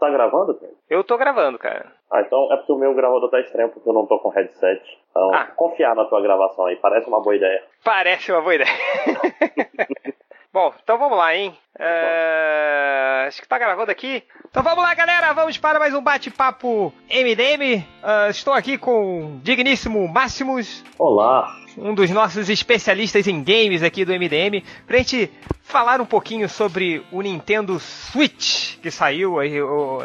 Tá gravando, cara? Eu tô gravando, cara. Ah, então é porque o meu gravador tá estranho porque eu não tô com headset. Então, Ah. confiar na tua gravação aí, parece uma boa ideia. Parece uma boa ideia. Bom, então vamos lá, hein? É, Acho que tá gravando aqui. Então vamos lá, galera. Vamos para mais um bate-papo MDM. Ah, estou aqui com o digníssimo Máximos, Olá! Um dos nossos especialistas em games aqui do MDM, pra gente falar um pouquinho sobre o Nintendo Switch, que saiu aí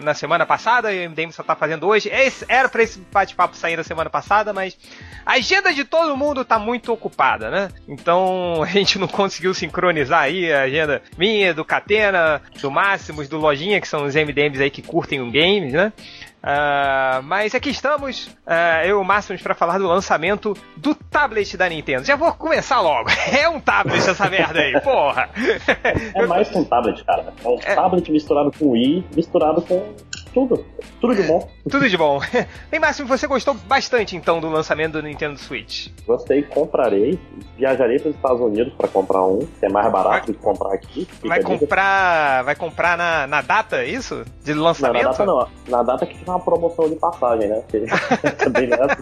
na semana passada, e o MDM só tá fazendo hoje. Esse, era pra esse bate-papo sair na semana passada, mas a agenda de todo mundo tá muito ocupada, né? Então a gente não conseguiu sincronizar aí a agenda minha, do Catena, do Máximos, do Lojinha, que são os MDMs aí que curtem games, né? Ah, mas aqui estamos, ah, eu e o Máximos, para falar do lançamento do tablet da Nintendo. Já vou começar logo. É um tablet essa merda aí, porra. É mais que um tablet, cara. É um É. tablet misturado com Wii, misturado com tudo. Tudo de bom. Tudo de bom. Bem, Máximo, você gostou bastante então do lançamento do Nintendo Switch? Gostei, comprarei. Viajarei para os Estados Unidos para comprar um, que é mais barato do que comprar aqui. Vai dica. comprar, vai comprar na, na data, é isso? De Não, na lançamento? data não. Na data que fica uma promoção de passagem, né? Porque também nessa.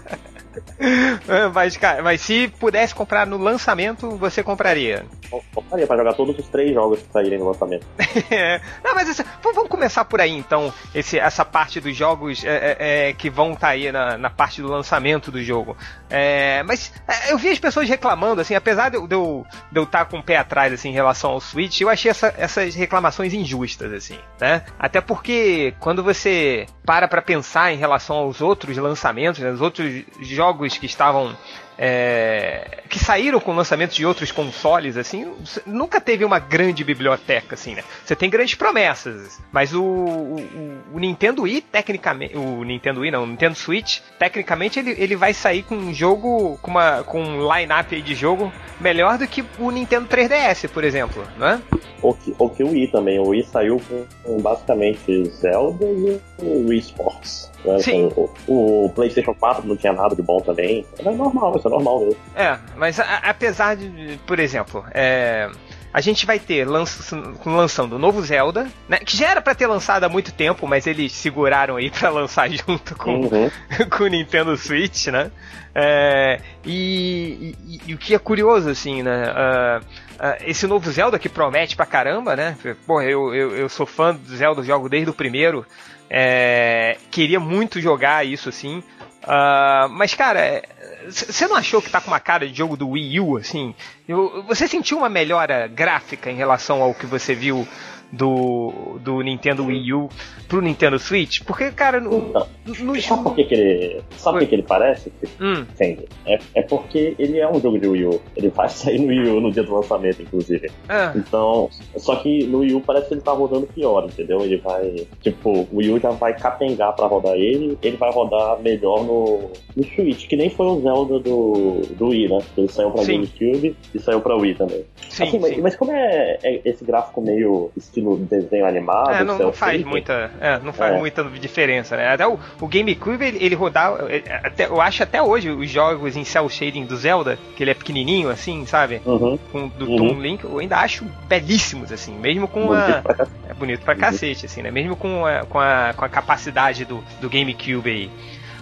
Mas, cara, mas se pudesse comprar no lançamento, você compraria? Compraria para jogar todos os três jogos que saírem no lançamento. Não, mas v- vamos começar por aí então, esse- essa parte dos jogos é, é, é, que vão estar aí na, na parte do lançamento do jogo. É, mas é, eu vi as pessoas reclamando, assim, apesar de eu de eu de eu estar com o pé atrás assim, em relação ao Switch, eu achei essa- essas reclamações injustas, assim, né? Até porque quando você para pra pensar em relação aos outros lançamentos, né, os outros jogos que estavam é, que saíram com o lançamento de outros consoles, assim, nunca teve uma grande biblioteca, assim, né? Você tem grandes promessas, mas o, o, o Nintendo Wii, tecnicamente, o Nintendo Wii não, o Nintendo Switch, tecnicamente ele, ele vai sair com um jogo, com, uma, com um line-up de jogo melhor do que o Nintendo 3DS, por exemplo, não é? Ou que, ou que o Wii também. O Wii saiu com, com basicamente Zelda e o Wii Sports. Né? Sim. O, o- o PlayStation 4 não tinha nada de bom também. Era normal, isso é normal mesmo. É, mas a- apesar de, por exemplo, é, a gente vai ter lança- lançando o novo Zelda, né, que já era pra ter lançado há muito tempo, mas eles seguraram aí pra lançar junto com, Uhum. com o Nintendo Switch, né? É, e, e- e o que é curioso, assim, né? ah, ah, esse novo Zelda que promete pra caramba, né? Porra, eu, eu, eu sou fã do Zelda, jogo desde o primeiro. é, queria muito jogar isso, assim. Ah, mas, cara, você não achou que tá com uma cara de jogo do Wii U, assim? Você sentiu uma melhora gráfica em relação ao que você viu do, do Nintendo Wii U pro Nintendo Switch? Porque, cara, no, Então, no sabe por que, que ele. Sabe por que, que ele parece? Hum, Entende? É, é porque ele é um jogo de Wii U. Ele vai sair no Wii U no dia do lançamento, inclusive. ah, Então, só que no Wii U parece que ele tá rodando pior, entendeu? Ele vai, tipo, o Wii U já vai capengar pra rodar ele, ele vai rodar melhor no, no Switch, que nem foi o Zelda do, do Wii, né? Ele saiu pra Sim. GameCube e saiu pra Wii também. sim, Assim, mas, sim. mas como é, é esse gráfico meio estilo desenho animado, É, não, não faz shading, muita, é, não faz É. muita diferença, né? Até o, o GameCube ele, ele rodava, é, até, eu acho até hoje os jogos em cel shading do Zelda, que ele é pequenininho assim, sabe? Uhum. Com, do Uhum. Toon Link, eu ainda acho belíssimos assim, mesmo com Bonito a pra é bonito pra Uhum. cacete assim, né? Mesmo com a, com a, com a capacidade do, do GameCube aí.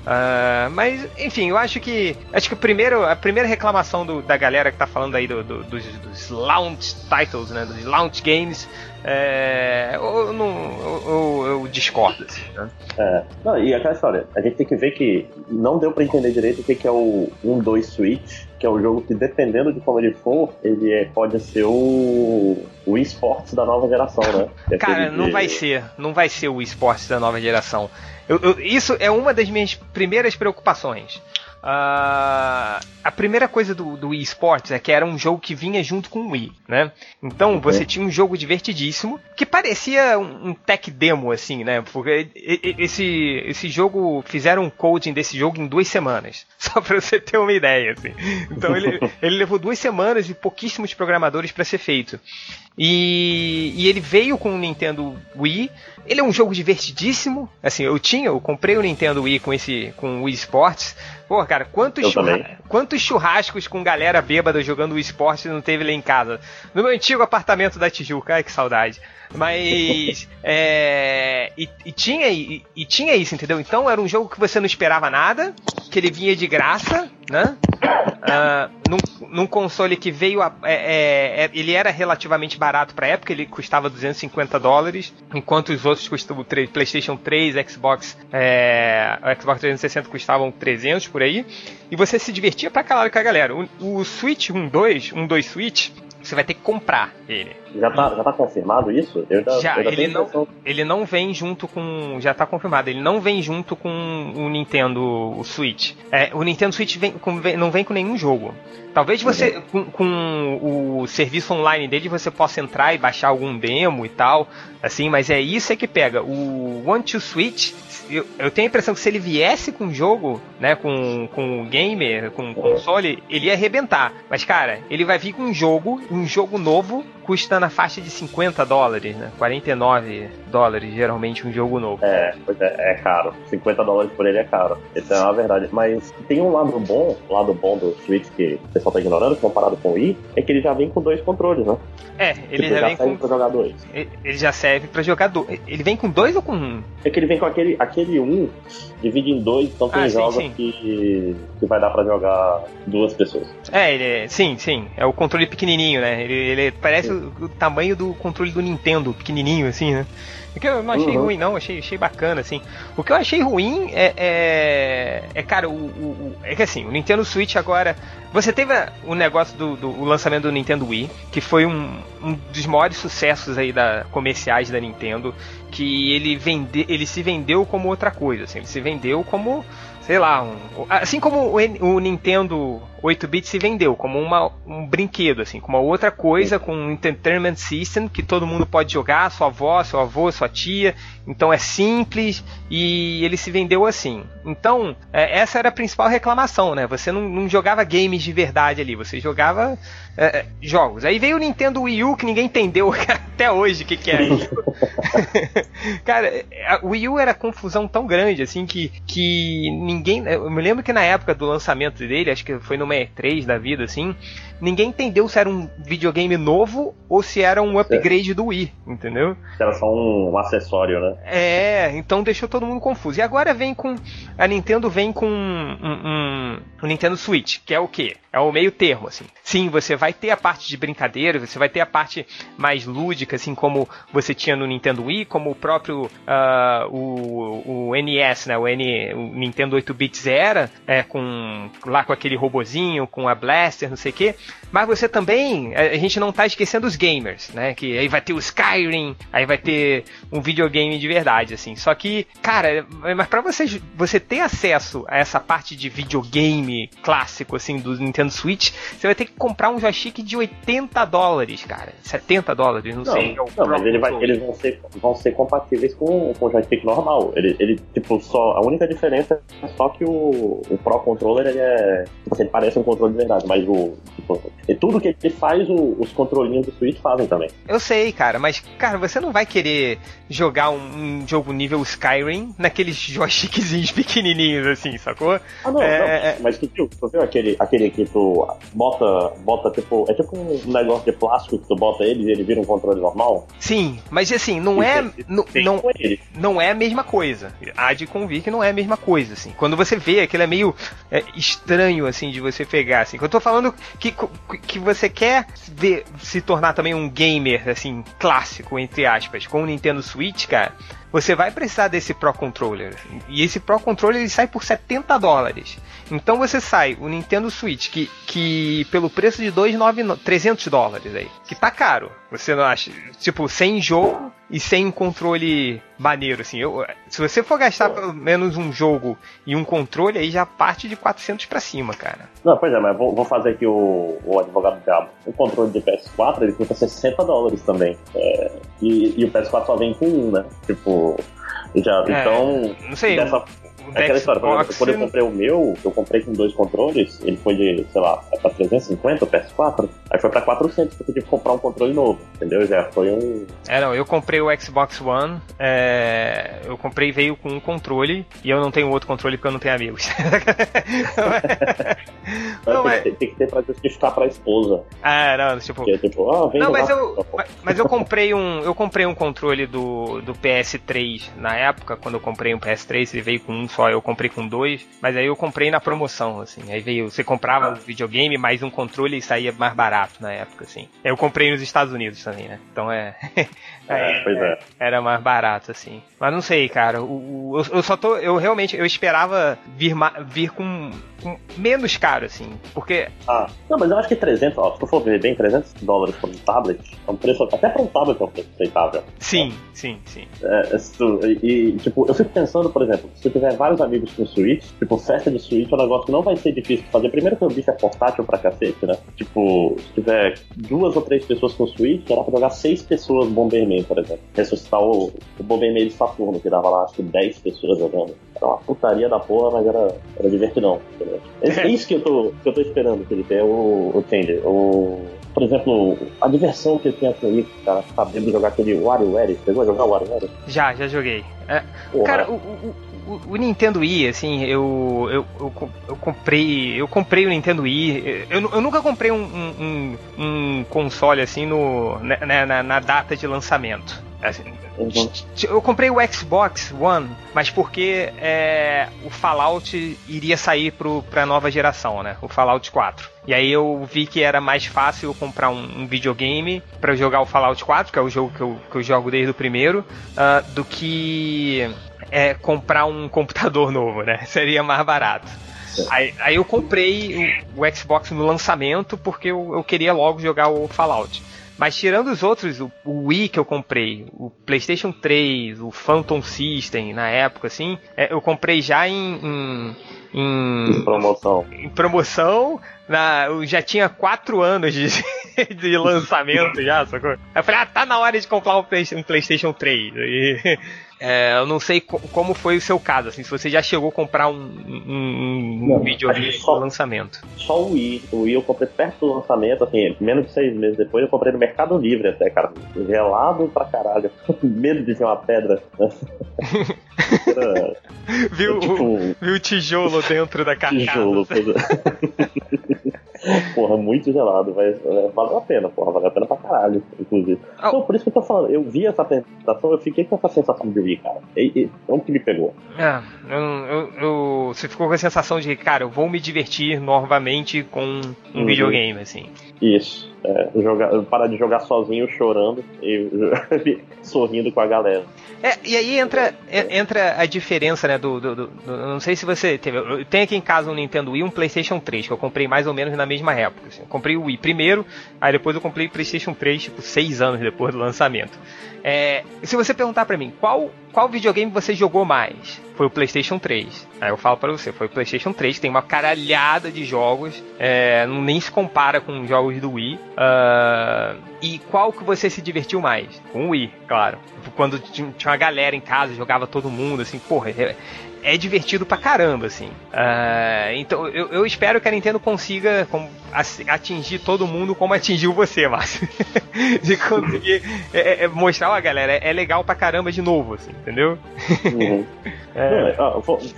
Ah, mas, enfim, eu acho que. Acho que o primeiro, a primeira reclamação do- da galera que tá falando aí do- do- dos, dos launch titles, né? Dos launch games. É, eu, não, eu, eu- eu discordo. Né? É. Não, e aquela história, a gente tem que ver que não deu pra entender direito o que, que é o 1-2 Switch, que é o jogo que, dependendo de como ele for, ele é- pode ser o, o esportes da nova geração, né? É Cara, não de- vai ser. Não vai ser o esporte da nova geração. Eu- eu- isso é uma das minhas primeiras preocupações. Ah, a primeira coisa do, do Wii Sports é que era um jogo que vinha junto com o Wii, né? Então você tinha um jogo divertidíssimo que parecia um, um tech demo, assim, né? Porque esse, esse jogo fizeram um coding desse jogo em duas semanas, só pra você ter uma ideia, assim. Então ele, ele levou duas semanas e pouquíssimos programadores para ser feito. E, e ele veio com o Nintendo Wii Ele é um jogo divertidíssimo. Assim, eu tinha, eu comprei o Nintendo Wii com esse com o Wii Sports. Pô, cara, quantos, churra quantos churrascos com galera bêbada jogando o esporte não teve lá em casa? No meu antigo apartamento da Tijuca, ai que saudade. Mas. é, e, e, tinha, e, e, tinha isso, entendeu? Então era um jogo que você não esperava nada, que ele vinha de graça, né? Uh, num, num, console que veio. A, é, é, é ele era relativamente barato pra época, ele custava 250 dólares, enquanto os outros custavam. PlayStation 3, Xbox. É, Xbox 360 custavam 300 por aí. E você se divertia pra caralho com a galera. O, o Switch 1.2, 1.2 Switch, você vai ter que comprar ele. Já tá, já tá confirmado isso? Eu já, já eu ele, não, ele não vem junto com. Já tá confirmado, ele não vem junto com o Nintendo Switch. É, o Nintendo Switch vem, com, vem, não vem com nenhum jogo. Talvez você, uhum. com, com, o serviço online dele, você possa entrar e baixar algum demo e tal, assim, mas é isso é que pega. O One to Switch eu, eu, tenho a impressão que se ele viesse com o jogo, né, com, com o gamer, com o console, ele ia arrebentar. Mas, cara, ele vai vir com um jogo, um jogo novo, custa na faixa de 50 dólares, né? 49 dólares, geralmente, um jogo novo. É, pois é, é caro. 50 dólares por ele é caro. Isso é uma verdade. Mas tem um lado bom, lado bom do Switch que o pessoal tá ignorando, comparado com o Wii, é que ele já vem com dois controles, né? É, ele tipo, já, já vem com... pra jogar dois. Ele já serve pra jogar dois. Ele vem com dois ou com um? É que ele vem com aquele, aquele um, divide em dois, então tem ah, jogos sim, sim. Que, que vai dar pra jogar duas pessoas. É, ele é, sim, sim. É o controle pequenininho, né? Ele, ele parece o, tamanho do controle do Nintendo, pequenininho assim, né? O que eu não achei uhum. ruim, não, achei, achei bacana, assim. O que eu achei ruim é. É, é cara, o, o, É que assim, o Nintendo Switch agora. Você teve o negócio do, do o lançamento do Nintendo Wii, que foi um, um dos maiores sucessos aí da, comerciais da Nintendo, que ele, vende, ele se vendeu como outra coisa, assim, ele se vendeu como sei lá, um, assim como o, o Nintendo 8-bit se vendeu como uma, um brinquedo, assim, como uma outra coisa, com um entertainment system que todo mundo pode jogar, sua avó, seu avô, sua tia, então é simples e ele se vendeu assim. Então, é, essa era a principal reclamação, né? Você não, não jogava games de verdade ali, você jogava é, é jogos. Aí veio o Nintendo Wii U que ninguém entendeu até hoje o que, que é isso. Cara, o Wii U era confusão tão grande assim que, que ninguém. Eu me lembro que na época do lançamento dele, acho que foi no 63 da vida, assim, ninguém entendeu se era um videogame novo ou se era um upgrade é. do Wii, entendeu? Era só um, um, acessório, né? É, então deixou todo mundo confuso. E agora vem com. A Nintendo vem com um, um, um Nintendo Switch, que é o quê? É o meio termo, assim. Sim, você vai ter a parte de brincadeira, você vai ter a parte mais lúdica, assim como você tinha no Nintendo Wii, como o próprio uh, o, o NES, né? O, N, o Nintendo 8 bits era, é, com lá com aquele robozinho, com a blaster, não sei o quê. Mas você também, a gente não tá esquecendo os gamers, né? Que aí vai ter o Skyrim, aí vai ter um videogame de verdade, assim. Só que, cara, mas para você, você ter acesso a essa parte de videogame clássico, assim, do Nintendo Switch, você vai ter que comprar um joystick de 80 dólares, cara. 70 dólares, não, não sei. É não, mas ele vai, eles vão ser, vão ser compatíveis com, com o joystick normal. Ele, ele, tipo, só. A única diferença é só que o, o Pro Controller, ele é. Assim, ele parece um controle de verdade, mas o. Tipo, e tudo que ele faz, o, os controlinhos do Switch fazem também. Eu sei, cara, mas, cara, você não vai querer jogar um, um jogo nível Skyrim naqueles joystickzinhos pequenininhos, assim, sacou? Ah, não, é... não. É, mas que tu viu aquele, aquele que tu bota, bota, tipo, é tipo um negócio de plástico que tu bota ele e ele vira um controle normal? Sim, mas assim, não é. Não, não, não é a mesma coisa. Há de convir que não é a mesma coisa, assim. Quando você vê, aquilo é meio é, estranho, assim, de você pegar, assim. Quando eu tô falando que que você quer ver, se tornar também um gamer, assim, clássico, entre aspas, com o Nintendo Switch, cara, você vai precisar desse Pro Controller. E esse Pro Controller ele sai por 70 dólares. Então você sai o Nintendo Switch, que, que pelo preço de 299, 300 dólares aí, que tá caro. Você não acha? Tipo, sem jogo e sem um controle maneiro, assim. Eu, se você for gastar pelo menos um jogo e um controle, aí já parte de 400 para cima, cara. Não, pois é, mas vou, vou fazer aqui o, o advogado do diabo. O controle de PS4, ele custa 60 dólares também. É, e, e, o PS4 só vem com um, né? Tipo, já, é, então... Não sei, dessa é aquela história, por exemplo, quando eu comprei o meu, eu comprei com dois controles, ele foi de, sei lá, pra 350 o PS4, aí foi pra 400, porque eu tive que comprar um controle novo, entendeu? Já foi um... É, não, eu comprei o Xbox One, é, eu comprei veio com um controle, e eu não tenho outro controle porque eu não tenho amigos. não, mas... tem, tem, que ter pra justificar pra esposa. Ah, não, tipo... Que é, tipo ah, não, mas eu, mas eu comprei um, eu comprei um controle do, do PS3 na época, quando eu comprei um PS3, ele veio com um só, eu comprei com dois, mas aí eu comprei na promoção, assim. Aí veio, você comprava o um videogame mais um controle e saía mais barato na época, assim. Eu comprei nos Estados Unidos também, né? Então é. é, pois é. Era mais barato, assim. Mas não sei, cara. O, o, eu só tô. Eu realmente eu esperava vir, vir com, com menos caro, assim. Porque. Ah, não, mas eu acho que 300, ó, se tu for ver bem, 300 dólares por um tablet é um preço. Até para um tablet é um preço aceitável. Sim, é. sim, sim. É, tu, e, tipo, eu fico pensando, por exemplo, se tu tiver vários amigos com Switch, tipo, festa de Switch é um negócio que não vai ser difícil de fazer. Primeiro que o bicho é portátil pra cacete, né? Tipo, se tiver duas ou três pessoas com Switch, dá pra jogar seis pessoas Bomberman, por exemplo. Ressuscitar o, o Bomberman de Saturno, que dava lá, acho que 10 pessoas jogando. Era uma putaria da porra, mas era, era divertidão. É, é isso que eu tô, que eu tô esperando, Felipe, é o, o Tender. O por exemplo, a diversão que eu tinha com isso, cara, sabendo jogar aquele WarioWare. Chegou a jogar o WarioWare? Já, já joguei. É, cara, o, o, o, Nintendo Wii, assim, eu, eu, eu, eu, comprei. Eu comprei o Nintendo Wii. Eu, eu nunca comprei um, um, um console assim no, né, né, na, na data de lançamento. Assim, uhum. Eu comprei o Xbox One, mas porque é, o Fallout iria sair pro, pra nova geração, né? O Fallout 4. E aí eu vi que era mais fácil comprar um, um videogame para jogar o Fallout 4, que é o jogo que eu, que eu jogo desde o primeiro, uh, do que é, comprar um computador novo, né? Seria mais barato. Aí, aí, eu comprei o, o, Xbox no lançamento porque eu, eu, queria logo jogar o Fallout. Mas tirando os outros, o, o, Wii que eu comprei, o PlayStation 3, o Phantom System na época, assim, é, eu comprei já em, em, em, promoção. Em promoção, na, eu já tinha 4 anos de, de lançamento já, sacou? Aí eu falei, ah, tá na hora de comprar um, um PlayStation 3. E, é, eu não sei co como foi o seu caso, assim, se você já chegou a comprar um, um, um videogame só, no lançamento. Só o Wii. O Wii eu comprei perto do lançamento, assim, menos de seis meses depois eu comprei no Mercado Livre até, cara. Gelado pra caralho. Medo de ver uma pedra. Era, viu, tipo, o, viu o tijolo dentro da carcaça. Tijolo. porra, muito gelado, mas é, valeu a pena, porra, valeu a pena pra caralho, inclusive. Oh. Então, por isso que eu tô falando, eu vi essa apresentação, eu fiquei com essa sensação de vir, cara. E, e, é o que me pegou. É, eu, eu, eu, você ficou com a sensação de, cara, eu vou me divertir novamente com um uhum. videogame, assim. Isso. É, jogar, parar de jogar sozinho, chorando e sorrindo com a galera. É, e aí entra, entra a diferença, né, do, do, do, do, Não sei se você teve. Eu tenho aqui em casa um Nintendo Wii e um PlayStation 3, que eu comprei mais ou menos na mesma época. Assim. Eu comprei o Wii primeiro, aí depois eu comprei o PlayStation 3, tipo, seis anos depois do lançamento. É, se você perguntar para mim, qual, qual videogame você jogou mais? Foi o PlayStation 3. Aí eu falo para você, foi o PlayStation 3, tem uma caralhada de jogos, é, nem se compara com os jogos do Wii. Uh, e qual que você se divertiu mais? Com o Wii, claro. Quando tinha uma galera em casa, jogava todo mundo, assim, porra, é, é divertido pra caramba, assim. Uh, então eu, eu, espero que a Nintendo consiga atingir todo mundo como atingiu você, Márcio. de conseguir é, é, mostrar, ó, galera, é, legal pra caramba de novo, assim, entendeu? Uhum. É...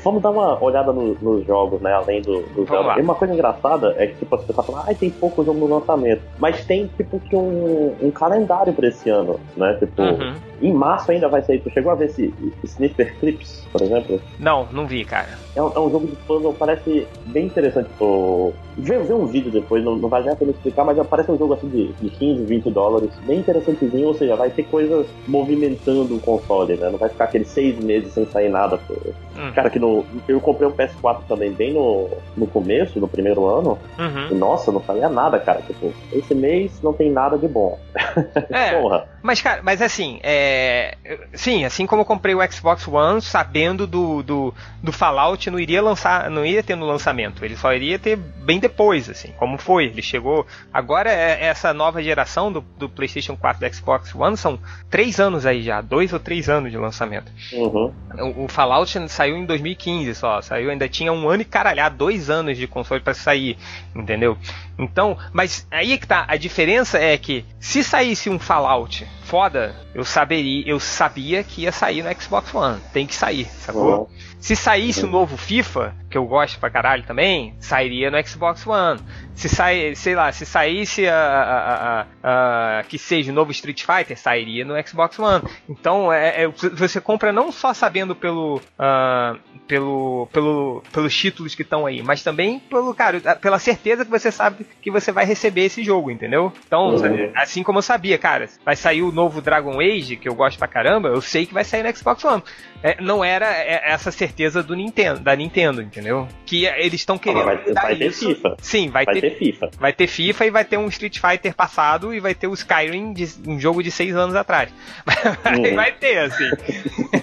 vamos dar uma olhada no, nos jogos, né? Além do, do jogo. E uma coisa engraçada é que tipo, você tá falando, ah, tem pouco jogo no lançamento. Mas tem tipo que um, um calendário pra esse ano, né? Tipo, uhum. Em março ainda vai sair. Tu chegou a ver esse Sniffer Clips, por exemplo? Não, não vi, cara. É um, é um jogo de puzzle, parece bem interessante. Tipo, vê, vê um vídeo depois, não, não vai nem a pena explicar, mas parece um jogo assim de, de 15, 20 dólares, bem interessantezinho, ou seja, vai ter coisas movimentando o console, né? Não vai ficar aqueles seis meses sem sair nada. Hum. Cara, que no. Eu comprei um PS4 também bem no, no começo, no primeiro ano. Uhum. E, nossa, não saía nada, cara. Tipo, esse mês não tem nada de bom. É, Porra. Mas, cara, mas assim, é é, sim, assim como eu comprei o Xbox One, sabendo do, do, do Fallout, não iria lançar, não iria ter no lançamento, ele só iria ter bem depois, assim, como foi. Ele chegou. Agora é essa nova geração do, do PlayStation 4 do Xbox One são três anos aí já, dois ou três anos de lançamento. Uhum. O, o, Fallout saiu em 2015 só, saiu ainda tinha um ano e caralhar, dois anos de console para sair, entendeu? Então, mas aí é que tá, a diferença é que se saísse um Fallout foda, eu saberia, eu sabia que ia sair no Xbox One. Tem que sair, sacou? Uhum. Se saísse o um novo FIFA, que eu gosto pra caralho também, sairia no Xbox One. Se sai, sei lá, se saísse a, a, a, a que seja o novo Street Fighter, sairia no Xbox One. Então é, é você compra não só sabendo pelo, uh, pelo, pelo, pelos títulos que estão aí, mas também pelo cara, pela certeza que você sabe que você vai receber esse jogo, entendeu? Então, uhum. assim como eu sabia, cara, vai sair o novo Dragon Age, que eu gosto pra caramba, eu sei que vai sair no Xbox One. É, não era é, essa certeza do Nintendo, da Nintendo, entendeu? Que eles estão querendo. vai, ter, vai ter FIFA. Sim, vai, vai ter, ter, FIFA. Vai ter FIFA e vai ter um Street Fighter passado e vai ter o Skyrim, de, um jogo de seis anos atrás. Uhum. vai ter, assim.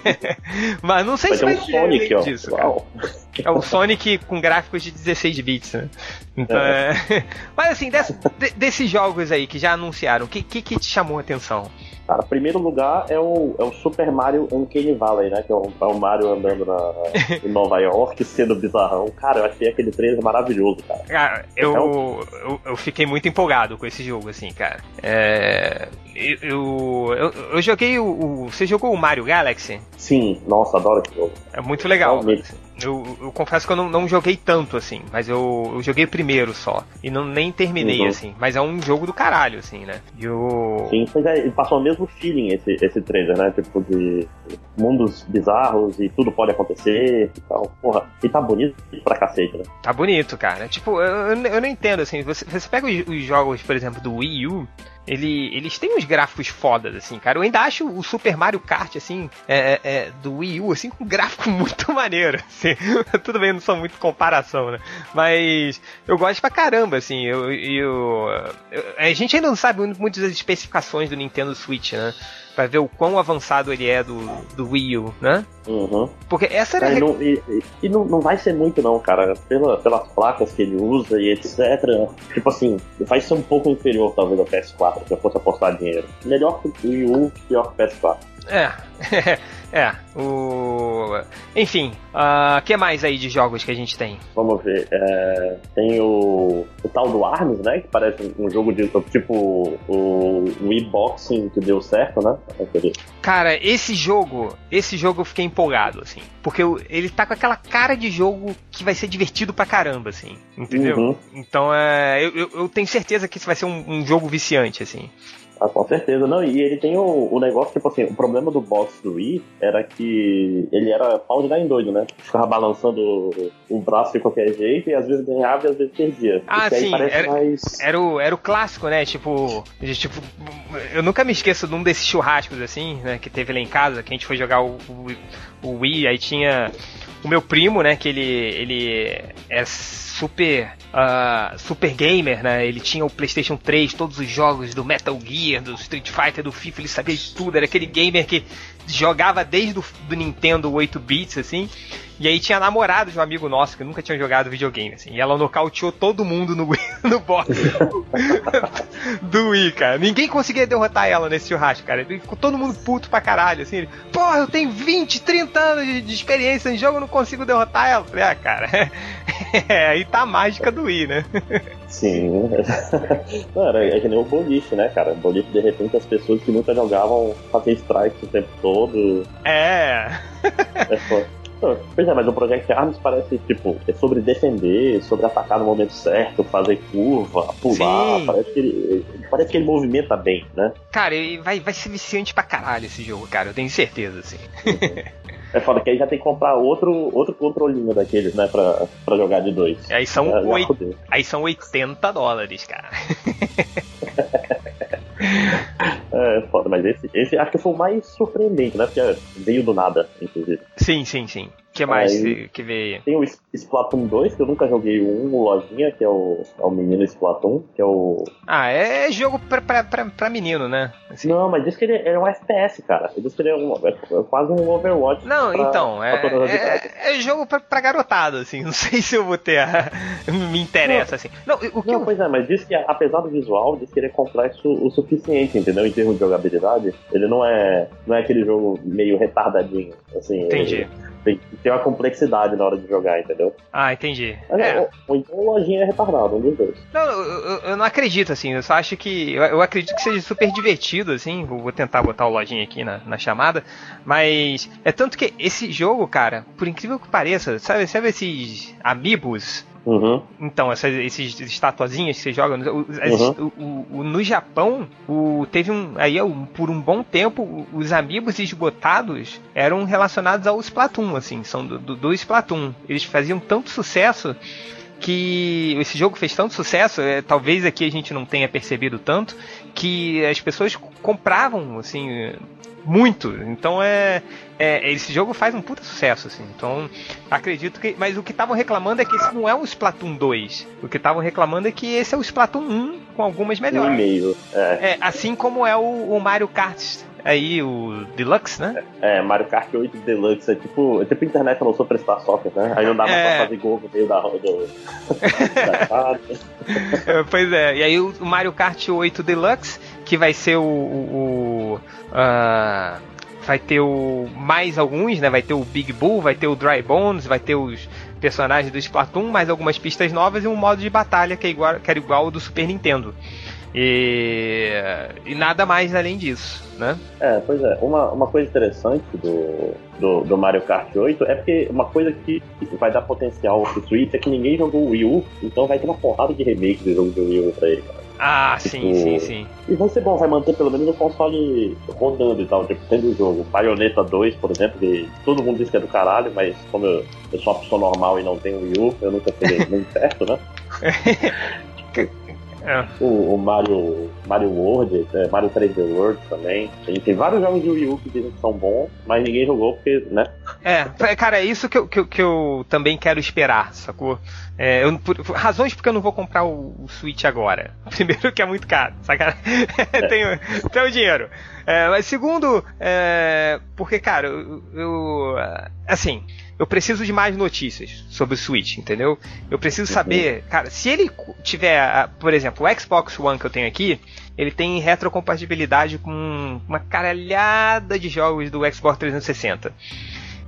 Mas não sei vai se vai um ter Sonic, ó. disso, É o Sonic com gráficos de 16 bits, né? Então, é. É... Mas assim, desse, desses jogos aí que já anunciaram, o que, que, que te chamou a atenção? Cara, primeiro lugar é o, é o Super Mario Uncanny Valley, né? Que é o, é o Mario andando na, em Nova York, sendo bizarrão. Cara, eu achei aquele trailer maravilhoso, cara. Cara, eu, então... eu, eu, fiquei muito empolgado com esse jogo, assim, cara. É, eu, eu, eu, joguei o, o, Você jogou o Mario Galaxy? Sim, nossa, adoro esse jogo. É muito legal. Eu, eu, confesso que eu não, não, joguei tanto, assim, mas eu, eu joguei primeiro só. E não, nem terminei, uhum. assim. Mas é um jogo do caralho, assim, né? E o... Sim, pois é, passou o mesmo feeling esse, esse trailer, né? Tipo, de mundos bizarros e tudo pode acontecer e tal. Porra, e tá bonito pra cacete, né? Tá bonito, cara. Tipo, eu, eu não entendo, assim, você, você pega os, os jogos, por exemplo, do Wii U, ele, eles têm uns gráficos fodas, assim, cara. Eu ainda acho o Super Mario Kart, assim, é, é, é do Wii U, assim, com um gráfico muito maneiro. Assim. Tudo bem, não são muito comparação, né? Mas eu gosto pra caramba, assim. Eu, eu, eu a gente ainda não sabe muitas das especificações do Nintendo Switch, né? Pra ver o quão avançado ele é do, do Wii U, né? Uhum. Porque essa era. É, não, e, e não, não vai ser muito, não, cara. Pela, pelas placas que ele usa e etc. Tipo assim, vai ser um pouco inferior, talvez, ao PS4, se eu fosse apostar dinheiro. Melhor que o Wii U, pior que o PS4. É. É, o. Enfim, o uh, que mais aí de jogos que a gente tem? Vamos ver. É, tem o, o tal do Arms, né? Que parece um jogo de tipo o Wii Boxing que deu certo, né? Cara, esse jogo, esse jogo eu fiquei empolgado, assim. Porque ele tá com aquela cara de jogo que vai ser divertido pra caramba, assim. Entendeu? Uhum. Então é, eu, eu, tenho certeza que isso vai ser um, um jogo viciante, assim. Ah, com certeza. Não, e ele tem o, o negócio, tipo assim, o problema do box do Wii era que ele era pau de dar em doido, né? Ficava balançando o, o braço de qualquer jeito e às vezes ganhava e às vezes perdia. Ah, sim. Era, mais... era, o, era o clássico, né? Tipo, tipo, eu nunca me esqueço de um desses churrascos, assim, né? Que teve lá em casa, que a gente foi jogar o, o, o Wii, aí tinha o meu primo, né? Que ele, ele é super uh, super gamer, né? Ele tinha o PlayStation 3, todos os jogos do Metal Gear, do Street Fighter, do FIFA, ele sabia de tudo. Era aquele gamer que jogava desde o do Nintendo 8 bits, assim. E aí tinha namorado de um amigo nosso que nunca tinha jogado videogame, assim. E ela nocauteou todo mundo no, no boss do Wii, cara. Ninguém conseguia derrotar ela nesse churrasco, cara. Ficou todo mundo puto pra caralho, assim. Ele, Porra, eu tenho 20, 30 anos de, experiência em jogo, eu não consigo derrotar ela. Falei, ah, cara. é, aí tá a mágica do Wii, né? Sim. Não, era, é que nem o boliche, né, cara? O boliche, de repente, as pessoas que nunca jogavam fazer strike o tempo todo. É. É foda. Pois é, mas o Project Arms parece, tipo, é sobre defender, sobre atacar no momento certo, fazer curva, pular. Sim. Parece que, ele, parece que ele movimenta bem, né? Cara, vai, vai ser viciante pra caralho esse jogo, cara, eu tenho certeza, assim. Uhum. É foda que aí já tem que comprar outro, outro controlinho daqueles, né, pra, pra jogar de dois. Aí são, oit... aí são 80 dólares, cara. É, foda, mas esse, esse acho que foi o mais surpreendente, né? Porque veio do nada, inclusive. Sim, sim, sim. Que mais aí, que veio? Tem o Splatoon 2, que eu nunca joguei um, o Lojinha, que é o, é o menino Splatoon, que é o. Ah, é jogo pra, pra, pra, pra menino, né? Assim. Não, mas diz que ele é um FPS, cara. Diz que ele é, um, é, é quase um Overwatch. Não, pra, então, é, é, é, jogo pra, pra garotado, assim. Não sei se eu vou ter. A... Me interessa, não, assim. Não, o que não eu... pois é, mas diz que apesar do visual, diz que ele é complexo o suficiente, entendeu? Em termos de jogabilidade. Ele não é, não é aquele jogo meio retardadinho, assim. Entendi. Ele, tem, tem uma complexidade na hora de jogar, entendeu? Ah, entendi. é. ou, ou, então o lojinha é retardado, um dos dois. Não, eu, eu, não acredito, assim, eu só acho que. Eu, eu acredito que seja super divertido, assim. Vou, vou, tentar botar o lojinha aqui na, na chamada. Mas é tanto que esse jogo, cara, por incrível que pareça, sabe, sabe esses amigos Uhum. Então, essas esses estatuazinhas que você joga. Uhum. O, o, no Japão, o, teve um. Aí, por um bom tempo, os amigos esgotados eram relacionados ao Splatoon, assim, são do, do, do Splatoon. Eles faziam tanto sucesso que esse jogo fez tanto sucesso, é, talvez aqui a gente não tenha percebido tanto, que as pessoas compravam, assim, muito. Então é, é, esse jogo faz um puta sucesso, assim. Então acredito que, mas o que estavam reclamando é que esse não é o Splatoon 2. O que estavam reclamando é que esse é o Splatoon 1 com algumas melhores. Um meio. É. é. assim como é o, o Mario Kart aí, o Deluxe, né? É, Mario Kart 8 Deluxe, é tipo, é tipo internet lançou pra Star Soccer, né? Aí não dava é... pra fazer gol no meio da roda. pois é, e aí o Mario Kart 8 Deluxe, que vai ser o. o, o uh, vai ter o mais alguns, né? Vai ter o Big Bull, vai ter o Dry Bones, vai ter os personagens do Splatoon, mais algumas pistas novas e um modo de batalha que é igual, que era igual ao do Super Nintendo. E, e nada mais além disso, né? É, pois é. Uma, uma coisa interessante do, do, do, Mario Kart 8 é porque uma coisa que vai dar potencial pro Switch é que ninguém jogou o Wii U, então vai ter uma porrada de remake do jogo do Wii U pra ele, cara. Ah, tipo, sim, sim, sim. E vai ser bom, vai manter pelo menos o console rodando e tal, tipo, tendo o jogo. Bayonetta 2, por exemplo, que todo mundo diz que é do caralho, mas como eu, eu sou uma pessoa normal e não tenho Wii U, eu nunca peguei muito perto, né? É. O, o, Mario, Mario World, é, Mario 3D World também. A gente tem vários jogos de Wii U que dizem que são bons, mas ninguém jogou porque, né? É, cara, é isso que eu, que, que eu também quero esperar, sacou? É, eu, por, razões porque eu não vou comprar o, o Switch agora. Primeiro que é muito caro, sacanagem. É. tenho, tenho dinheiro. É, mas segundo, é, porque, cara, eu, eu assim, eu preciso de mais notícias sobre o Switch, entendeu? Eu preciso saber, cara, se ele tiver, por exemplo, o Xbox One que eu tenho aqui, ele tem retrocompatibilidade com uma caralhada de jogos do Xbox 360.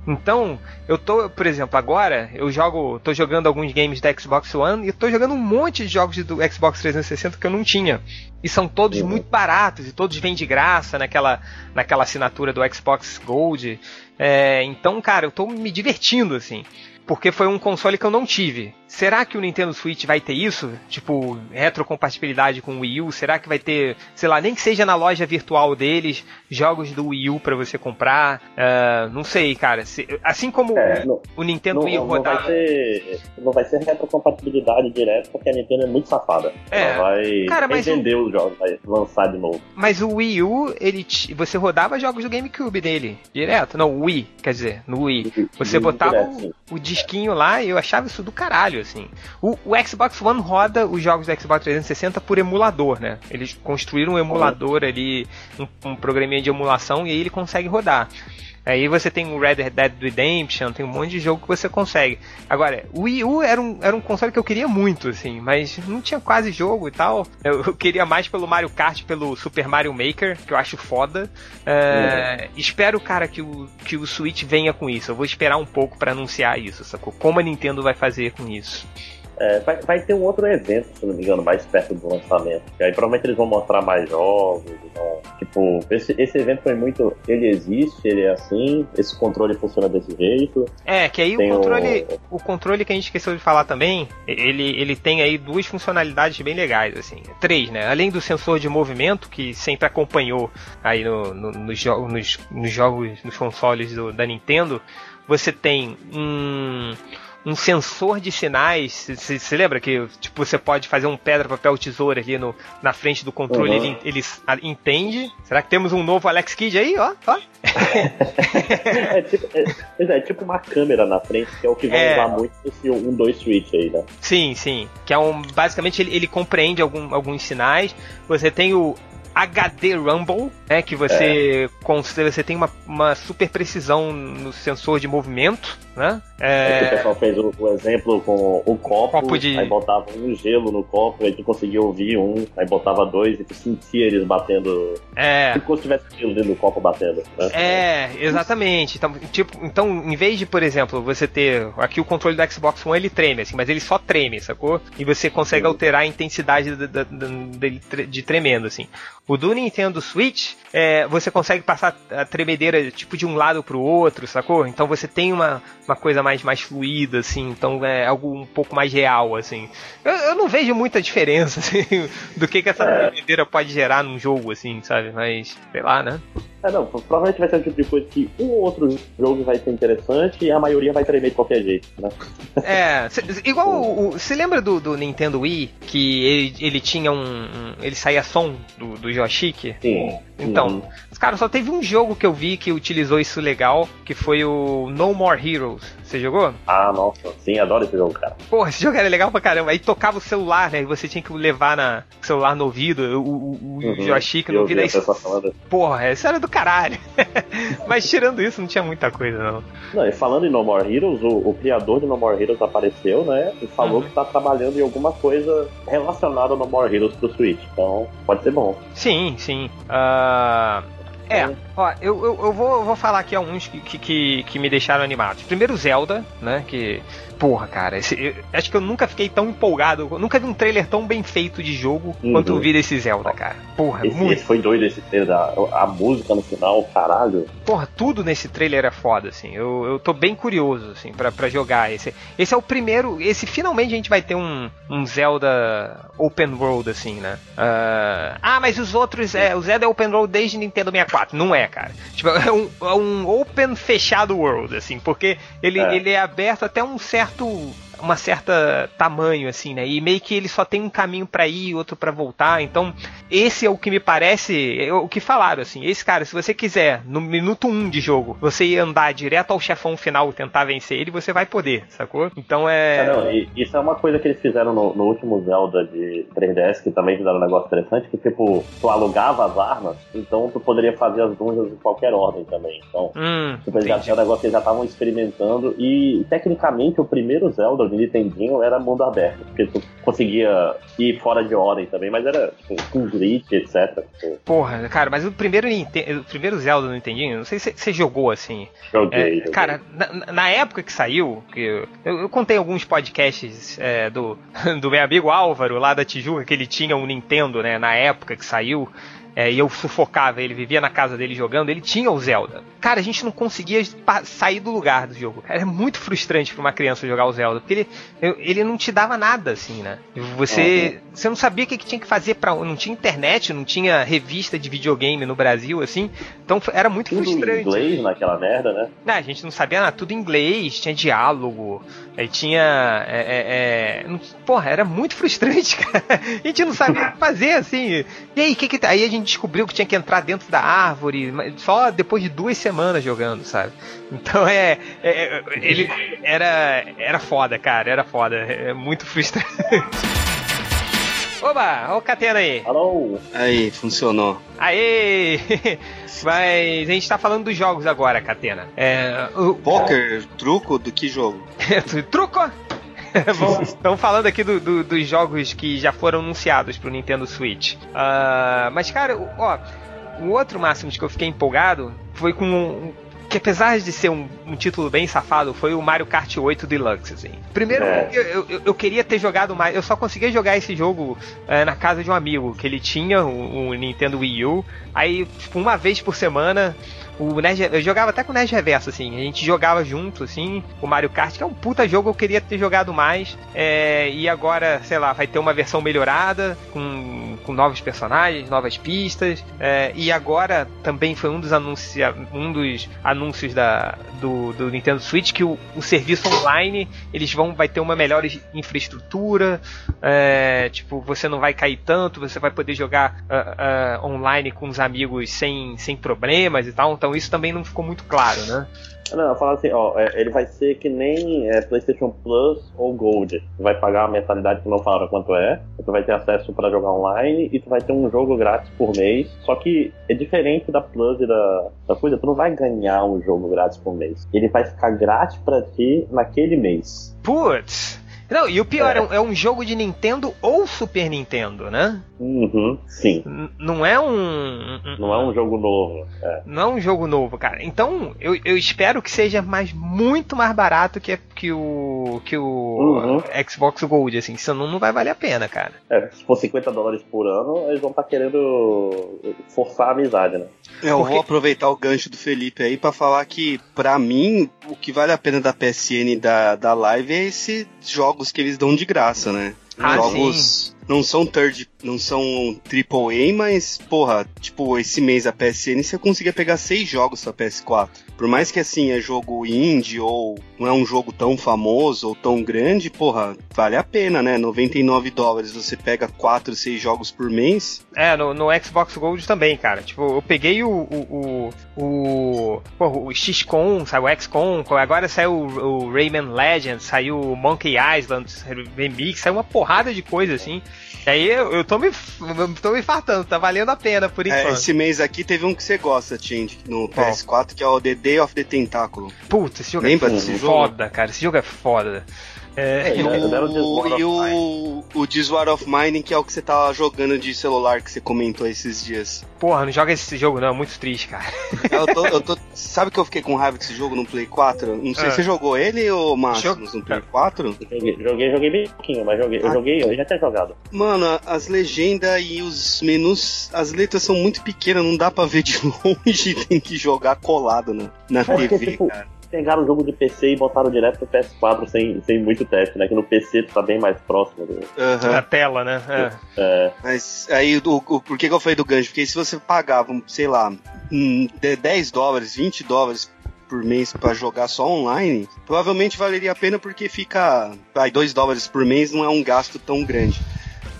Então, eu tô, por exemplo, agora eu jogo, tô jogando alguns games da Xbox One e tô jogando um monte de jogos do Xbox 360 que eu não tinha. E são todos uhum. muito baratos e todos vêm de graça naquela, naquela assinatura do Xbox Gold. É, então, cara, eu tô me divertindo assim porque foi um console que eu não tive. Será que o Nintendo Switch vai ter isso? Tipo, retrocompatibilidade com o Wii U? Será que vai ter, sei lá, nem que seja na loja virtual deles, jogos do Wii U para você comprar? Uh, não sei, cara. assim como é, não, o Nintendo não, Wii U rodava... Não vai, ser, não vai ser retrocompatibilidade direto, porque a Nintendo é muito safada. É, Ela vai cara, vender o... os jogos, vai lançar de novo. Mas o Wii U, ele você rodava jogos do GameCube dele, direto. Não, o Wii, quer dizer, no Wii. Você botava o, o disquinho lá e eu achava isso do caralho, assim. O, o, Xbox One roda os jogos do Xbox 360 por emulador, né? Eles construíram um emulador ali, um, um programinha de emulação e aí ele consegue rodar. Aí você tem o Red Dead Redemption, tem um monte de jogo que você consegue. Agora, o Wii U era um, era um console que eu queria muito, assim, mas não tinha quase jogo e tal. Eu, eu queria mais pelo Mario Kart, pelo Super Mario Maker, que eu acho foda. É, uhum. Espero, cara, que o, que o Switch venha com isso. Eu vou esperar um pouco para anunciar isso, sacou? Como a Nintendo vai fazer com isso. É, vai, vai, ter um outro evento, se não me engano, mais perto do lançamento. Que aí provavelmente eles vão mostrar mais jogos. Então, tipo, esse, esse evento foi muito. Ele existe, ele é assim, esse controle funciona desse jeito. É, que aí o controle. O... o... controle que a gente esqueceu de falar também, ele, ele tem aí duas funcionalidades bem legais, assim. Três, né? Além do sensor de movimento, que sempre acompanhou aí no, no, nos, nos, nos jogos, nos consoles do, da Nintendo, você tem um um sensor de sinais. Você lembra que tipo, você pode fazer um pedra, papel, tesoura ali no, na frente do controle, uhum. ele, ele entende. Será que temos um novo Alex Kidd aí? Ó, ó. é, tipo, é, é, tipo uma câmera na frente, que é o que vai é. usar muito esse 1-2 switch aí, né? Sim, sim. Que é um. Basicamente ele, ele compreende algum, alguns sinais. Você tem o HD Rumble, né, que você, é. você tem uma, uma super precisão no sensor de movimento, né? É... o pessoal fez o, o, exemplo com o copo, copo de... aí botava um gelo no copo, aí tu conseguia ouvir um, aí botava dois e tu sentia eles batendo. É. Tipo como se tivesse gelo dentro do copo batendo. Né? É, exatamente. Então, tipo, então, em vez de, por exemplo, você ter. Aqui o controle do Xbox One ele treme, assim, mas ele só treme, sacou? E você consegue Sim. alterar a intensidade dele de tremendo, assim. O do Nintendo Switch, é, você consegue passar a tremedeira tipo de um lado pro outro, sacou? Então você tem uma, uma coisa mais, mais fluida, assim, então é algo um pouco mais real, assim. Eu, eu não vejo muita diferença, assim, do que, que essa é. tremedeira pode gerar num jogo, assim, sabe? Mas, sei lá, né? É, não, provavelmente vai ser o tipo de coisa que um ou outro jogo vai ser interessante e a maioria vai tremer de qualquer jeito, né? É, cê, igual você lembra do, do, Nintendo Wii que ele, ele tinha um, um, ele saía som do, do joystick? Sim. Então, uhum. Cara, só teve um jogo que eu vi que utilizou isso legal, que foi o No More Heroes. Você jogou? Ah, nossa, sim, adoro esse jogo, cara. Porra, esse jogo era legal pra caramba. Aí tocava o celular, né? E você tinha que levar na, o celular no ouvido, o, o, o uhum, joystick no ouvido. Aí, porra, isso era do caralho. Mas tirando isso, não tinha muita coisa, não. Não, e falando em No More Heroes, o, o criador de No More Heroes apareceu, né? E falou uhum. que tá trabalhando em alguma coisa relacionada ao No More Heroes pro Switch. Então, pode ser bom. Sim, sim. Uh... É, ó, eu, eu, eu, vou, eu vou falar aqui alguns que, que, que me deixaram animados. Primeiro Zelda, né? Que porra, cara, esse, eu, acho que eu nunca fiquei tão empolgado, nunca vi um trailer tão bem feito de jogo uhum. quanto eu vi desse Zelda, cara. Porra, esse, muito. Esse foi doido esse trailer, a, a música no final, caralho. Porra, tudo nesse trailer é foda, assim. Eu, eu tô bem curioso, assim, pra, pra jogar. Esse, esse é o primeiro, esse finalmente a gente vai ter um, um Zelda open world, assim, né? Uh, ah, mas os outros, é, o Zelda é open world desde Nintendo 64. Não é, cara. Tipo, é um, é um open fechado world, assim, porque ele é. ele é aberto até um certo certo uma certa tamanho assim, né? E meio que ele só tem um caminho para ir, outro para voltar. Então, esse é o que me parece, é o que falaram assim. Esse cara, se você quiser no minuto 1 um de jogo, você ir andar direto ao chefão final e tentar vencer ele, você vai poder, sacou? Então é, é não, isso é uma coisa que eles fizeram no, no, último Zelda de 3DS, que também fizeram um negócio interessante, que tipo, tu alugava as armas, então tu poderia fazer as dungeons em qualquer ordem também. Então, hum, tipo, eles já um negócio que eles já estavam experimentando e tecnicamente o primeiro Zelda de Nintendinho era mundo aberto, porque tu conseguia ir fora de ordem também, mas era tipo, com glitch, etc. Porra, cara, mas o primeiro, o primeiro Zelda do Nintendinho, não sei se você jogou assim. Joguei. É, cara, na, na, época que saiu, que eu, eu contei alguns podcasts é, do, do meu amigo Álvaro, lá da Tijuca, que ele tinha um Nintendo, né, na época que saiu. É, e eu sufocava ele, vivia na casa dele jogando, ele tinha o Zelda. Cara, a gente não conseguia sair do lugar do jogo. É muito frustrante para uma criança jogar o Zelda, porque ele, ele não te dava nada, assim, né? Você, uhum. você não sabia o que, tinha que fazer para Não tinha internet, não tinha revista de videogame no Brasil, assim. Então era muito tudo frustrante. Tudo em inglês naquela merda, né? Não, a gente não sabia nada, tudo em inglês, tinha diálogo, aí tinha. É, é, é... Porra, era muito frustrante, cara. A gente não sabia o que fazer, assim. E aí, que que tá? Aí a gente descobriu que tinha que entrar dentro da árvore, só depois de duas semanas jogando, sabe? Então é, é, é ele era era foda, cara, era foda, é muito frustrante. Oba, o Catena aí. Alô. Aí, funcionou. Aê! Mas a gente tá falando dos jogos agora, Catena. É, o... Poker, truco, do que jogo? truco? Estamos falando aqui do, do, dos jogos que já foram anunciados pro Nintendo Switch. Uh, mas, cara, ó, o outro máximo de que eu fiquei empolgado foi com que apesar de ser um, um, título bem safado, foi o Mario Kart 8 Deluxe, assim. Primeiro, é. eu, eu, eu, queria ter jogado mais. Eu só conseguia jogar esse jogo é, na casa de um amigo, que ele tinha um, um Nintendo Wii U. Aí, tipo, uma vez por semana, o Nerd, eu jogava até com o Nerd Reverso, assim. A gente jogava junto, assim, o Mario Kart, que é um puta jogo, eu queria ter jogado mais. É, e agora, sei lá, vai ter uma versão melhorada, com com novos personagens, novas pistas. É, e agora também foi um dos, anuncia, um dos anúncios da, do, do Nintendo Switch que o, o serviço online eles vão vai ter uma melhor infraestrutura. É, tipo, você não vai cair tanto, você vai poder jogar uh, uh, online com os amigos sem, sem problemas e tal. Então isso também não ficou muito claro, né? Não, eu falo assim, ó, é, ele vai ser que nem é, PlayStation Plus ou Gold. Tu vai pagar a mensalidade que não falaram quanto é, tu vai ter acesso para jogar online e tu vai ter um jogo grátis por mês. Só que é diferente da Plus e da, da coisa, tu não vai ganhar um jogo grátis por mês. Ele vai ficar grátis para ti naquele mês. Putz! Não, e o pior, é, é, um, é um, jogo de Nintendo ou Super Nintendo, né? Uhum, sim. N não é um, um, Não é um jogo novo. É. Não é um jogo novo, cara. Então, eu, eu espero que seja mais, muito mais barato que, que o, que o uhum. Xbox Gold, assim. Senão não vai valer a pena, cara. É, se for 50 dólares por ano, eles vão estar tá querendo forçar a amizade, né? Eu Porque... vou aproveitar o gancho do Felipe aí para falar que, para mim, o que vale a pena da PSN da, da Live é esses jogos que eles dão de graça, né? Ah, jogos sim. não são third, não são triple A, mas porra, tipo, esse mês a PSN você conseguia pegar seis jogos pra PS4. Por mais que assim é jogo indie ou não é um jogo tão famoso ou tão grande, porra, vale a pena, né? 99 dólares você pega 4, 6 jogos por mês. É, no, no Xbox Gold também, cara. Tipo, eu peguei o. o, o, o, porra, o XCOM, saiu o XCOM, agora saiu o, o Rayman Legends, saiu o Monkey Island Remix, saiu uma porrada de coisa assim. E aí eu, eu tô, me, tô me fartando, tá valendo a pena por é, enquanto. É, esse mês aqui teve um que você gosta, Change, no PS4, que é o The Day of the Tentacle. Putz, esse jogo Lembra é foda, cara. Esse jogo é foda. É, e o, e o, o This War of Mining, que é o que você tava jogando de celular que você comentou esses dias. Porra, não joga esse jogo não, é muito triste, cara. Eu tô, eu tô, sabe que eu fiquei com raiva desse jogo no Play 4? Não sei, é. você jogou ele ou Máximos no Play 4? Joguei, joguei, joguei bem pouquinho, mas joguei, ah. eu joguei, eu já tinha jogado. Mano, as legendas e os menus, as letras são muito pequenas, não dá pra ver de longe, tem que jogar colado na, na TV, tipo, cara pegaram o jogo de PC e botaram direto pro PS4 sem, sem muito teste, né? Que no PC tu tá bem mais próximo do... Uhum. Da tela, né? É. é. Mas aí, o, o, por que, que eu falei do gancho? Porque se você pagava, sei lá, 10 dólares, 20 dólares por mês para jogar só online, provavelmente valeria a pena porque fica. Vai, 2 dólares por mês não é um gasto tão grande.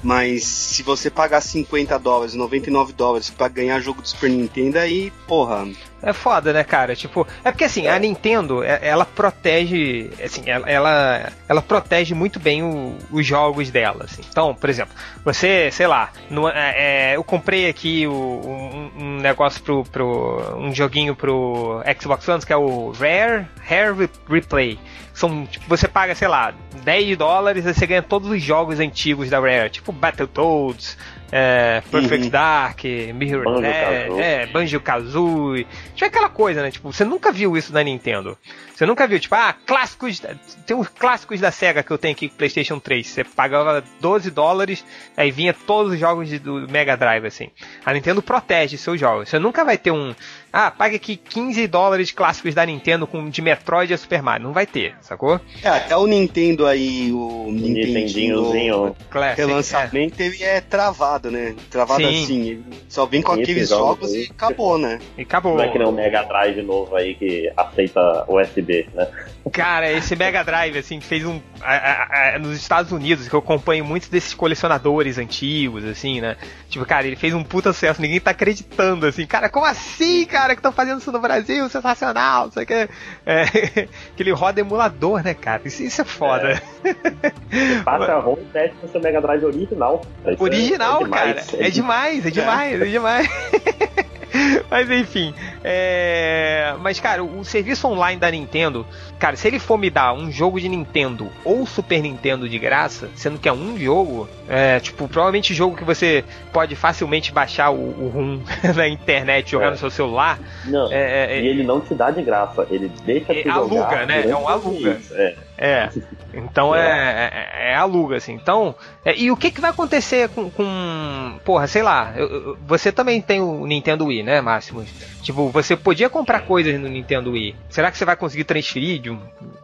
Mas se você pagar 50 dólares, 99 dólares para ganhar jogo do Super Nintendo, aí, porra. É foda, né, cara? Tipo, é porque assim, a Nintendo, é, ela protege, assim, ela, ela, ela protege muito bem o, os jogos dela, assim. Então, por exemplo, você, sei lá, no, é, é eu comprei aqui o, um, um, negócio pro, pro, um joguinho pro Xbox One, que é o Rare Hair Replay. São, tipo, você paga, sei lá, 10 dólares e você ganha todos os jogos antigos da Rare, tipo Battletoads, é, Perfect uhum. Dark, Mirror Banjo é, Banjo Kazooie. Tipo aquela coisa, né? Tipo, você nunca viu isso na Nintendo. Você nunca viu, tipo, ah, clássicos. Tem os clássicos da SEGA que eu tenho aqui PlayStation 3. Você pagava 12 dólares, aí vinha todos os jogos do Mega Drive, assim. A Nintendo protege seus jogos. Você nunca vai ter um. Ah, paga aqui 15 dólares clássicos da Nintendo com de Metroid e Super Mario. Não vai ter, sacou? É, até o Nintendo aí, o Nintendinhozinho. Relançamento, é. ele é travado, né? Travado Sim. assim. Ele só vem com aqueles jogos, e acabou, né? E acabou. Não é que nem o Mega Drive novo aí que aceita USB, né? Cara, esse Mega Drive, assim, fez um. A, a, a, nos Estados Unidos, que eu acompanho muitos desses colecionadores antigos, assim, né? Tipo, cara, ele fez um puta sucesso, ninguém tá acreditando, assim, cara, como assim, cara? Cara que estão fazendo isso no Brasil, sensacional, não sei o que. É, que ele roda emulador, né, cara? Isso, isso é foda. É. Passa ROM e teste no seu Mega Drive original. Isso original, é, é cara. É demais, é demais, é demais. Mas enfim. É... Mas, cara, o serviço online da Nintendo, cara, se ele for me dar um jogo de Nintendo ou Super Nintendo de graça, sendo que é um jogo, é, tipo, provavelmente jogo que você pode facilmente baixar o, o ROM na internet jogar é. no seu celular. Não, é, é, e ele não te dá de graça, ele deixa te aluga, né? É um aluga. É. É. Então é, é, é aluga, assim. Então, é, e o que, que vai acontecer com, com porra, sei lá, eu, eu, você também tem o Nintendo Wii, né, Máximo? Tipo, você podia comprar coisas no Nintendo Wii. Será que você vai conseguir transferir de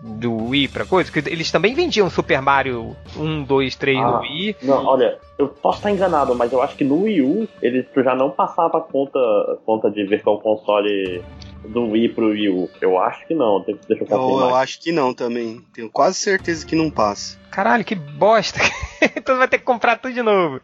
do Wii pra coisa? Porque eles também vendiam Super Mario 1, 2, 3 ah, no Wii. Não, olha, eu posso estar enganado, mas eu acho que no Wii U eles já não passava conta, conta de Virtual Console do Wii pro Wii U. Eu acho que não, deixa eu confirmar. Eu, eu acho que não também. Tenho quase certeza que não passa. Caralho, que bosta. então vai ter que comprar tudo de novo.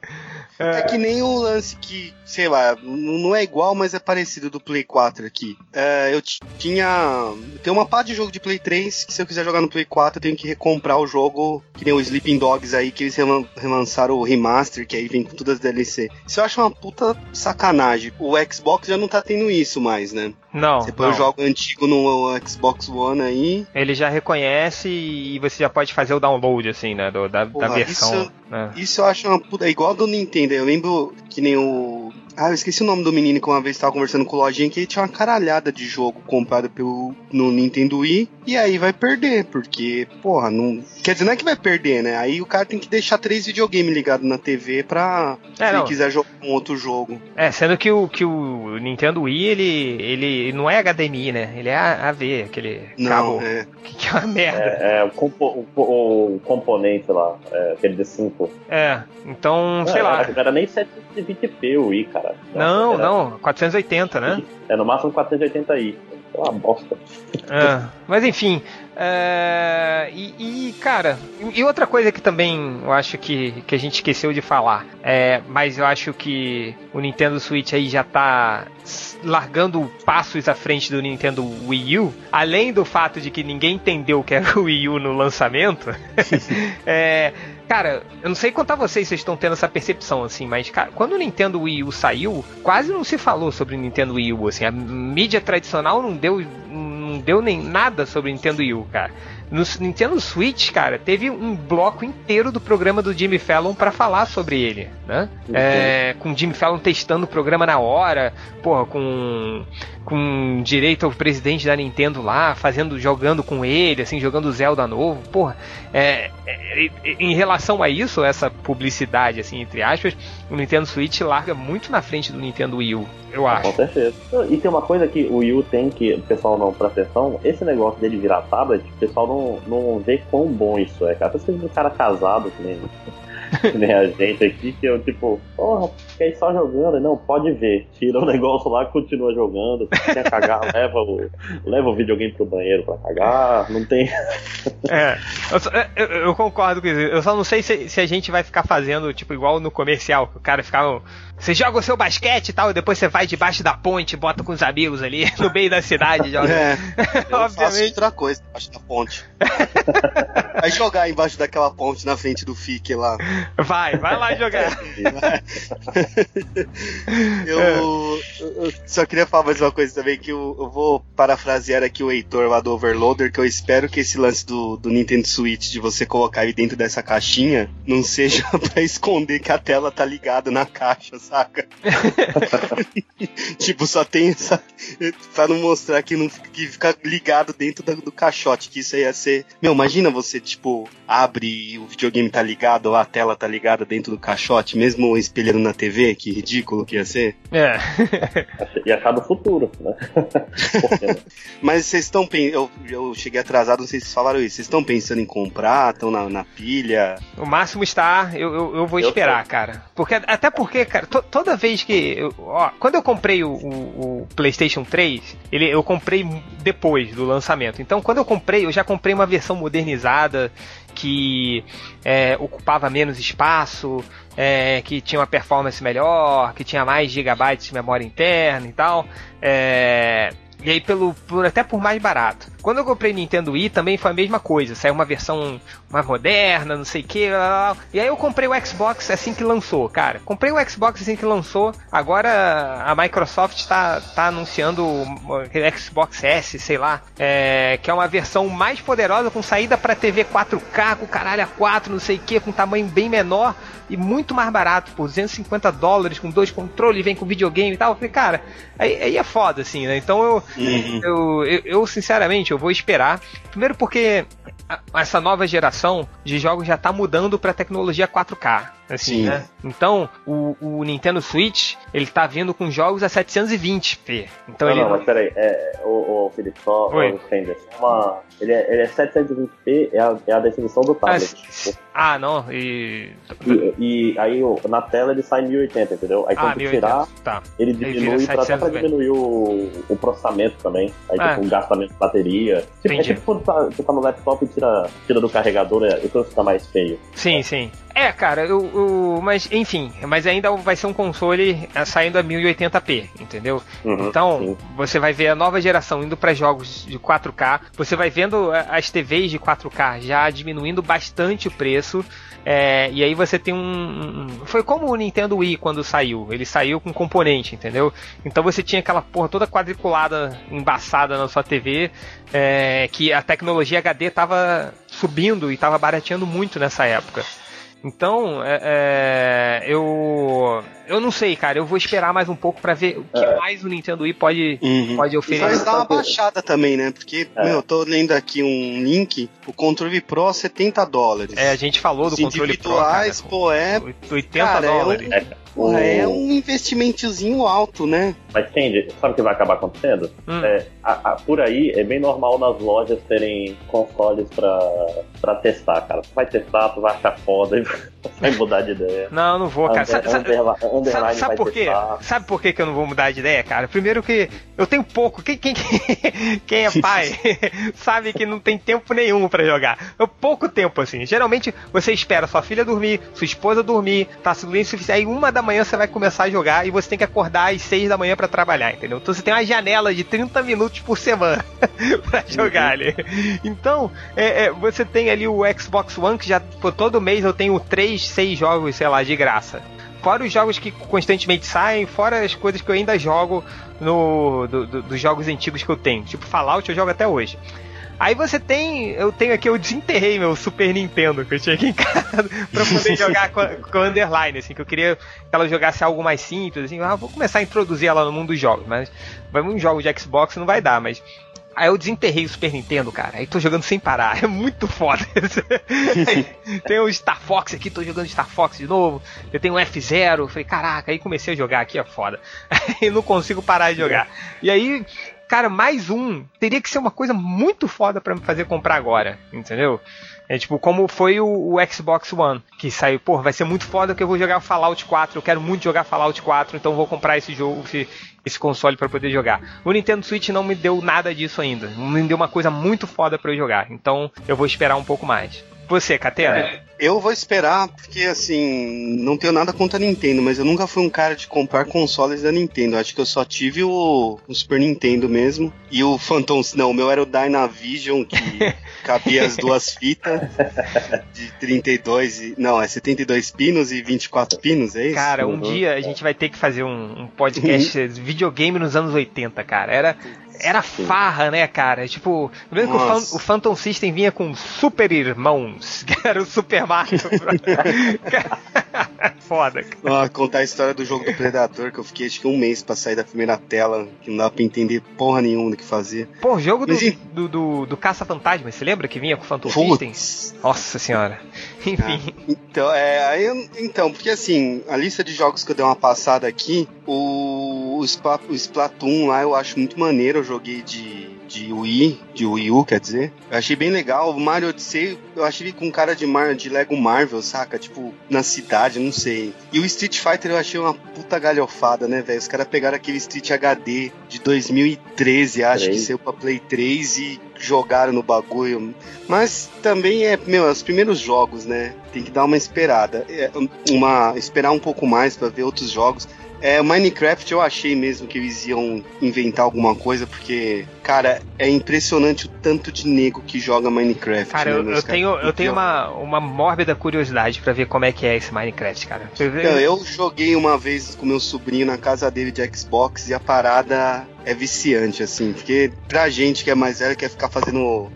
É. é que nem o lance que, sei lá, não é igual, mas é parecido do Play 4 aqui. É, eu tinha. Tem uma parte de jogo de Play 3 que se eu quiser jogar no Play 4 eu tenho que recomprar o jogo, que nem o Sleeping Dogs aí, que eles relançaram o remaster, que aí vem com todas as DLC. Isso eu acho uma puta sacanagem. O Xbox já não tá tendo isso mais, né? Não. Você põe o jogo antigo no Xbox One aí. Ele já reconhece e você já pode fazer o download, assim, né? Do, da, Porra, da versão. Isso, né? isso eu acho uma puta. É igual do Nintendo. Eu lembro que nem o ah, eu esqueci o nome do menino que uma vez tava conversando com o Lojinha que tinha uma caralhada de jogo comprado pelo, no Nintendo Wii. E aí vai perder, porque, porra, não. Quer dizer, não é que vai perder, né? Aí o cara tem que deixar três videogames ligados na TV pra é, se ele quiser jogar um outro jogo. É, sendo que o, que o Nintendo Wii, ele, ele não é HDMI, né? Ele é AV, aquele não, cabo. É. Que, que é uma merda. É, é o, compo o, o, componente lá, é, aquele D5. É, então, sei lá. Era, era nem 7 720p o Wii, cara. Não, era... não, 480, né? É, no máximo 480i. É uma bosta. Ah, mas enfim. Uh, e, e, cara, e outra coisa que também eu acho que, que a gente esqueceu de falar, é, mas eu acho que o Nintendo Switch aí já tá largando passos à frente do Nintendo Wii U, além do fato de que ninguém entendeu o que era o Wii U no lançamento, é, Cara, eu não sei contar vocês, vocês estão tendo essa percepção, assim, mas, cara, quando o Nintendo Wii U saiu, quase não se falou sobre o Nintendo Wii U, assim, a mídia tradicional não deu, não deu nem nada sobre o Nintendo Wii U, cara. No Nintendo Switch, cara, teve um bloco inteiro do programa do Jimmy Fallon para falar sobre ele, né? Uhum. É, com o Jimmy Fallon testando o programa na hora, porra, com com direito ao presidente da Nintendo lá, fazendo, jogando com ele, assim, jogando Zelda novo, porra. É, é, em relação a isso, essa publicidade, assim, entre aspas, o Nintendo Switch larga muito na frente do Nintendo Wii U, eu acho. Com certeza. E tem uma coisa que o Wii U tem que o pessoal não presta atenção, esse negócio dele virar tablet, o pessoal não, não vê quão bom isso é, cara. Você um cara casado que nem que nem a gente aqui, que eu, tipo, porra, ir só jogando? Não, pode ver. Tira o negócio lá, continua jogando. Se quer cagar, leva o, leva o videogame pro banheiro pra cagar. Não tem. é, eu, só, eu, eu, concordo com isso. Eu só não sei se, se a gente vai ficar fazendo, tipo, igual no comercial, que o cara ficava. Você joga o seu basquete e tal, e depois você vai debaixo da ponte, bota com os amigos ali, no meio da cidade. Joga. É, Obviamente. outra coisa debaixo da ponte. vai jogar embaixo daquela ponte na frente do FIC lá. Vai, vai lá jogar. eu, eu, só queria falar mais uma coisa também, que eu, eu, vou parafrasear aqui o Heitor lá do Overloader, que eu espero que esse lance do, do Nintendo Switch, de você colocar ele dentro dessa caixinha, não seja pra esconder que a tela tá ligada na caixa, saca? tipo, só tem essa... pra não mostrar que não que fica ligado dentro do, do caixote, que isso aí ia ser... Meu, imagina você, tipo, abre e o videogame tá ligado, ou a tela tá ligada dentro do caixote, mesmo espelhando na TV, que ridículo que ia ser. É. ia achar do futuro, né? Mas vocês estão eu, eu cheguei atrasado, não sei se vocês falaram isso. Vocês estão pensando em comprar? Estão na, na, pilha? O máximo está, eu, eu, eu vou eu esperar, sei. cara. Porque, até porque, cara, toda vez que. Ó, quando eu comprei o, o, o, PlayStation 3, ele, eu comprei depois do lançamento. Então, quando eu comprei, eu já comprei uma versão modernizada que é, ocupava menos espaço, é, que tinha uma performance melhor, que tinha mais gigabytes de memória interna e tal. É, e aí pelo por, até por mais barato. Quando eu comprei Nintendo Wii também foi a mesma coisa, saiu uma versão mais moderna, não sei o que. E aí eu comprei o Xbox assim que lançou, cara. Comprei o Xbox assim que lançou. Agora a Microsoft está tá anunciando o Xbox S, sei lá, é, que é uma versão mais poderosa com saída para TV 4K, com caralho a 4, não sei o que, com tamanho bem menor e muito mais barato, por 250 dólares, com dois controles, vem com videogame e tal. Eu falei, cara, aí, aí é foda, assim, né? Então eu, Uhum. Eu, eu, eu, sinceramente, eu vou esperar. Primeiro porque essa nova geração de jogos já tá mudando pra tecnologia 4K. Assim, né? Então, o, o, Nintendo Switch, ele tá vindo com jogos a 720p. Então não, ele não, mas peraí, é, o, o Felipe, só Oi. uma, ele, é, ele é 720p, é a, é a definição do tablet. Ah, ah não, e... e... E, aí na tela ele sai 1080, entendeu? Aí quando ah, tirar, tá. ele diminui pra, até pra diminuir o, o processamento também. Aí ah. tipo, o gastamento de bateria. Tipo, é tipo quando tá, você tá no laptop e tira, tira do carregador, e então fica mais feio. Sim, é. sim. É, cara, eu, eu, mas enfim, mas ainda vai ser um console é, saindo a 1080p, entendeu? Uhum, então, sim. você vai ver a nova geração indo para jogos de 4K, você vai vendo é, as TVs de 4K já diminuindo bastante o preço. É, e aí você tem um, um, Foi como o Nintendo Wii quando saiu. Ele saiu com componente, entendeu? Então você tinha aquela porra toda quadriculada, embaçada na sua TV, é, que a tecnologia HD tava subindo e tava barateando muito nessa época. Então, é, é, eu eu não sei, cara. Eu vou esperar mais um pouco para ver o que é. mais o Nintendo Wii pode, uhum. pode oferecer. Mas dá uma baixada também, né? Porque, é. meu, eu tô lendo aqui um link, o controle Pro 70 dólares. É, a gente falou do Os controle Pro. Cara, pô, é 80 cara, dólares. É um... Porra, é um investimentozinho alto, né? Mas, Candy, sabe o que vai acabar acontecendo? Hum. É, a, a, por aí, é bem normal nas lojas terem consoles pra, pra testar, cara. Tu vai testar, tu vai achar foda e vai mudar de ideia. Não, não vou, cara. Under, sabe, sabe, sabe por quê? Sabe por quê que eu não vou mudar de ideia, cara? Primeiro que eu tenho pouco. Quem, quem, quem é pai sabe que não tem tempo nenhum para jogar. Eu pouco tempo, assim. Geralmente você espera sua filha dormir, sua esposa dormir, tá silêncio suficiente. Aí uma da manhã você vai começar a jogar e você tem que acordar às 6 da manhã para trabalhar, entendeu? Então você tem uma janela de 30 minutos por semana para jogar uhum. ali. Então, é, é, você tem ali o Xbox One, que já por todo mês eu tenho 3, 6 jogos, sei lá, de graça. Fora os jogos que constantemente saem, fora as coisas que eu ainda jogo no do, do, dos jogos antigos que eu tenho. Tipo Fallout eu jogo até hoje. Aí você tem. Eu tenho aqui, eu desenterrei meu Super Nintendo que eu tinha aqui em casa pra poder jogar com, com Underline, assim, que eu queria que ela jogasse algo mais simples, assim. Ah, vou começar a introduzir ela no mundo dos jogos, mas um jogo de Xbox não vai dar, mas. Aí eu desenterrei o Super Nintendo, cara. Aí tô jogando sem parar. É muito foda. tem o Star Fox aqui, tô jogando Star Fox de novo. Eu tenho o F0. Falei, caraca, aí comecei a jogar aqui, é foda. Aí não consigo parar de jogar. E aí cara, mais um teria que ser uma coisa muito foda para me fazer comprar agora, entendeu? É tipo, como foi o, o, Xbox One, que saiu, pô, vai ser muito foda que eu vou jogar Fallout 4, eu quero muito jogar Fallout 4, então vou comprar esse jogo, esse, esse console para poder jogar. O Nintendo Switch não me deu nada disso ainda, não me deu uma coisa muito foda para eu jogar, então eu vou esperar um pouco mais. Você, Catena? É, eu vou esperar, porque assim, não tenho nada contra a Nintendo, mas eu nunca fui um cara de comprar consoles da Nintendo. Acho que eu só tive o, o Super Nintendo mesmo. E o Phantom. Não, o meu era o Dynavision, que cabia as duas fitas de 32 e. Não, é 72 pinos e 24 pinos, é isso? Cara, um uhum. dia a gente vai ter que fazer um, um podcast videogame nos anos 80, cara. Era era farra, né, cara? Tipo, lembra que o, o, Phantom System vinha com Super Irmãos, que era o Super Mario. Foda. Cara. contar a história do jogo do Predador, que eu fiquei acho que um mês pra sair da primeira tela, que não dava pra entender porra nenhuma do que fazer. Pô, jogo do, do, do, do Caça-Fantasma, você lembra que vinha com o Phantom System? Nossa senhora. Enfim. Ah, então, é, aí então, porque assim, a lista de jogos que eu dei uma passada aqui, o, o, Splatoon lá eu acho muito maneiro, eu joguei de, de Wii, de Wii U, quer dizer. Eu achei bem legal. O Mario Odyssey, eu achei ele com cara de, Mar, de Lego Marvel, saca? Tipo, na cidade, não sei. E o Street Fighter eu achei uma puta galhofada, né, velho? Os caras pegaram aquele Street HD de 2013, acho 3. que saiu pra Play 3 e jogaram no bagulho. Mas também é, meu, é os primeiros jogos, né? Tem que dar uma esperada. É, uma, esperar um pouco mais para ver outros jogos. É, Minecraft eu achei mesmo que eles iam inventar alguma coisa, porque, cara, é impressionante o tanto de nego que joga Minecraft. Cara, né, eu, eu tenho, eu tenho uma, uma mórbida curiosidade para ver como é que é esse Minecraft, cara. Então, eu joguei uma vez com meu sobrinho na casa dele de Xbox e a parada é viciante, assim, porque pra gente que é mais velho quer ficar fazendo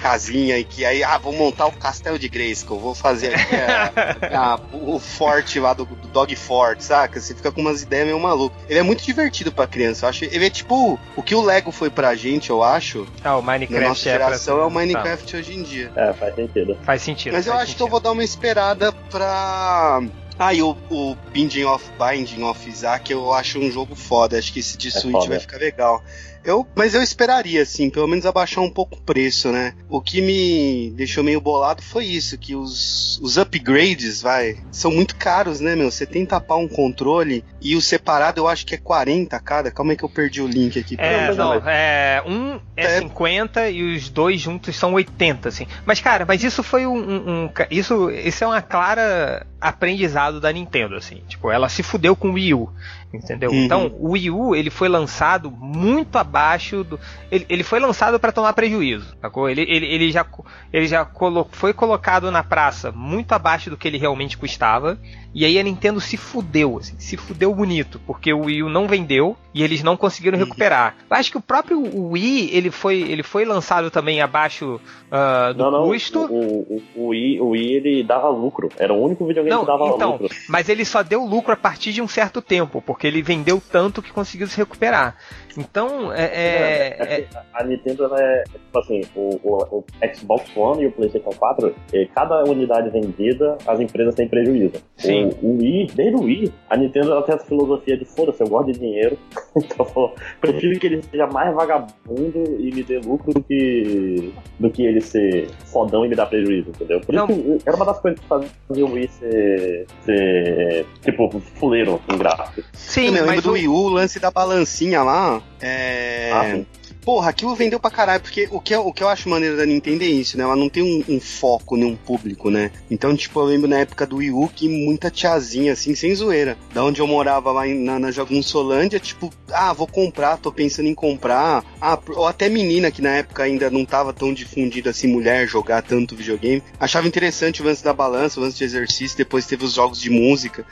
casinha e que aí, ah, vou montar o castelo de Grayskull, vou fazer aqui a, a, o forte lá do, do, Dog Fort, saca? Você fica com umas ideias meio malucas. Ele é muito divertido pra criança, eu acho. Ele é tipo o que o Lego foi pra gente, eu acho. Ah, o Minecraft na nossa geração é, pra... é o Minecraft hoje em dia. É, faz sentido. Faz sentido. Mas eu acho sentido. que eu vou dar uma esperada pra ah, e o, o Binding of Binding of Isaac eu acho um jogo foda. Acho que esse de é Switch foda. vai ficar legal. Eu, mas eu esperaria, assim, pelo menos abaixar um pouco o preço, né? O que me deixou meio bolado foi isso, que os, os upgrades, vai, são muito caros, né, meu? Você tem tapar um controle e o separado eu acho que é 40 cada. Calma aí que eu perdi o link aqui. É, não, é, um é, é 50 e os dois juntos são 80, assim. Mas, cara, mas isso foi um, um, um isso, isso é uma clara aprendizado da Nintendo, assim. Tipo, ela se fudeu com o Wii U. Entendeu? Uhum. Então, o Wii U ele foi lançado muito abaixo do. Ele, ele foi lançado para tomar prejuízo. Sacou? Ele, ele, ele já, ele já colo, foi colocado na praça muito abaixo do que ele realmente custava. E aí a Nintendo se fudeu, assim, se fudeu bonito, porque o Wii U não vendeu e eles não conseguiram uhum. recuperar. Eu acho que o próprio Wii ele foi, ele foi lançado também abaixo uh, do não, não, custo. O, o, o, Wii, o Wii ele dava lucro. Era o único videogame não, que dava então, lucro. Mas ele só deu lucro a partir de um certo tempo, porque ele vendeu tanto que conseguiu se recuperar. Então, é. é, é, é a Nintendo é. Tipo assim, o, o, o, Xbox One e o PlayStation 4, cada unidade vendida, as empresas têm prejuízo. Sim. O, o Wii, desde o Wii, a Nintendo ela tem essa filosofia de foda-se, eu gosto de dinheiro. então, prefiro que ele seja mais vagabundo e me dê lucro do que, do que ele ser fodão e me dar prejuízo, entendeu? Por Não. isso que era uma das coisas que fazia o Wii ser, ser tipo, fuleiro em gráfico. Sim, eu lembro do Wii U, o lance da balancinha lá, é. Ah, Porra, aquilo vendeu pra caralho, porque o que, eu, o que eu acho maneiro da Nintendo é isso, né? Ela não tem um, um foco nenhum público, né? Então, tipo, eu lembro na época do Wii U que muita tiazinha, assim, sem zoeira. Da onde eu morava lá na, na Jagunçolândia, tipo, ah, vou comprar, tô pensando em comprar. Ah, ou até menina que na época ainda não tava tão difundida assim, mulher jogar tanto videogame. Achava interessante o lance da balança, o lance de exercício, depois teve os jogos de música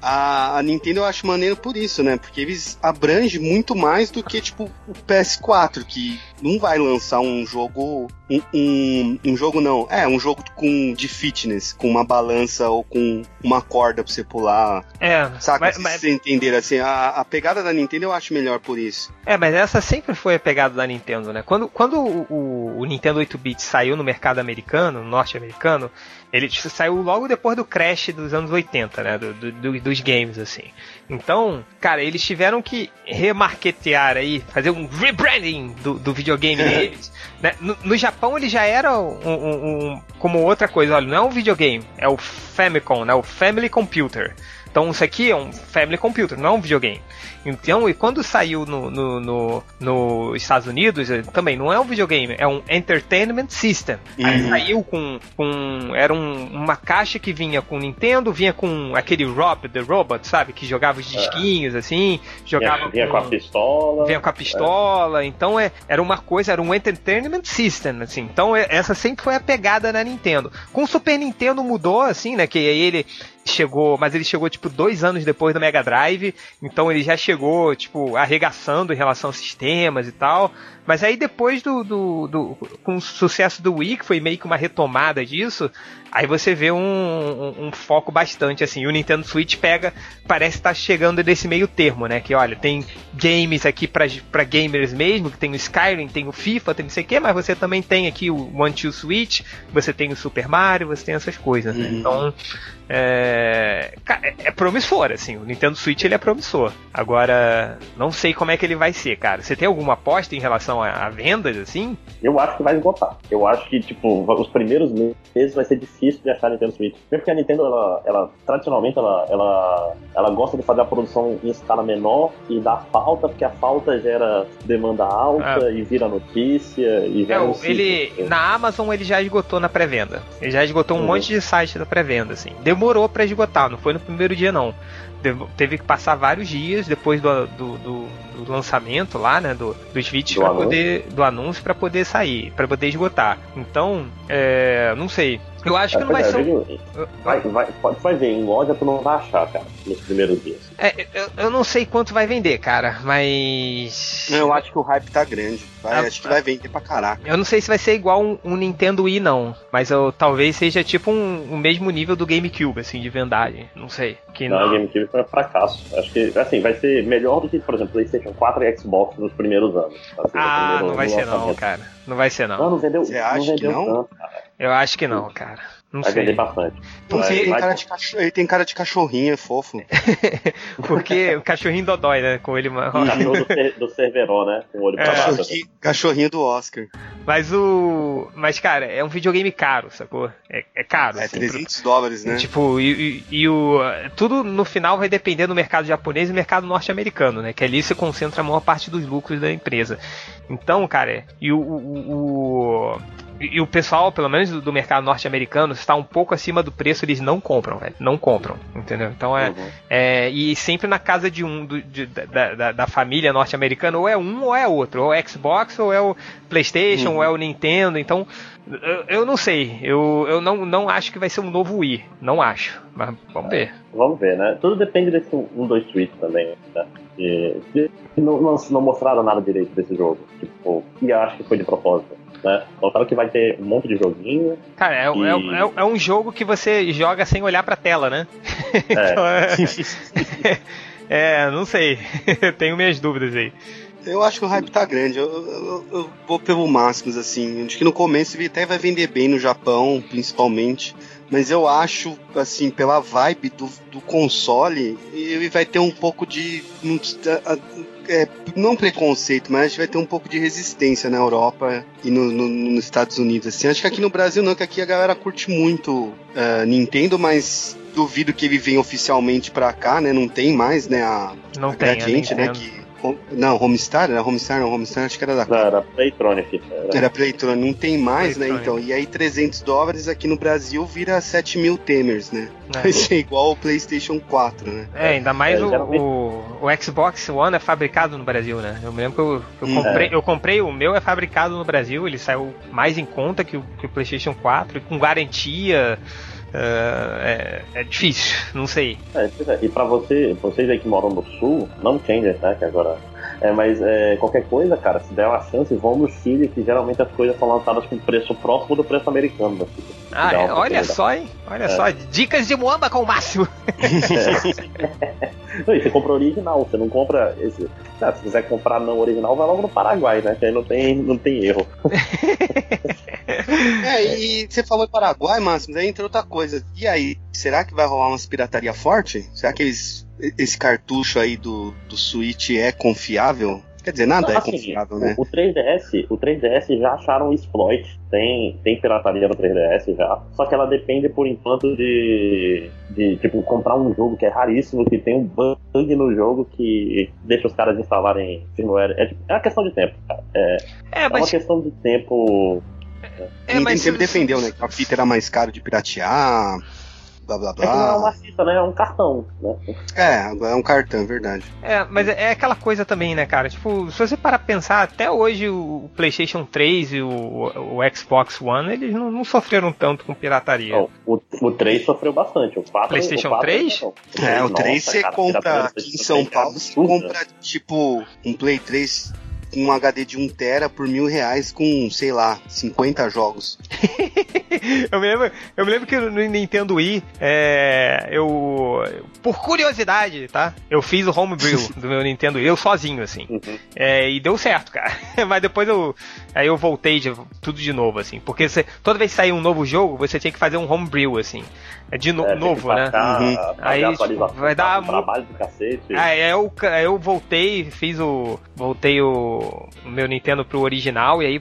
a, a, Nintendo eu acho maneiro por isso, né? Porque eles abrangem muito mais do que, tipo, o PS4, que não vai lançar um jogo. Um, um, um, jogo não. É, um jogo com, de fitness, com uma balança ou com uma corda pra você pular. É. Saca? Mas, mas... você entender assim, a, a pegada da Nintendo eu acho melhor por isso. É, mas essa sempre foi a pegada da Nintendo, né? Quando, quando o, o, o Nintendo 8-bit saiu no mercado americano, norte-americano, ele saiu logo depois do crash dos anos 80, né? Do, do, dos games, assim. Então, cara, eles tiveram que remarketear aí, fazer um rebranding do, do videogame deles. Né? No, no, Japão ele já era um, um, um, como outra coisa, olha, não é um videogame, é o Famicom, né? O Family Computer. Então isso aqui é um family computer, não é um videogame. Então, e quando saiu no, no, no, no Estados Unidos, eh, também não é um videogame, é um entertainment system. Uhum. Aí saiu com. com era um, uma caixa que vinha com Nintendo, vinha com aquele Rob the Robot, sabe? Que jogava os é. disquinhos é. assim, jogava. Vinha, vinha com, com, a pistola. Vinha com a pistola. É. Então é, era uma coisa, era um entertainment system, assim. Então é, essa sempre foi a pegada na Nintendo. Com o Super Nintendo mudou, assim, né? Que aí ele chegou, mas ele chegou tipo dois anos depois do Mega Drive, então ele já chegou tipo arregaçando em relação a sistemas e tal. Mas aí depois do, do, do, com o sucesso do Wii, que foi meio que uma retomada disso, aí você vê um, um, um foco bastante assim. O Nintendo Switch pega, parece estar tá chegando nesse meio termo, né? Que olha, tem games aqui para gamers mesmo, que tem o Skyrim, tem o FIFA, tem não sei o que, mas você também tem aqui o One Two Switch, você tem o Super Mario, você tem essas coisas, né? Uhum. Então é, é promissor, assim. O Nintendo Switch ele é promissor. Agora, não sei como é que ele vai ser, cara. Você tem alguma aposta em relação relação a, a, vendas, assim? Eu acho que vai esgotar. Eu acho que, tipo, os primeiros meses vai ser difícil de achar a Nintendo Switch. Mesmo porque a Nintendo, ela, ela tradicionalmente, ela, ela, ela gosta de fazer a produção em escala menor e dá falta, porque a falta gera demanda alta é. e vira notícia e é, um ele Na Amazon ele já esgotou na pré-venda. Ele já esgotou um uhum. monte de sites da pré-venda, assim. Demorou para esgotar, não foi no primeiro dia, não teve que passar vários dias depois do, do, do, do lançamento lá, né, do, dos vídeos para poder do anúncio para poder sair, para poder esgotar. Então, é, não sei. Eu acho que É, não vai ser. vai, vai, pode, vai ver, em loja tu não vai achar, cara, nos primeiros dias. É, eu, eu não sei quanto vai vender, cara, mas. Eu acho que o hype tá grande. Vai, Ah, acho que vai vender pra caraca. Eu não sei se vai ser igual um, um Nintendo Wii, não. Mas eu, talvez seja tipo um, o mesmo nível do GameCube, assim, de vendagem. Não sei. Que Não, a GameCube foi um fracasso. Acho que, assim, vai ser melhor do que, por exemplo, PlayStation 4 e Xbox nos primeiros anos. Assim, Ah, primeiro- não vai ser não, cara. Não vai ser Não, não. não vendeu, Você não acha que vendeu não? tanto, cara. Eu acho que não, cara. Não Vai vender sei. bastante. Então, Vai- ele, tem vai- cara de cachorro, ele tem cara de cachorrinho, é fofo. Porque o cachorrinho dodói, né? Com ele. O cachorro do, do Cerveró, né? Com o olho pra É. baixo. Cachorrinho, cachorrinho do Oscar. Mas o. Mas, cara, é um videogame caro, sacou? É, é caro. É assim, 300 dólares, né? Tipo, e, e- e o. Tudo no final vai depender do mercado japonês e mercado norte-americano, né? Que ali se concentra a maior parte dos lucros da empresa. Então, cara, e o. o- o- e o pessoal, pelo menos do, do mercado norte-americano, está um pouco acima do preço, eles não compram, velho. Não compram, entendeu? Então é. Uhum. é e sempre na casa de um, do- de- da, da, da família norte-americana, ou é um ou é outro. Ou é Xbox, ou é o PlayStation, Uhum. ou é o Nintendo. Então, eu, eu não sei. Eu, eu não, não acho que vai ser um novo Wii. Não acho. Mas vamos ver. Vamos ver, né? Tudo depende desse 1, 2 Switch também, né? E, e não, não, não mostraram nada direito desse jogo. Tipo, e acho que foi de propósito. Né? Mostraram que vai ter um monte de joguinho. Cara, é, E- é, é, é um jogo que você joga sem olhar pra tela, né? É, Então, é, é, não sei. Tenho minhas dúvidas aí. Eu acho que o hype tá grande. Eu, eu- eu vou pelo máximos, assim. Acho que no começo ele até vai vender bem no Japão, principalmente. Mas eu acho, assim, pela vibe do, do console, ele vai ter um pouco de. Não, é, não preconceito, mas acho que vai ter um pouco de resistência na Europa e no- no- nos Estados Unidos. Assim. Acho que aqui no Brasil não, que aqui a galera curte muito ah, Nintendo, mas duvido que ele venha oficialmente pra cá, né? Não tem mais, né? A, Não a tem. a Gradiente, né? Nintendo. Que, não, Homestar? Era Homestar? Não, Homestar acho que era da não, era Playtronic. Era, Era Playtronic, não tem mais, né? Playtronic. Então, e aí 300 dólares aqui no Brasil vira 7 mil temers, né? É. Vai ser igual o PlayStation 4, né? É, ainda mais É, o, geralmente- o, o Xbox One é fabricado no Brasil, né? Eu me lembro que eu, eu Hum. comprei, É. eu comprei, o meu é fabricado no Brasil, ele saiu mais em conta que o, que o PlayStation 4, e com garantia. É, é, é difícil, não sei. É, é. E pra você, vocês aí que moram no sul, não Changer, né? Que agora. É, mas é, qualquer coisa, cara, se der uma chance, vão no Chile, que geralmente as coisas são lançadas com preço próximo do preço americano. Né? Ah, é, olha só, hein? Olha É. só, dicas de Muamba com o máximo. Não, e você compra original, você não compra esse. Ah, se quiser comprar não original, vai logo no Paraguai, né? Que aí não tem, não tem erro. É, e você falou em Paraguai, Máximo, aí entra outra coisa. E aí, será que vai rolar umas pirataria forte? Será que eles, esse cartucho aí do, do Switch é confiável? Quer dizer, nada é Assim, confiável, né? O 3DS, o 3DS já acharam exploit. Tem, tem pirataria no 3DS já. Só que ela depende por enquanto de, de tipo comprar um jogo que é raríssimo, que tem um bug no jogo que deixa os caras instalarem firmware. É, é uma questão de tempo, cara. É, É, é uma questão de tempo. É, Ninguém mas sempre se- defendeu, né? Que a fita era mais caro de piratear, blá blá É que não é blá. uma fita, né? É um cartão, né? É, agora é um cartão, é verdade. É, mas é, é aquela coisa também, né, cara? Tipo, se você parar pra pensar, até hoje o PlayStation 3 e o, o Xbox One, eles não, não sofreram tanto com pirataria. Não, o, o 3 sofreu bastante. O 4, PlayStation o 4 3? não. É, o nossa, 3 você cara, compra aqui em PlayStation São 3 é Paulo, você compra tipo um Play 3 com um HD de 1 tera por mil reais com, sei lá, 50 jogos. eu, me lembro, eu me lembro que no Nintendo Wii, é, eu. Por curiosidade, tá? Eu fiz o homebrew do meu Nintendo Wii, eu sozinho, assim. Uhum. É, e deu certo, cara. Mas depois eu. Aí eu voltei de, tudo de novo, assim. Porque você, toda vez que sair um novo jogo, você tinha que fazer um homebrew, assim. É de no- É, novo, né? Uhum. Aí, tipo, vai dar um trabalho do cacete. Aí eu, aí eu voltei, fiz o. Voltei o, o meu Nintendo pro original e aí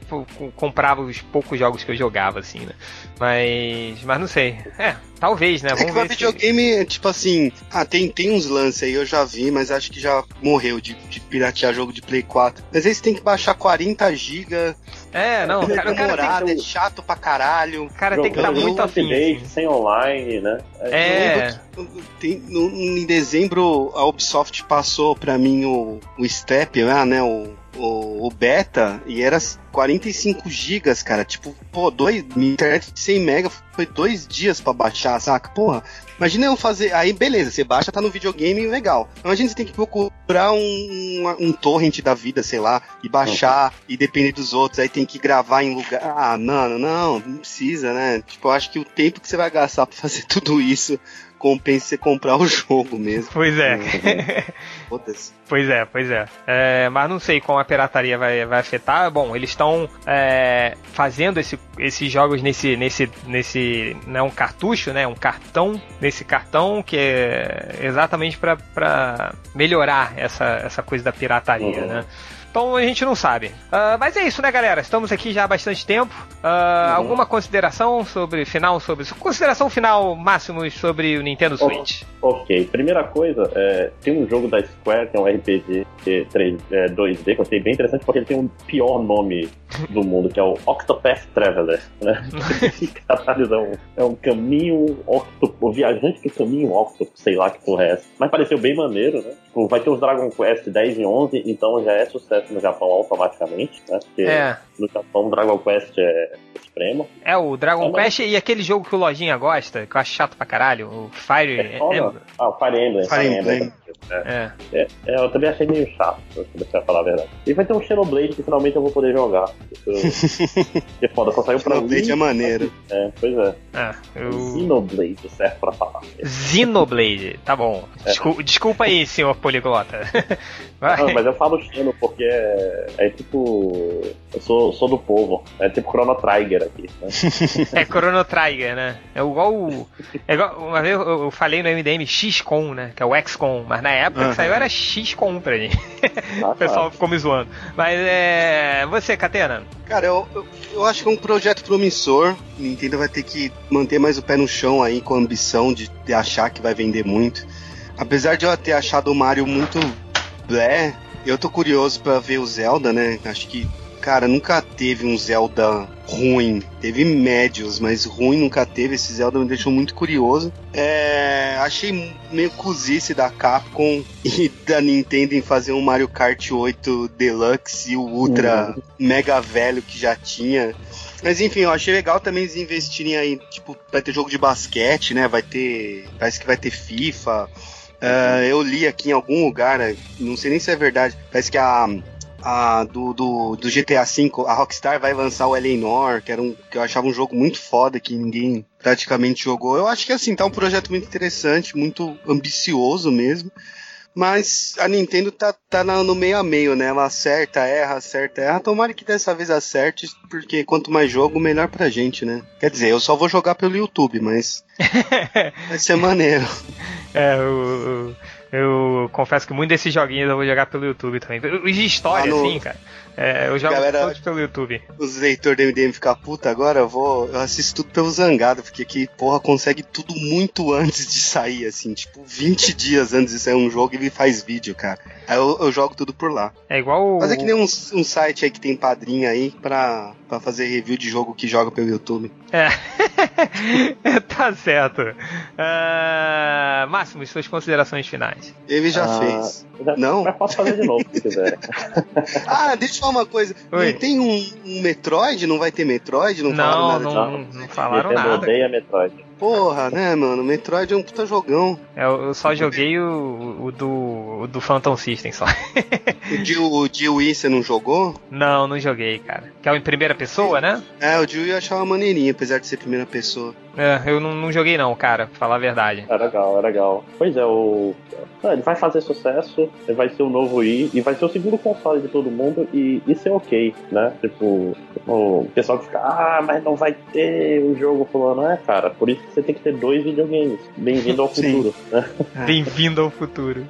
comprava os poucos jogos que eu jogava, assim, né? Mas. Mas não sei. É, talvez, né? É que Vamos o ver. se- videogame, é tipo assim, ah, tem, tem uns lances aí, eu já vi, mas acho que já morreu de, de piratear jogo de Play 4. Mas aí você tem que baixar 40 GB, É, não, o é cara, o cara tem que é chato pra caralho. o cara tem que estar Jogando muito afim. update, assim. sem online, né? É. Tem, no- em dezembro a Ubisoft passou pra mim o, o Step lá, né? O, o, o beta, e era 45 gigas, cara. Tipo, pô, dois, minha internet de 100 mega foi dois dias para baixar, saca? Porra, imagina eu fazer. Aí, beleza, você baixa, tá no videogame, legal. Imagina você tem que procurar um, um, torrent da vida, sei lá, e baixar, e depender dos outros, aí tem que gravar em lugar. Ah, mano, não, não precisa, né? Tipo, eu acho que o tempo que você vai gastar pra fazer tudo isso compensa você comprar o jogo mesmo. Pois é. pois é, pois é. é. Mas não sei como a pirataria vai, vai afetar. Bom, eles estão é, fazendo esse, esses jogos nesse, nesse, nesse. Não é um cartucho, né? Um cartão. Nesse cartão que é exatamente para melhorar essa, essa coisa da pirataria, uhum. né? Então a gente não sabe. Uh, mas é isso, né, galera? Estamos aqui já há bastante tempo. Uh, uhum. Alguma consideração sobre final, sobre consideração final máximo sobre o Nintendo Switch? Ok, primeira coisa, é, tem um jogo da Square que é um RPG 3, é, 2D que eu achei bem interessante porque ele tem um pior nome do mundo que é o Octopath Traveler, né? Caralho, é um, é um caminho octopus, o viajante do caminho octopus, sei lá que porra é essa. Mas pareceu bem maneiro, né? Tipo, vai ter os Dragon Quest 10 e 11, então já é sucesso no Japão automaticamente, né? Porque é. No Japão o Dragon Quest é supremo. É, o Dragon é, Quest mas... e aquele jogo que o Lojinha gosta, que eu acho chato pra caralho, o Fire é, Emblem. Ah, o Fire Emblem. Fire, Emblem. Emblem. É. É. é. eu também achei meio chato, se falar a verdade. E vai ter um Xenoblade que finalmente eu vou poder jogar. que foda, só saiu pra Xenoblade é maneiro. É, pois é. é eu... Xenoblade, certo pra falar. Xenoblade, tá bom. É. Desculpa, desculpa aí, senhor poliglota. Não, mas eu falo Xeno porque é, é tipo. Eu sou, sou do povo. É tipo Chrono Trigger aqui. Né? é Chrono Trigger, né? É igual. É igual uma vez eu, eu falei no MDM XCOM, né? Que é o XCOM, mas na época uhum. que saiu era XCOM pra gente. Ah, o pessoal ficou me zoando. Mas é. Você, Catena? Cara, eu, eu, eu, acho que é um projeto promissor. Nintendo vai ter que manter mais o pé no chão aí com a ambição de, de achar que vai vender muito. Apesar de eu ter achado o Mario muito blé, eu tô curioso para ver o Zelda, né? Acho que, cara, nunca teve um Zelda ruim. Teve médios, mas ruim nunca teve. Esse Zelda me deixou muito curioso. É, achei meio cozice da Capcom e da Nintendo em fazer um Mario Kart 8 Deluxe e o Ultra uhum. Mega Velho que já tinha. Mas enfim, eu achei legal também eles investirem aí, tipo, vai ter jogo de basquete, né? Vai ter. Parece que vai ter FIFA. Uh, eu li aqui em algum lugar, né, não sei nem se é verdade, parece que a, a do, do, do, GTA V, a Rockstar vai lançar o Eleanor, que, era um, que eu achava um jogo muito foda, que ninguém praticamente jogou. Eu acho que assim, tá um projeto muito interessante, muito ambicioso mesmo. Mas a Nintendo tá, tá no meio a meio, né? Ela acerta, erra, acerta, erra. Tomara que dessa vez acerte, porque quanto mais jogo, melhor pra gente, né? Quer dizer, eu só vou jogar pelo YouTube, mas. vai ser maneiro. É, o. Eu confesso que muitos desses joguinhos eu vou jogar pelo YouTube também. Os de história, ah, no... assim, cara. É, eu jogo Galera, todos pelo YouTube. Os leitores do MDM ficar puta agora, eu vou. Eu assisto tudo pelo Zangado, porque aqui, porra, consegue tudo muito antes de sair, assim, tipo, 20 dias antes de sair um jogo ele faz vídeo, cara. Aí eu, eu jogo tudo por lá. É igual. Mas é que nem um, um site aí que tem padrinho aí pra, pra fazer review de jogo que joga pelo YouTube. É. tá certo. Uh, Máximo, suas considerações finais. Ele já uh, fez. Já, não? Mas posso fazer de novo se quiser. ah, deixa eu falar uma coisa. Oi. Não tem um, um, Metroid? Não vai ter Metroid? Não, não falaram nada não, não, não falaram Nintendo nada. odeia Metroid. Porra, né, mano? Metroid é um puta jogão. É, eu só joguei o, o do, o do Phantom System só. o de, o de Wii você não jogou? Não, não joguei, cara. Que é o em primeira pessoa, né? É, o de Wii eu achava maneirinho, apesar de ser primeira pessoa. É, eu não, não joguei não, cara, pra falar a verdade. É legal, é legal. Pois é, o. É, ele vai fazer sucesso, ele vai ser o novo Wii e vai ser o segundo console de todo mundo e isso é ok, né? Tipo, o pessoal que fica, ah, mas não vai ter o jogo fulano. É, cara, por isso você tem que ter dois videogames. Bem-vindo ao futuro. Bem-vindo ao futuro.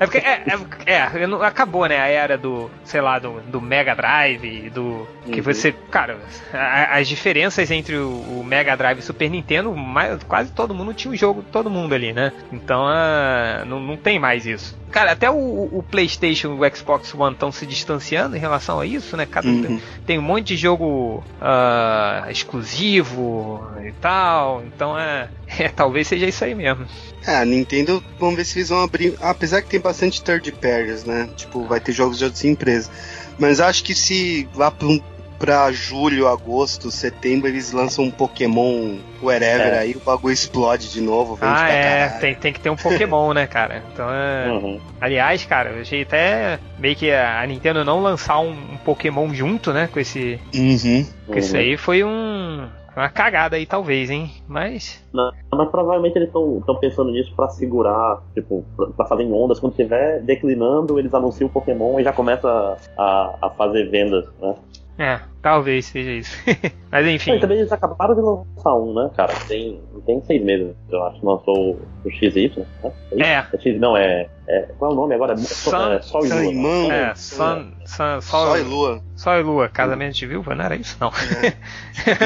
É porque é, é, é, acabou, né, a era do, sei lá, do, do Mega Drive, do. Que uhum. você. Cara, a, as diferenças entre o, o, Mega Drive e o Super Nintendo, mais, quase todo mundo tinha o um jogo, todo mundo ali, né? Então uh, não, não tem mais isso. Cara, até o, o PlayStation e o Xbox One estão se distanciando em relação a isso, né? Cada, uhum. Tem um monte de jogo uh, exclusivo e tal. Então é, é, talvez seja isso aí mesmo. É, a Nintendo, vamos ver se eles vão abrir. Apesar que tem bastante third parties, né? Tipo, vai ter jogos de outras empresas. Mas acho que se lá para um pra julho, agosto, setembro, eles lançam um Pokémon wherever, É. aí o bagulho explode de novo. vende Ah, pra é, caralho. tem, tem que ter um Pokémon, né, cara? Então é. Uhum. Aliás, cara, eu achei até meio que a Nintendo não lançar um, um Pokémon junto, né, com esse. Uhum. Com isso aí foi um. Uma cagada aí, talvez, hein? Mas. Não, mas provavelmente eles estão pensando nisso pra segurar, tipo, pra, fazer em ondas. Quando estiver declinando, eles anunciam o Pokémon e já começa a, a fazer vendas, né? É, talvez seja isso. Mas enfim. e também eles acabaram de lançar um, né, cara? Tem, tem seis meses, eu acho, que lançou o XY, né? É. X, não, é, é. Qual é o nome agora? É, Sun- é Sol e Lua. e Mão. É, Sun, Sun, Sol Sol, e Lua. Sol e Lua, casamento de viúva, não era isso? Não.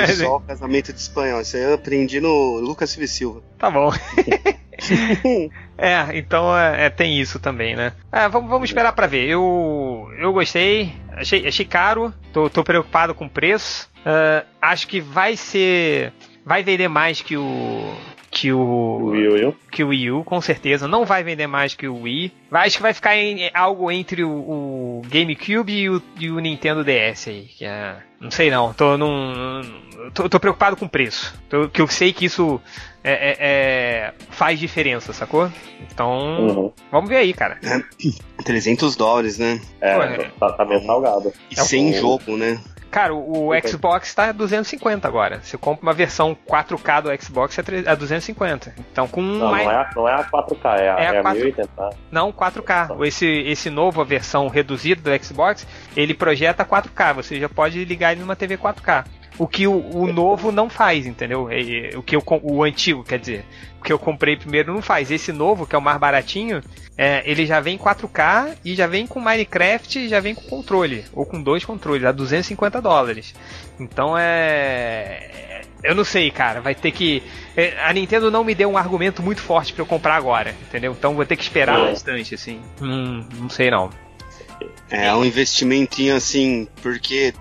E Sol, casamento de espanhol. Isso aí eu aprendi no Lucas Silva e Silva. Tá bom. É, então é, é, tem isso também, né? É, vamos, vamos esperar pra ver. Eu, eu gostei, achei, achei caro, tô, tô preocupado com o preço. Ah, acho que vai ser. Vai vender mais que o. Que o. Wii U. que o Wii U, com certeza. Não vai vender mais que o Wii. Vai- Acho que vai ficar em algo entre o, o GameCube e o, e o Nintendo DS aí. Que é, não sei não. Tô, num, tô, tô preocupado com o preço. Tô- que eu sei que isso é, é- é- faz diferença, sacou? Então, Uhum. vamos ver aí, cara. 300 dólares, né? É, Ué. tá, tá bem salgado. E É o- sem jogo, né? Cara, o, o Xbox tá 250 agora. Você compra uma versão 4K do Xbox é é 250. Então com Não, mais- não é, a, não é a 4K, é a, É a é a 4K. 1080. Não, 4K. Esse, esse novo, a versão reduzida do Xbox, ele projeta 4K. Você já pode ligar ele numa TV 4K. O que o, o novo não faz, entendeu? É, é, O que eu, o antigo, quer dizer. O que eu comprei primeiro não faz. Esse novo, que é o mais baratinho, é, ele já vem 4K e já vem com Minecraft e já vem com controle. Ou com dois controles, a 250 dólares. Então é. Eu não sei, cara. Vai ter que. é, A Nintendo não me deu um argumento muito forte pra eu comprar agora, entendeu? Então vou ter que esperar É. bastante, assim. Hum, não sei não. É um investimentinho assim, porque,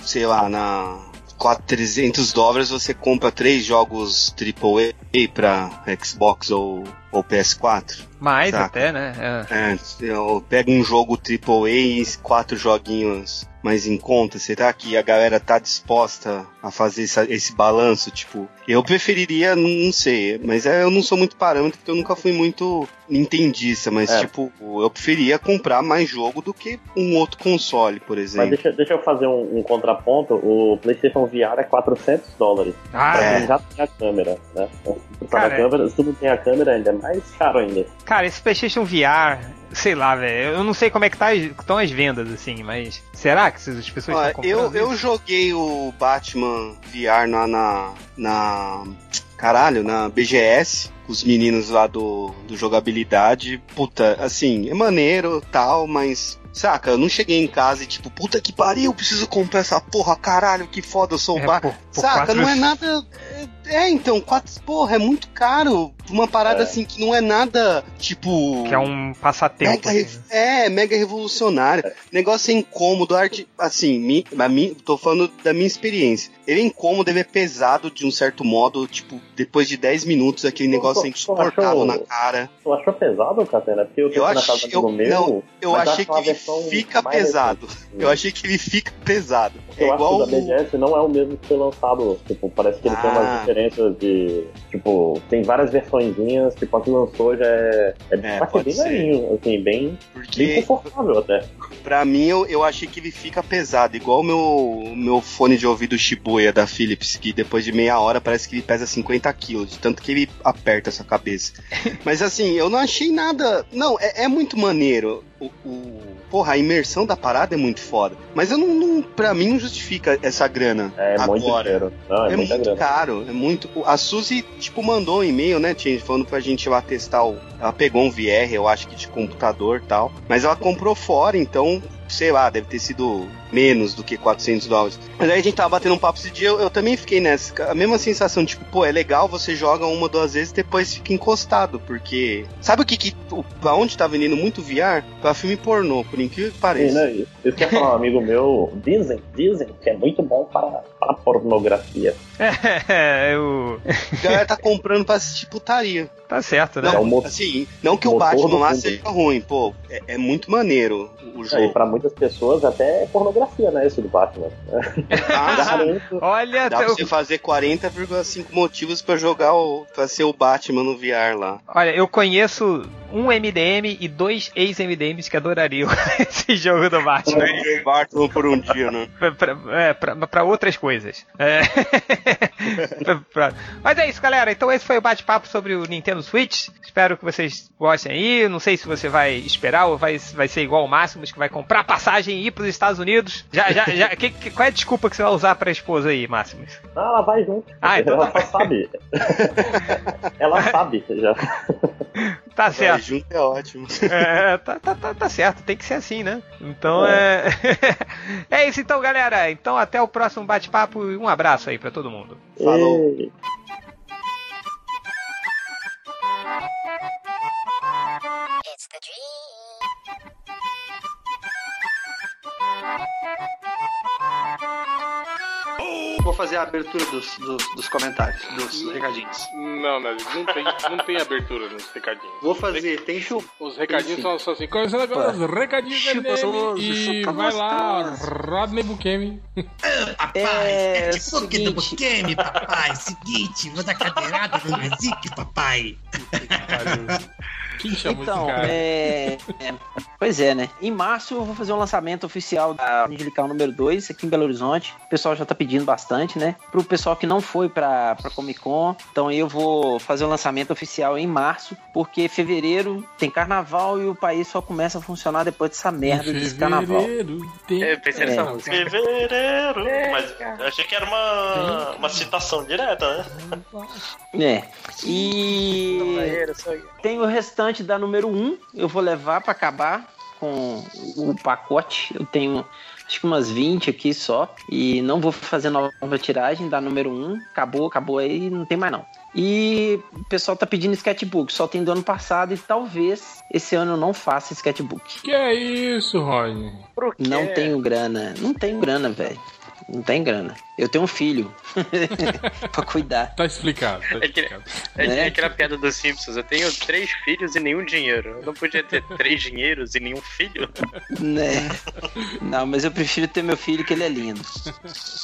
sei lá, na 4, 300 dólares você compra três jogos AAA pra Xbox ou, ou PS4. Mais Saca. até, né? É. É, eu pego um jogo AAA e quatro joguinhos mais em conta. Será que a galera tá disposta a fazer essa- esse balanço? Tipo, eu preferiria, não sei, mas é, eu não sou muito parâmetro porque eu nunca fui muito nintendista, mas É. tipo, eu preferia comprar mais jogo do que um outro console, por Mas exemplo. deixa, deixa eu fazer um, um contraponto. O PlayStation VR é 400 dólares. Ah, É. Já tem a câmera, né? Se tá Cara, câmera, se tu não tem a câmera, ainda é mais caro ainda. cara, esse PlayStation VR, sei lá, velho. Eu não sei como é que tá, estão as vendas, assim, mas. Será que as pessoas Olha, estão eu, comprando? eu isso? joguei o Batman VR na, na, na- Caralho, na BGS, com os meninos lá do, do jogabilidade. Puta, assim, é maneiro tal, mas. Saca, eu não cheguei em casa e tipo, puta que pariu, eu preciso comprar essa porra, caralho, que foda, eu sou o É, por- por Saca, quatro- não é nada. É, é, então, quatro, porra, é muito caro. Uma parada É. assim que não é nada, tipo. Que é um passatempo. Mega assim. é, mega revolucionário. Negócio é incômodo, arte, assim, mi, a mim, tô falando da minha experiência. Ele é incômodo, ele é pesado de um certo modo, tipo, depois de 10 minutos aquele negócio tu- é tu insuportável achou- na cara. Tu achou pesado, Catena? Porque eu Eu achei- eu- meu. não, Eu achei que ele fica pesado. recente. Eu achei que ele fica pesado. É Eu igual acho que o da o- BGS não é o mesmo que foi lançado. Tipo, parece que ele tem Ah. umas diferenças de. Tipo, tem várias versõezinhas, tipo, a que lançou já é. É, É, bem levinho, assim, bem, bem confortável até. Pra mim, eu, eu achei que ele fica pesado, igual o meu, meu fone de ouvido Shibuya da Philips, que depois de meia hora parece que ele pesa 50 quilos, tanto que ele aperta a sua cabeça. Mas assim, eu não achei nada. Não, é, é muito maneiro. O, o- Porra, a imersão da parada é muito foda. Mas eu não, não. Pra mim não justifica essa grana. É muito agora. Não, é, É muito grana. caro, é muito. A Suzy, tipo, mandou um e-mail, né, Change, falando pra gente ir lá testar o. Ela pegou um VR, eu acho que de computador e tal. Mas ela comprou fora, então, sei lá, deve ter sido menos do que 400 dólares. Mas aí a gente tava batendo um papo esse dia, eu, eu também fiquei nessa. A mesma sensação, tipo, pô, é legal, você joga uma, duas vezes e depois fica encostado, porque. Sabe o que que. o- Pra onde tá vendendo muito VR? Pra filme pornô, por incrível que Sim, pareça. né? Isso que eu falar, um amigo meu, dizem, dizem que é muito bom para, para pornografia. É, eu. A galera tá comprando pra assistir putaria. Tá certo, né? Não, É o mo- assim, não que o motor Batman lá mundo. seja ruim, pô, é, é muito maneiro o É, e jogo. pra muitas pessoas até é pornografia, né? Esse do Batman. Ah. Olha, dá pra você fazer 40,5 motivos pra jogar o. pra ser o Batman no VR lá. olha, eu conheço um MDM e dois ex-MDMs que adorariam esse jogo do Batman. Batman por um dia, né? pra, pra- é, pra- pra outras coisas. É. Pra- pra- Mas é isso, galera. Então esse foi o bate-papo sobre o Nintendo Switch. Espero que vocês gostem aí. Não sei se você vai esperar ou vai, vai ser igual o Máximos, que vai comprar passagem e ir pros Estados Unidos. Já, já, já, que- que- qual é a desculpa que você vai usar pra esposa aí, Máximos? Ah, ela vai junto. Ah, então ela tá. só sabe. ela sabe já. Tá Vai certo. junto é ótimo. É, tá, tá, tá, tá certo, tem que ser assim, né? Então é. É isso então, galera. Então até o próximo bate-papo e um abraço aí pra todo mundo. Falou. E- It's the dream. Vou fazer a abertura dos, dos, dos comentários, dos recadinhos. Não, não, não tem, não tem abertura nos recadinhos. Vou fazer, tem chupa. Os recadinhos são só assim. Começando agora os recadinhos da Chupa MDM gostoso, e chupa vai lá. Rodney Bukemi. Papai, É, é, de pouco do seguinte. Bukemi, papai. Seguinte, vou dar cadeirada no Nazik, papai. Quem chamou Então, esse cara? é, é, Pois é, né? Em março eu vou fazer um lançamento oficial da Angelical número 2 aqui em Belo Horizonte. O pessoal já tá pedindo bastante, né? Pro pessoal que não foi pra, pra Comic Con. Então eu vou fazer o lançamento oficial em março, porque fevereiro tem carnaval e o país só começa a funcionar depois dessa merda desse carnaval. Fevereiro tem... É, pensei É. nessa música. Fevereiro. Mas eu achei que era uma, uma citação direta, né? É. E tem o restante da número 1, eu vou levar pra acabar com o pacote. Eu tenho acho que umas 20 aqui só. E não vou fazer nova tiragem da número 1. Acabou, acabou aí, não tem mais não. E o pessoal tá pedindo sketchbook, só tem do ano passado e talvez esse ano eu não faça sketchbook. Que é isso, Rodney? Não tenho grana, não tenho grana, velho. Não tem grana. Eu tenho um filho pra cuidar. Tá explicado, tá É que- explicado. É Né? aquela piada dos Simpsons. Eu tenho três filhos e nenhum dinheiro. Eu não podia ter três dinheiros e nenhum filho? Né? Não, mas eu prefiro ter meu filho que ele é lindo.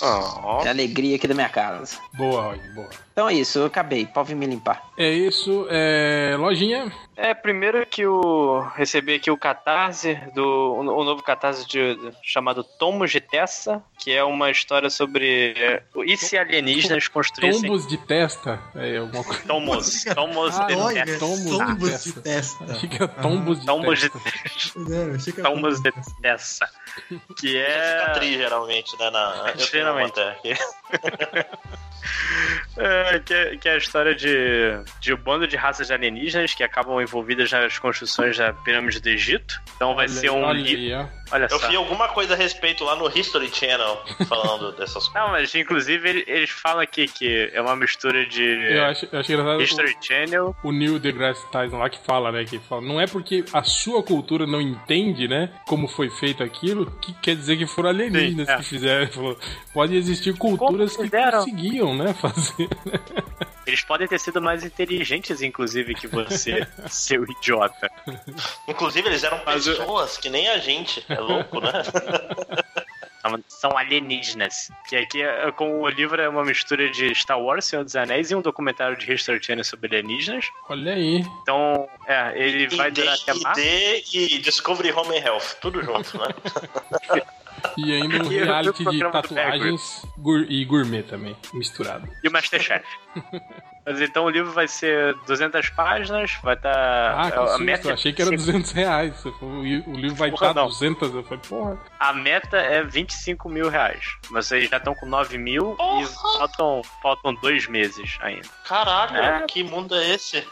Oh. É a alegria aqui da minha casa. Boa, Rodney, boa. Então é isso, eu acabei. Pode vir me limpar. É isso, é... Lojinha. É, primeiro que eu recebi aqui o catarse, do, o, o novo catarse de, chamado Tomos de Tessa, que é uma história sobre é, e se alienígenas construíssem... Tombos de testa. É alguma coisa. Tomos. Tomos Ah, de Olha, Tessa. tombos tombos de de testa. Achei que era tombos de Tombos de testa. Que era Tomos de tombos Tessa. Que É cicatriz, geralmente, né? Na, Geralmente. É, que, é, que é a história de, de um bando de raças alienígenas que acabam envolvidas nas construções da pirâmide do Egito. Então vai Olha ser um olha. Olha Eu só. vi alguma coisa a respeito lá no History Channel falando dessas coisas. Não, mas inclusive ele- eles falam aqui que é uma mistura de Eu acho, eu engraçado History Channel. o, o Neil deGrasse Tyson lá que fala, né? Que fala, não é porque a sua cultura não entende, né? Como foi feito aquilo, que quer dizer que foram alienígenas Sim, é. que fizeram. Falou, pode existir culturas que conseguiam, né? Fazer. Eles podem ter sido mais inteligentes, inclusive, que você, seu idiota. Inclusive, eles eram Mas eu- pessoas que nem a gente. É louco, né? São- alienígenas. Que aqui, é- com o livro, é uma mistura de Star Wars, Senhor dos Anéis e um documentário de History Channel sobre alienígenas. Olha aí. Então, é, ele vai ID, durar até março. ID e Discovery Home and Health. Tudo junto, né? E ainda um reality de tatuagens e gourmet também, misturado. E o Masterchef. Mas então o livro vai ser 200 páginas, vai estar. Ah, que a, susto, meta, eu achei que era 200 reais. O livro vai Porra, estar não. 200, eu falei, porra. a meta é 25 mil reais. Vocês já estão com 9 mil e faltam, faltam dois meses ainda. Caralho, É. que mundo é esse?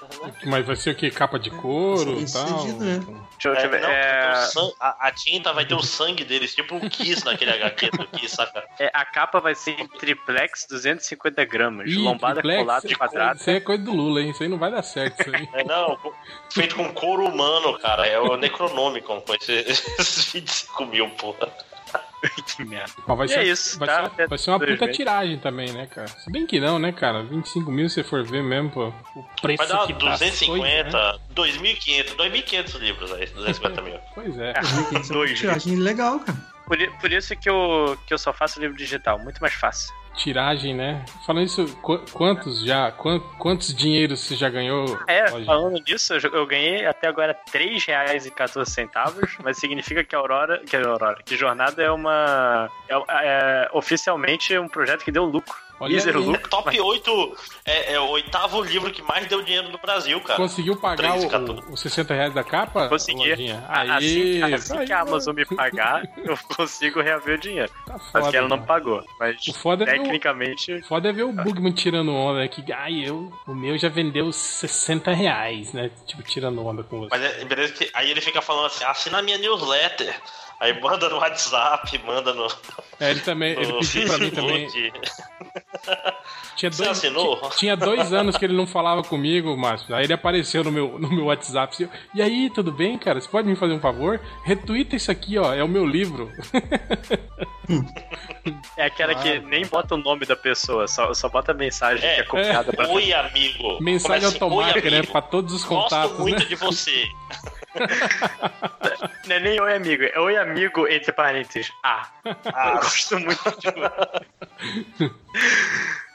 Mas vai ser o que? Capa de couro e tal? né? Deixa eu, eu ver. não, É, o a, a tinta vai ter o sangue deles, tipo um Kiss naquele HQ do Kiss, saca? é, a capa vai ser em triplex 250 gramas, Ih, lombada triplex, colada quadrada. Isso aí é coisa do Lula, hein? Isso aí não vai dar certo, isso aí. É, não, feito com couro humano, cara. É o Necronomicon com esse- esses 25 mil, porra. que merda. Mas vai E ser, é isso, vai, tá? ser, vai ser uma puta 2020. tiragem também, né, cara? Se bem que não, né, cara? 25 mil, se for ver mesmo, pô, o preço Vai dar que tá as coisas, 250, né? 2.500, 2.500 livros aí, 250 mil. Pois é. Dois livros. Tiragem legal, cara. Por, por isso que eu, que eu só faço livro digital, muito mais fácil. Tiragem, né? Falando isso, qu- quantos já, quan- quantos dinheiros você já ganhou? É, Lojinha? falando nisso, eu, eu ganhei até agora R$ 3,14, mas significa que a Aurora, que a Aurora, que Jornada é uma é, é oficialmente um projeto que deu lucro. Olha aí. É lucro. top 8, é, é o oitavo livro que mais deu dinheiro no Brasil, cara. Conseguiu pagar 13, o- 14. o- os 60 reais da capa? Consegui. Lojinha? Assim, Aí, assim aí, que a Amazon me pagar, eu consigo reaver o dinheiro. Tá Mas foda, que ela não pagou. Mas O foda é ver o- tecnicamente. Foda é ver o Bugman tirando onda, né? Que, ai, eu, o meu já vendeu 60 reais, né? Tipo, tirando onda com você. Mas é, beleza que aí ele fica falando assim, assina a minha newsletter. Aí manda no WhatsApp, manda no. É, ele também, ele pediu pra mim também. Tinha Você dois, assinou? ti- tinha dois anos que ele não falava comigo, Márcio. Aí ele apareceu no meu, no meu WhatsApp. assim, E aí, tudo bem, cara? Você pode me fazer um favor? Retweeta isso aqui, ó. É o meu livro. É aquela que nem bota o nome da pessoa, só, só bota a mensagem que é copiada pra Oi, amigo. Mensagem assim, automática, "Oi, né? Pra todos os Gosto contatos. muito né? de você. Não é nem oi amigo, é oi amigo entre parênteses. Ah. Ah. Eu gosto muito de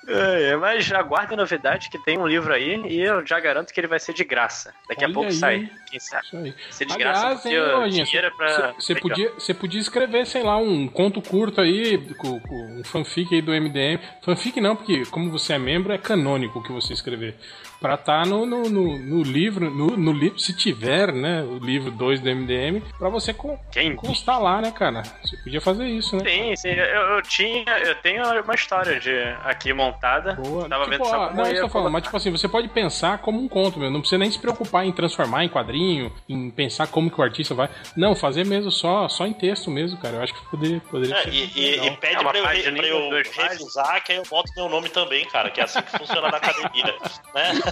É, é, mas aguarde a novidade que tem um livro aí e eu já garanto que ele vai ser de graça. Daqui Olha a pouco aí, sai. Quem sabe? Aí. Ser de graça Aliás, porque hein, dinheiro é pra. Você podia, podia escrever, sei lá, um conto curto aí, com, com um fanfic aí do MDM. Fanfic não, porque como você é membro, é canônico o que você escrever. Pra estar no, no, no, no livro, no, no livro, se tiver, né, o livro 2 do MDM, pra você con- Quem? constar lá, né, cara? Você podia fazer isso, né? Sim, sim, eu, eu tinha, eu tenho uma história de aqui montada. Tava vendo Tipo, só ó, não, eu tô falando, mas tipo assim, você pode pensar como um conto, meu. Não precisa nem se preocupar em transformar em quadrinho, em pensar como que o artista vai. Não, fazer mesmo só, só em texto mesmo, cara. Eu acho que poderia, poderia É, ser. e, e- e pede É uma pra eu, pra eu revisar, que aí eu boto meu nome também, cara, que é assim que funciona na academia. Né?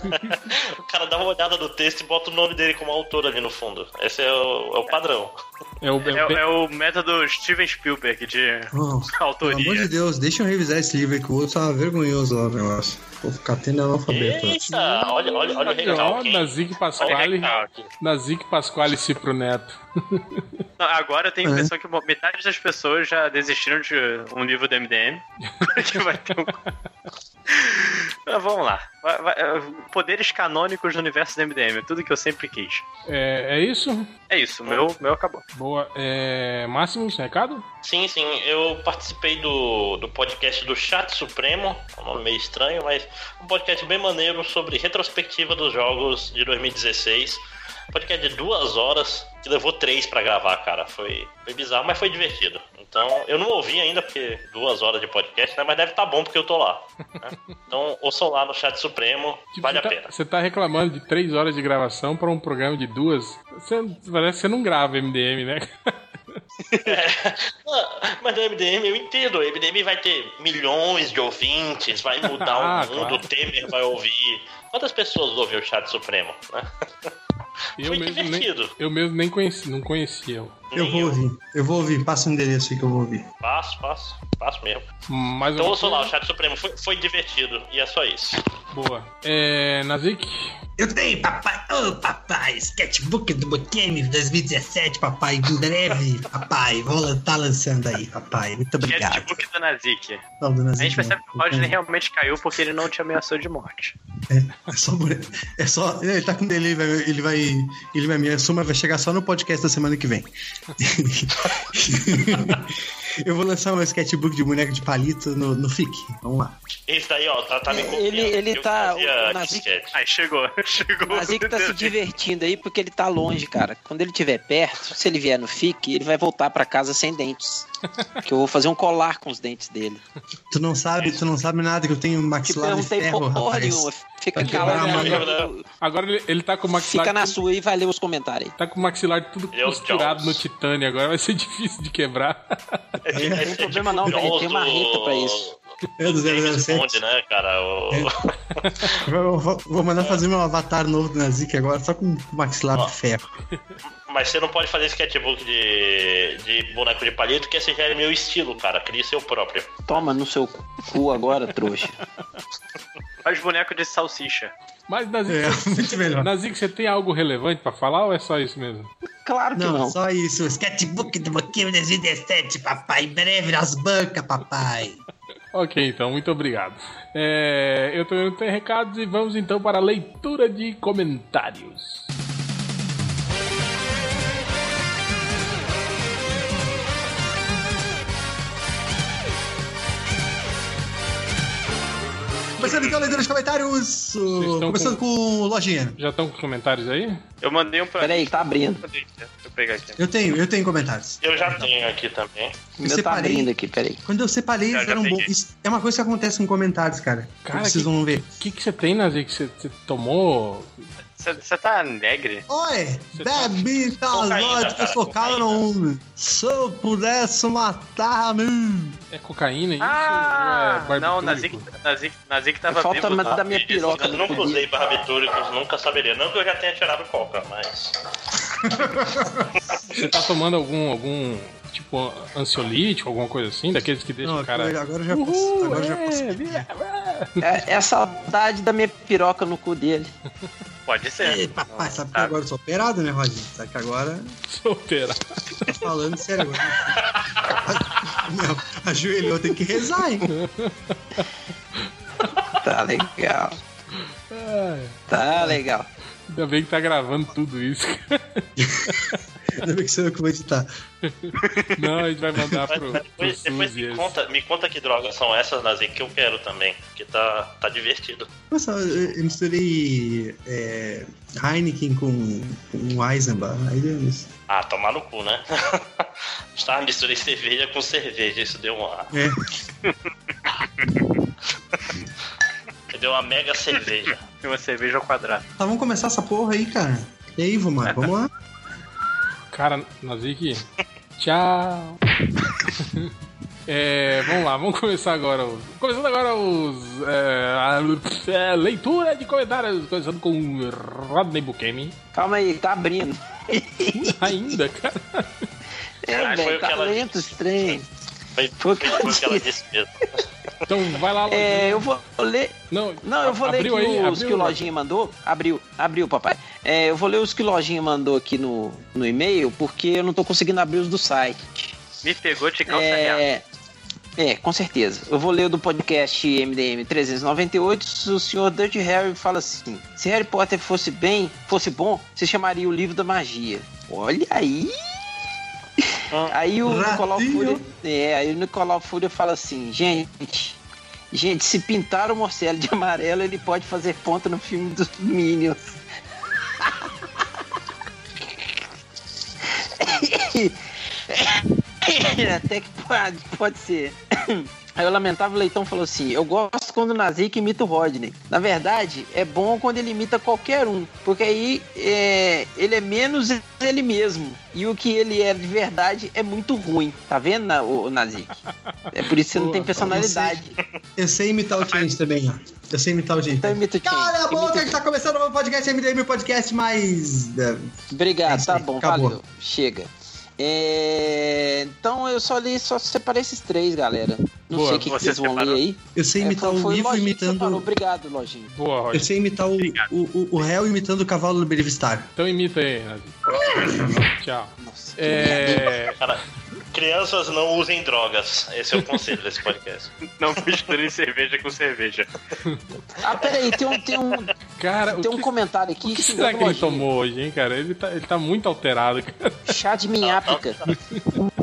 O cara dá uma olhada no texto e bota o nome dele como autor ali no fundo. Esse é o, é o padrão. É o, É, o- é o método Steven Spielberg de Oh, pelo autoria. amor de Deus, deixa eu revisar esse livro aí que o outro tava vergonhoso lá o negócio. Vou ficar tendo analfabeto. Eita, olha, olha, olha o recalque. Nazik Pasquale. Nazik Pasquale Cipro Neto. Não, agora eu tenho a É. impressão que metade das pessoas já desistiram de um livro do MDM. que vai ter um... Mas vamos lá. É, poderes canônicos do universo do MDM. Tudo que eu sempre quis. É, é isso? É isso, meu, meu acabou. Boa. É, Máximos, recado? Sim, sim, eu participei do, do podcast do Chat Supremo, um nome meio estranho, mas um podcast bem maneiro sobre retrospectiva dos jogos de 2016. Podcast de duas horas, que levou três pra gravar, cara. Foi, foi bizarro, mas foi divertido. Então, eu não ouvi ainda, porque duas horas de podcast, né? Mas deve estar bom porque eu tô lá. né? Então, ouçam lá no Chat Supremo, Tipo, vale a tá, pena. você tá reclamando de três horas de gravação pra um programa de duas. Você, parece que você não grava MDM, né? Ah, Mas no MDM eu entendo, o MDM vai ter milhões de ouvintes, vai mudar Ah, o mundo, claro. o Temer vai ouvir. Quantas pessoas ouvem o Chat Supremo? né? Eu Foi mesmo, nem, divertido. eu mesmo nem conheci, não conhecia. Eu Nem vou ouvir. Eu vou ouvir. Passa o endereço aí que eu vou ouvir. Passo, passo, passo mesmo. Mas Então ouçam lá, o Chat Supremo foi, foi divertido, e é só isso. Boa. É, Nazik? Eu tenho, papai. Ô, papai. Sketchbook do Bootcamp 2017, papai. Em breve, papai. Vou estar lançando aí, papai. Muito obrigado. Sketchbook do Nazik. Não, A gente percebe que o. Rodney realmente caiu porque ele não te ameaçou de morte. É só, é só. Ele tá com ele, ele vai. Ele vai. Ele vai me assumir, vai chegar só no podcast da semana que vem. eu vou lançar um sketchbook de boneco de palito no, no FIC. Vamos lá. Esse daí, ó, tá, tá me Ele- confiando. ele Eu tá- fazia o Nazik- disquete. Aí chegou, chegou. O Nazik tá se divertindo aí porque ele tá longe, cara. Quando ele estiver perto, se ele vier no FIC, ele vai voltar pra casa sem dentes. Que eu vou fazer um colar com os dentes dele. Tu não sabe, tu não sabe nada que eu tenho Te maxilar de ferro, por porra rapaz. nenhuma. Fica quebrar calado. mão. Agora ele, ele tá com o maxilar. Fica na sua e vai ler os comentários aí. Tá com o maxilar tudo Ele é o costurado Jones. no titânio agora, vai ser difícil de quebrar. É, Não tem problema não, tipo tem- uma reta pra isso. É do James 007. Bond, né, cara? O... Vou, vou mandar fazer meu avatar novo do Nazik agora, só com maxilar de ferro. Mas você não pode fazer sketchbook de, de boneco de palito, que esse já é meu estilo, cara. Cria seu próprio. Toma no seu cu agora, trouxa. Faz boneco de salsicha. Mas, Nazik, É, você, muito melhor. Nazik, você tem algo relevante pra falar ou é só isso mesmo? Claro que Não, não. só isso. Sketchbook do Boquinho 2017, papai. Em breve nas bancas, papai. Ok, então, muito obrigado. É, eu não tenho recados e vamos então para a leitura de comentários. Começando então a leitura dos comentários. Começando com... o Lojinha. Já estão com os comentários aí? Eu mandei um pra. Peraí, tá abrindo. Deixa eu pegar aqui. Eu tenho, eu tenho comentários. Eu já tenho aqui também. O meu tá separei. abrindo aqui, peraí. Quando eu separei, eles eram peguei. bons. Isso é uma coisa que acontece com comentários, cara. Cara, Vocês que- vão ver. O que, que você tem, Nazik? Você, você tomou. Você tá negre? Oi, tá- bebi tá vodka, cara, sou cabrão. Se eu pudesse matar, meu. É cocaína isso? Ah, é não? Nazik, Nazik, Nazik tava Falta bêbado. ma- da minha piroca Eu no nunca usei barbitúricos, nunca saberia. Não que eu já tenha tirado coca, mas. Você tá tomando algum, algum tipo ansiolítico, alguma coisa assim? Daqueles que deixam Não, o cara. agora eu já posso. Uhul, Agora eu já é, posso. É, é a saudade da minha piroca no cu dele. Pode ser. Ei, papai, sabe que agora eu sou operado, né, Rodinho? Sabe que agora Solteira. tá falando sério agora. Não, ajoelhou, tem que rezar, hein? Tá legal. Ai, Tá legal. ainda bem que tá gravando tudo isso. Ainda bem que sou eu que vou editar. Não, a gente vai mandar Mas, pro, mas pro depois, depois Suzy me, conta, me conta que drogas são essas, Nazik, que eu quero também. Que tá, tá divertido. Nossa, eu eu misturei é, Heineken com, com Eisenbach. Aí deu isso. Ah, tomar no cu, né? Estava misturei cerveja com cerveja, isso deu uma. É. Deu uma mega cerveja. E uma cerveja ao quadrado. Tá, vamos começar essa porra aí, cara. E aí, Vomar, vamos lá? Cara, Nazik, tchau. É, vamos lá, vamos começar agora. os- Começando agora os. É, a, é, leitura de comentários. Começando com Rodney Bukemi. Calma aí, tá abrindo. Ainda, cara. É, foi velho, o tá que ela lento disse. trem. Foi, Foi foi, o que foi ela o que ela disse mesmo. Então vai lá, Lojinha. É, eu vou ler. Não, Não, eu vou ler aí, os abriu, que o? Lojinha mandou. Abriu, abriu, papai. É, eu vou ler os que o Lojinha mandou aqui no, no e-mail, porque eu não tô conseguindo abrir os do site. Me pegou de calça real. É, é, com certeza. Eu vou ler o do podcast MDM 398. O senhor Dirty Harry fala assim: se Harry Potter fosse bem, fosse bom, você chamaria o livro da magia. Olha aí! Aí o Ratinho. Nicolau Fúria. É, aí o Nicolau Fúria fala assim, gente. Gente, se pintar o Morcelo de amarelo, ele pode fazer ponto no filme dos Minions. Até que pode, pode ser. Aí o lamentável leitão falou assim: Eu gosto quando o Nazik imita o Rodney. Na verdade, é bom quando ele imita qualquer um, porque aí é, ele é menos ele mesmo. E o que ele é de verdade é muito ruim. Tá vendo, na- o Nazik? É por isso que você não tem personalidade. Eu sei imitar o Change também, ó. Eu sei imitar o Change. Então imita o Change. Cala a boca, Imita a gente tá começando o podcast MDM, o podcast mais. é, Obrigado, É tá bom, acabou. valeu. Chega. É, Então eu só li, só separei esses três, galera. Não Boa, sei o que, que você vocês vão ler aí. Eu sei É, imitar foi- o livro separou. imitando. Obrigado, Lojinha. Boa, Eu Roger. sei imitar o, o, o, o réu imitando o cavalo do Belivistar. Então imita aí, Nazik. Tchau. Nossa. É, Cara, crianças não usem drogas. Esse é o conselho desse podcast. Não misturem cerveja com cerveja. Ah, peraí, tem um, tem um, cara, o tem um que, comentário aqui o que será que ele tomou hoje, hein, cara? Ele tá, ele tá muito alterado, cara. Chá de minhápica.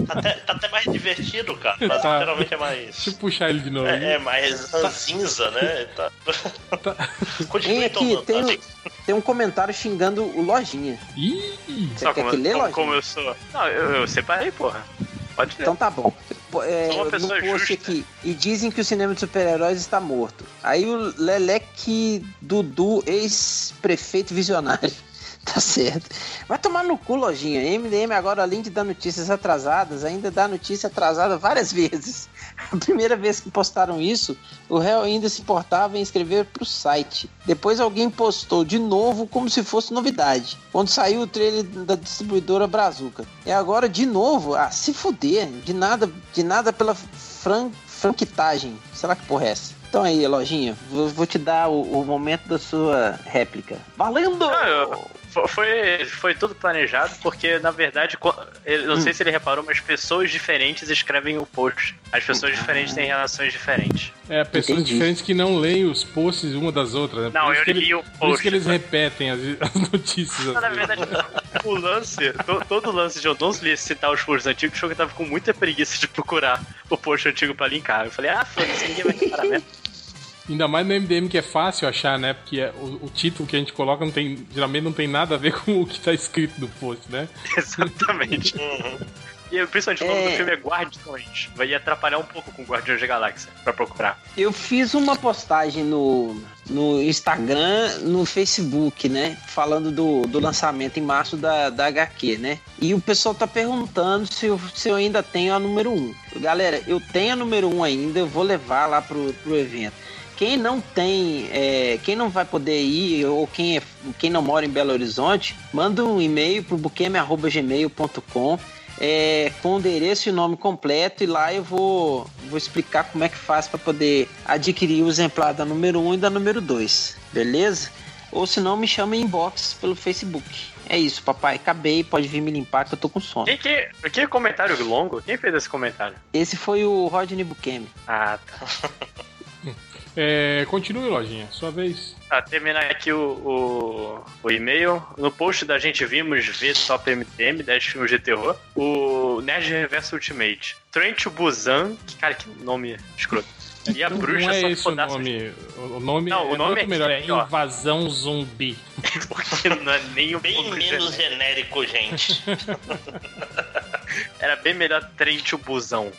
Tá até, tá até mais divertido, cara. Mas Tá. geralmente é mais. Deixa eu puxar ele de novo. É, é mais cinza, né? Tá. Tem Continue aqui, tomando. tem, Nazik. um- tem um comentário xingando o Lojinha. Ih, Você Só quer como, que lê, como, Lojinha? como eu sou. Não, eu, eu separei, porra. Pode ler. Então tá bom. É, no post justa. aqui. E dizem que o cinema de super-heróis está morto. Aí o Leleque Dudu, ex-prefeito visionário. Tá certo. Vai tomar no cu, lojinha. MDM agora, além de dar notícias atrasadas, ainda dá notícia atrasada várias vezes. A primeira vez que postaram isso, o réu ainda se importava em escrever pro site. Depois alguém postou de novo como se fosse novidade. Quando saiu o trailer da distribuidora Brazuca. E agora de novo, ah, se fuder, de nada, de nada pela fran franquitagem. Será que porra é essa? Então aí, lojinha, vou, vou te dar o, o momento da sua réplica. Valendo! Ah, eu- foi, foi tudo planejado, porque na verdade, eu não sei se ele reparou, mas pessoas diferentes escrevem o post. As pessoas diferentes têm relações diferentes. É, pessoas Entendi. diferentes que não leem os posts uma das outras, né? Não, por eu que li ele- o Por isso post. que eles repetem as, as notícias. Mas, na verdade, o lance, to- todo o lance de eu não citar os posts antigos, que eu tava com muita preguiça de procurar o post antigo pra linkar. Eu falei, ah, foda-se, ninguém vai reparar mesmo. Ainda mais no MDM que é fácil achar, né? Porque é- o, o título que a gente coloca não tem, geralmente não tem nada a ver com o que tá escrito no post, né? Exatamente. E principalmente o nome É. do filme é Guardiões. Vai atrapalhar um pouco com Guardiões da Galáxia pra procurar. Eu fiz uma postagem no, no Instagram, no Facebook, né? Falando do, do lançamento em março da, da HQ, né? E o pessoal tá perguntando se eu, se eu ainda tenho a número 1. Galera, eu tenho a número 1 ainda, eu vou levar lá pro, pro evento. Quem não tem, é, quem não vai poder ir, ou quem, é, quem não mora em Belo Horizonte, manda um e-mail pro buqueme.gmail.com é, com o endereço e o nome completo e lá eu vou, vou explicar como é que faz para poder adquirir o exemplar da número 1 e da número 2, beleza? Ou se não, me chama em inbox pelo Facebook. É isso, papai, acabei, pode vir me limpar que eu tô com sono. Quem que, que comentário longo? Quem fez esse comentário? Esse foi o Rodney Bukemi. Ah, tá. É, continue, lojinha, sua vez. Pra terminar aqui o, o, o e-mail, no post da gente vimos ver Top MTM, 10 filmes de terror, o Nerd Reverso Ultimate, Train to Busan, que, cara, que nome escroto. E a bruxa não é esse o nome. O o nome, Não, o é nome muito é melhor, é. Invasão Zumbi. Porque não é nem um Bem menos genérico. genérico, gente. Era bem melhor Train to Busão.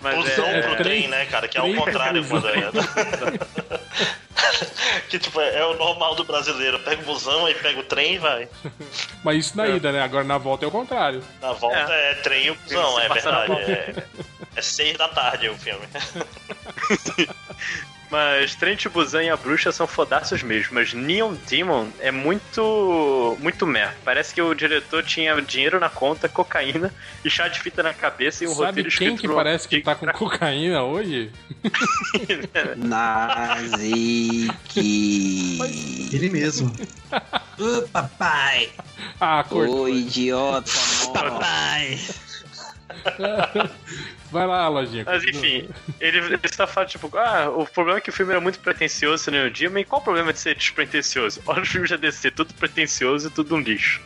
Mas Busão é, pro é, trem, trem- né, cara? Que é trem contrário quando é. que tipo, é é o normal do brasileiro. Pega o busão e pega o trem e vai. Mas isso na ida, né? Agora na volta é o contrário. Na volta é, trem e o busão, é verdade. É, é seis da tarde o filme. Mas Trent Busan e a bruxa são fodaços mesmo, mas Neon Demon é muito. muito meh. Parece que o diretor tinha dinheiro na conta, cocaína e chá de fita na cabeça e um Sabe roteiro quem escrito que por- parece que tá com cocaína hoje? Nazik. Ele mesmo. Ô, papai! Ah, cortou. Ô, idiota, mano. Papai! Vai lá, lojinha. Mas enfim, ele, ele só fala, tipo, ah, o problema é que o filme era muito pretencioso no dia, mas qual o problema de ser despretensioso? Olha os filmes da DC, tudo pretencioso e tudo um lixo.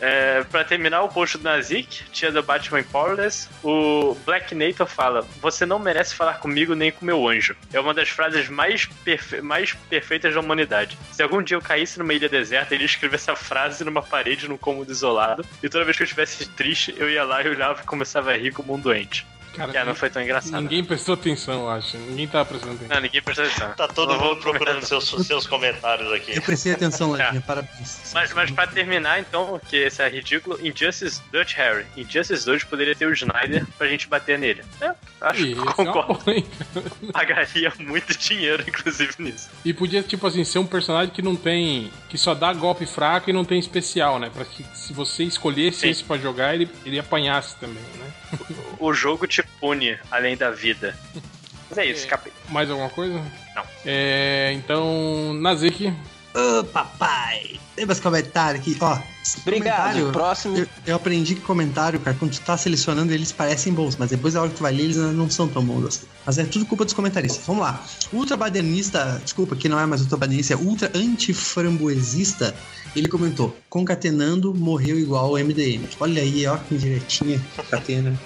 É, pra terminar o post do Nazik, tinha do Batman Powerless, o Black Nathan fala: Você não merece falar comigo nem com meu anjo. É uma das frases mais, perfe- mais perfeitas da humanidade. Se algum dia eu caísse numa ilha deserta, ele ia escrever essa frase numa parede num cômodo isolado, e toda vez que eu estivesse triste, eu ia lá e olhava e começava a rir como um doente. Cara, É, não foi tão engraçado. Ninguém prestou atenção, eu acho. Ninguém tava prestando atenção. Não, ninguém prestou atenção. Tá todo Não mundo procurando seus, seus comentários aqui. Eu prestei atenção, É. Ladinha, parabéns. Mas, mas pra terminar, então, que esse é ridículo, Injustice Dutch Harry. Injustice 2 poderia ter o Snyder pra gente bater nele. É, acho que é concordo. hein? Pagaria muito dinheiro, inclusive, nisso. E podia, tipo assim, ser um personagem que não tem. que só dá golpe fraco e não tem especial, né? Pra que se você escolhesse Sim. esse pra jogar, ele, ele apanhasse também, né? O jogo te pune além da vida. Mas é isso, capei. Mais alguma coisa? Não. É. Então. Nazik. Ô, papai! Tem mais comentário aqui, ó. Obrigado. Próximo. Eu, eu aprendi que comentário, cara, quando tu tá selecionando, eles parecem bons, mas depois a hora que tu vai ler, eles não são tão bons assim. Mas é tudo culpa dos comentaristas. Vamos lá. Ultra badernista, desculpa, que não é mais ultra badernista, é ultra antiframboesista. Ele comentou: concatenando morreu igual o MDM. Olha aí, ó, que direitinha. Catena.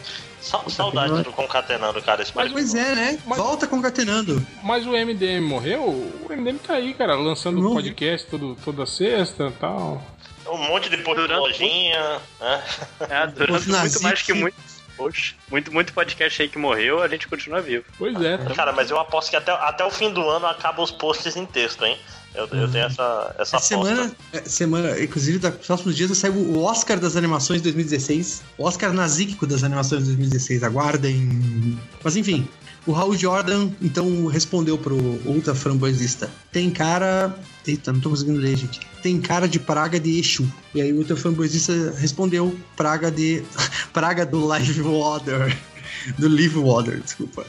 Sa- Saudade do concatenando, cara. Esse podcast. Pois é, né? Volta concatenando. Mas o MDM morreu? O MDM tá aí, cara, lançando Não. podcast todo, toda sexta e tal. Um monte de post de Durante- lojinha, né? É, durante muito mais que muito. Poxa, muito, muito podcast aí que morreu, a gente continua vivo. Pois é, tá. Cara, mas eu aposto que até, até o fim do ano acaba os posts em texto, hein? Eu, eu tenho essa, essa semana, é, semana, inclusive, nos próximos dias saiu o Oscar das animações 2016. O Oscar nazíquico das animações 2016. Aguardem. Mas enfim, o Raul Jordan então respondeu pro ultra framboesista. Tem cara. Eita, não tô conseguindo ler, gente. Tem cara de praga de Exu. E aí o ultra framboesista respondeu: praga de. praga do Live Water. Do Live Water, desculpa.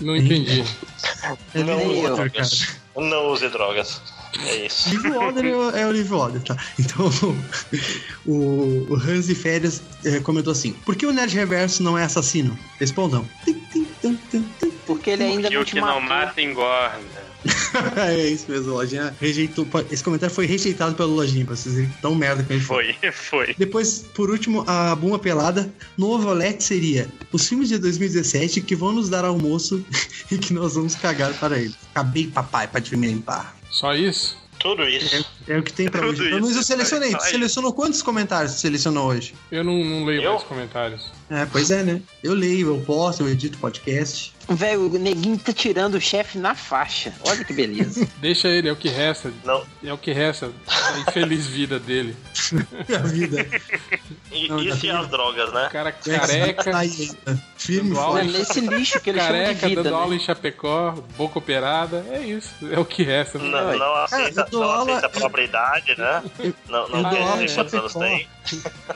Não entendi. É Não use drogas. Não use drogas. É isso. Live Water é, é o Live Water, tá? Então, o, o Hans e Férias eh, comentou assim: Por que o Nerd Reverso não é assassino? Respondam. Porque ele ainda E não o te que não matou. mata engorda. é isso mesmo, o Lojinha rejeitou. Esse comentário foi rejeitado pelo Lojinha, pra vocês verem tão merda que a gente foi. Foi, foi. Depois, por último, a Buma Pelada. No Ovolete seria os filmes de 2017 que vão nos dar almoço e que nós vamos cagar para eles. Acabei, papai, pra te me limpar. Só isso? Tudo isso. É o que tem pra Tudo hoje. Pelo menos eu selecionei. Tu selecionou quantos comentários tu selecionou hoje? Eu não, não leio Eu? mais comentários. É, pois é, né? Eu leio, eu posto, eu edito podcast. Velho, o neguinho tá tirando o chefe na faixa. Olha que beleza. Deixa ele, é o que resta. Não. É o que resta da infeliz vida dele. Minha vida. E, Não, isso e as drogas, né? O cara careca. Firme Dando É aula. forte. nesse lixo que ele chama de careca, vida, dando né? aula em Chapecó, boca operada. É isso. É o que resta. Não, não aceita, eu dou não aula- aceita a própria idade, né? Não, não dou quer dizer quantos anos tem.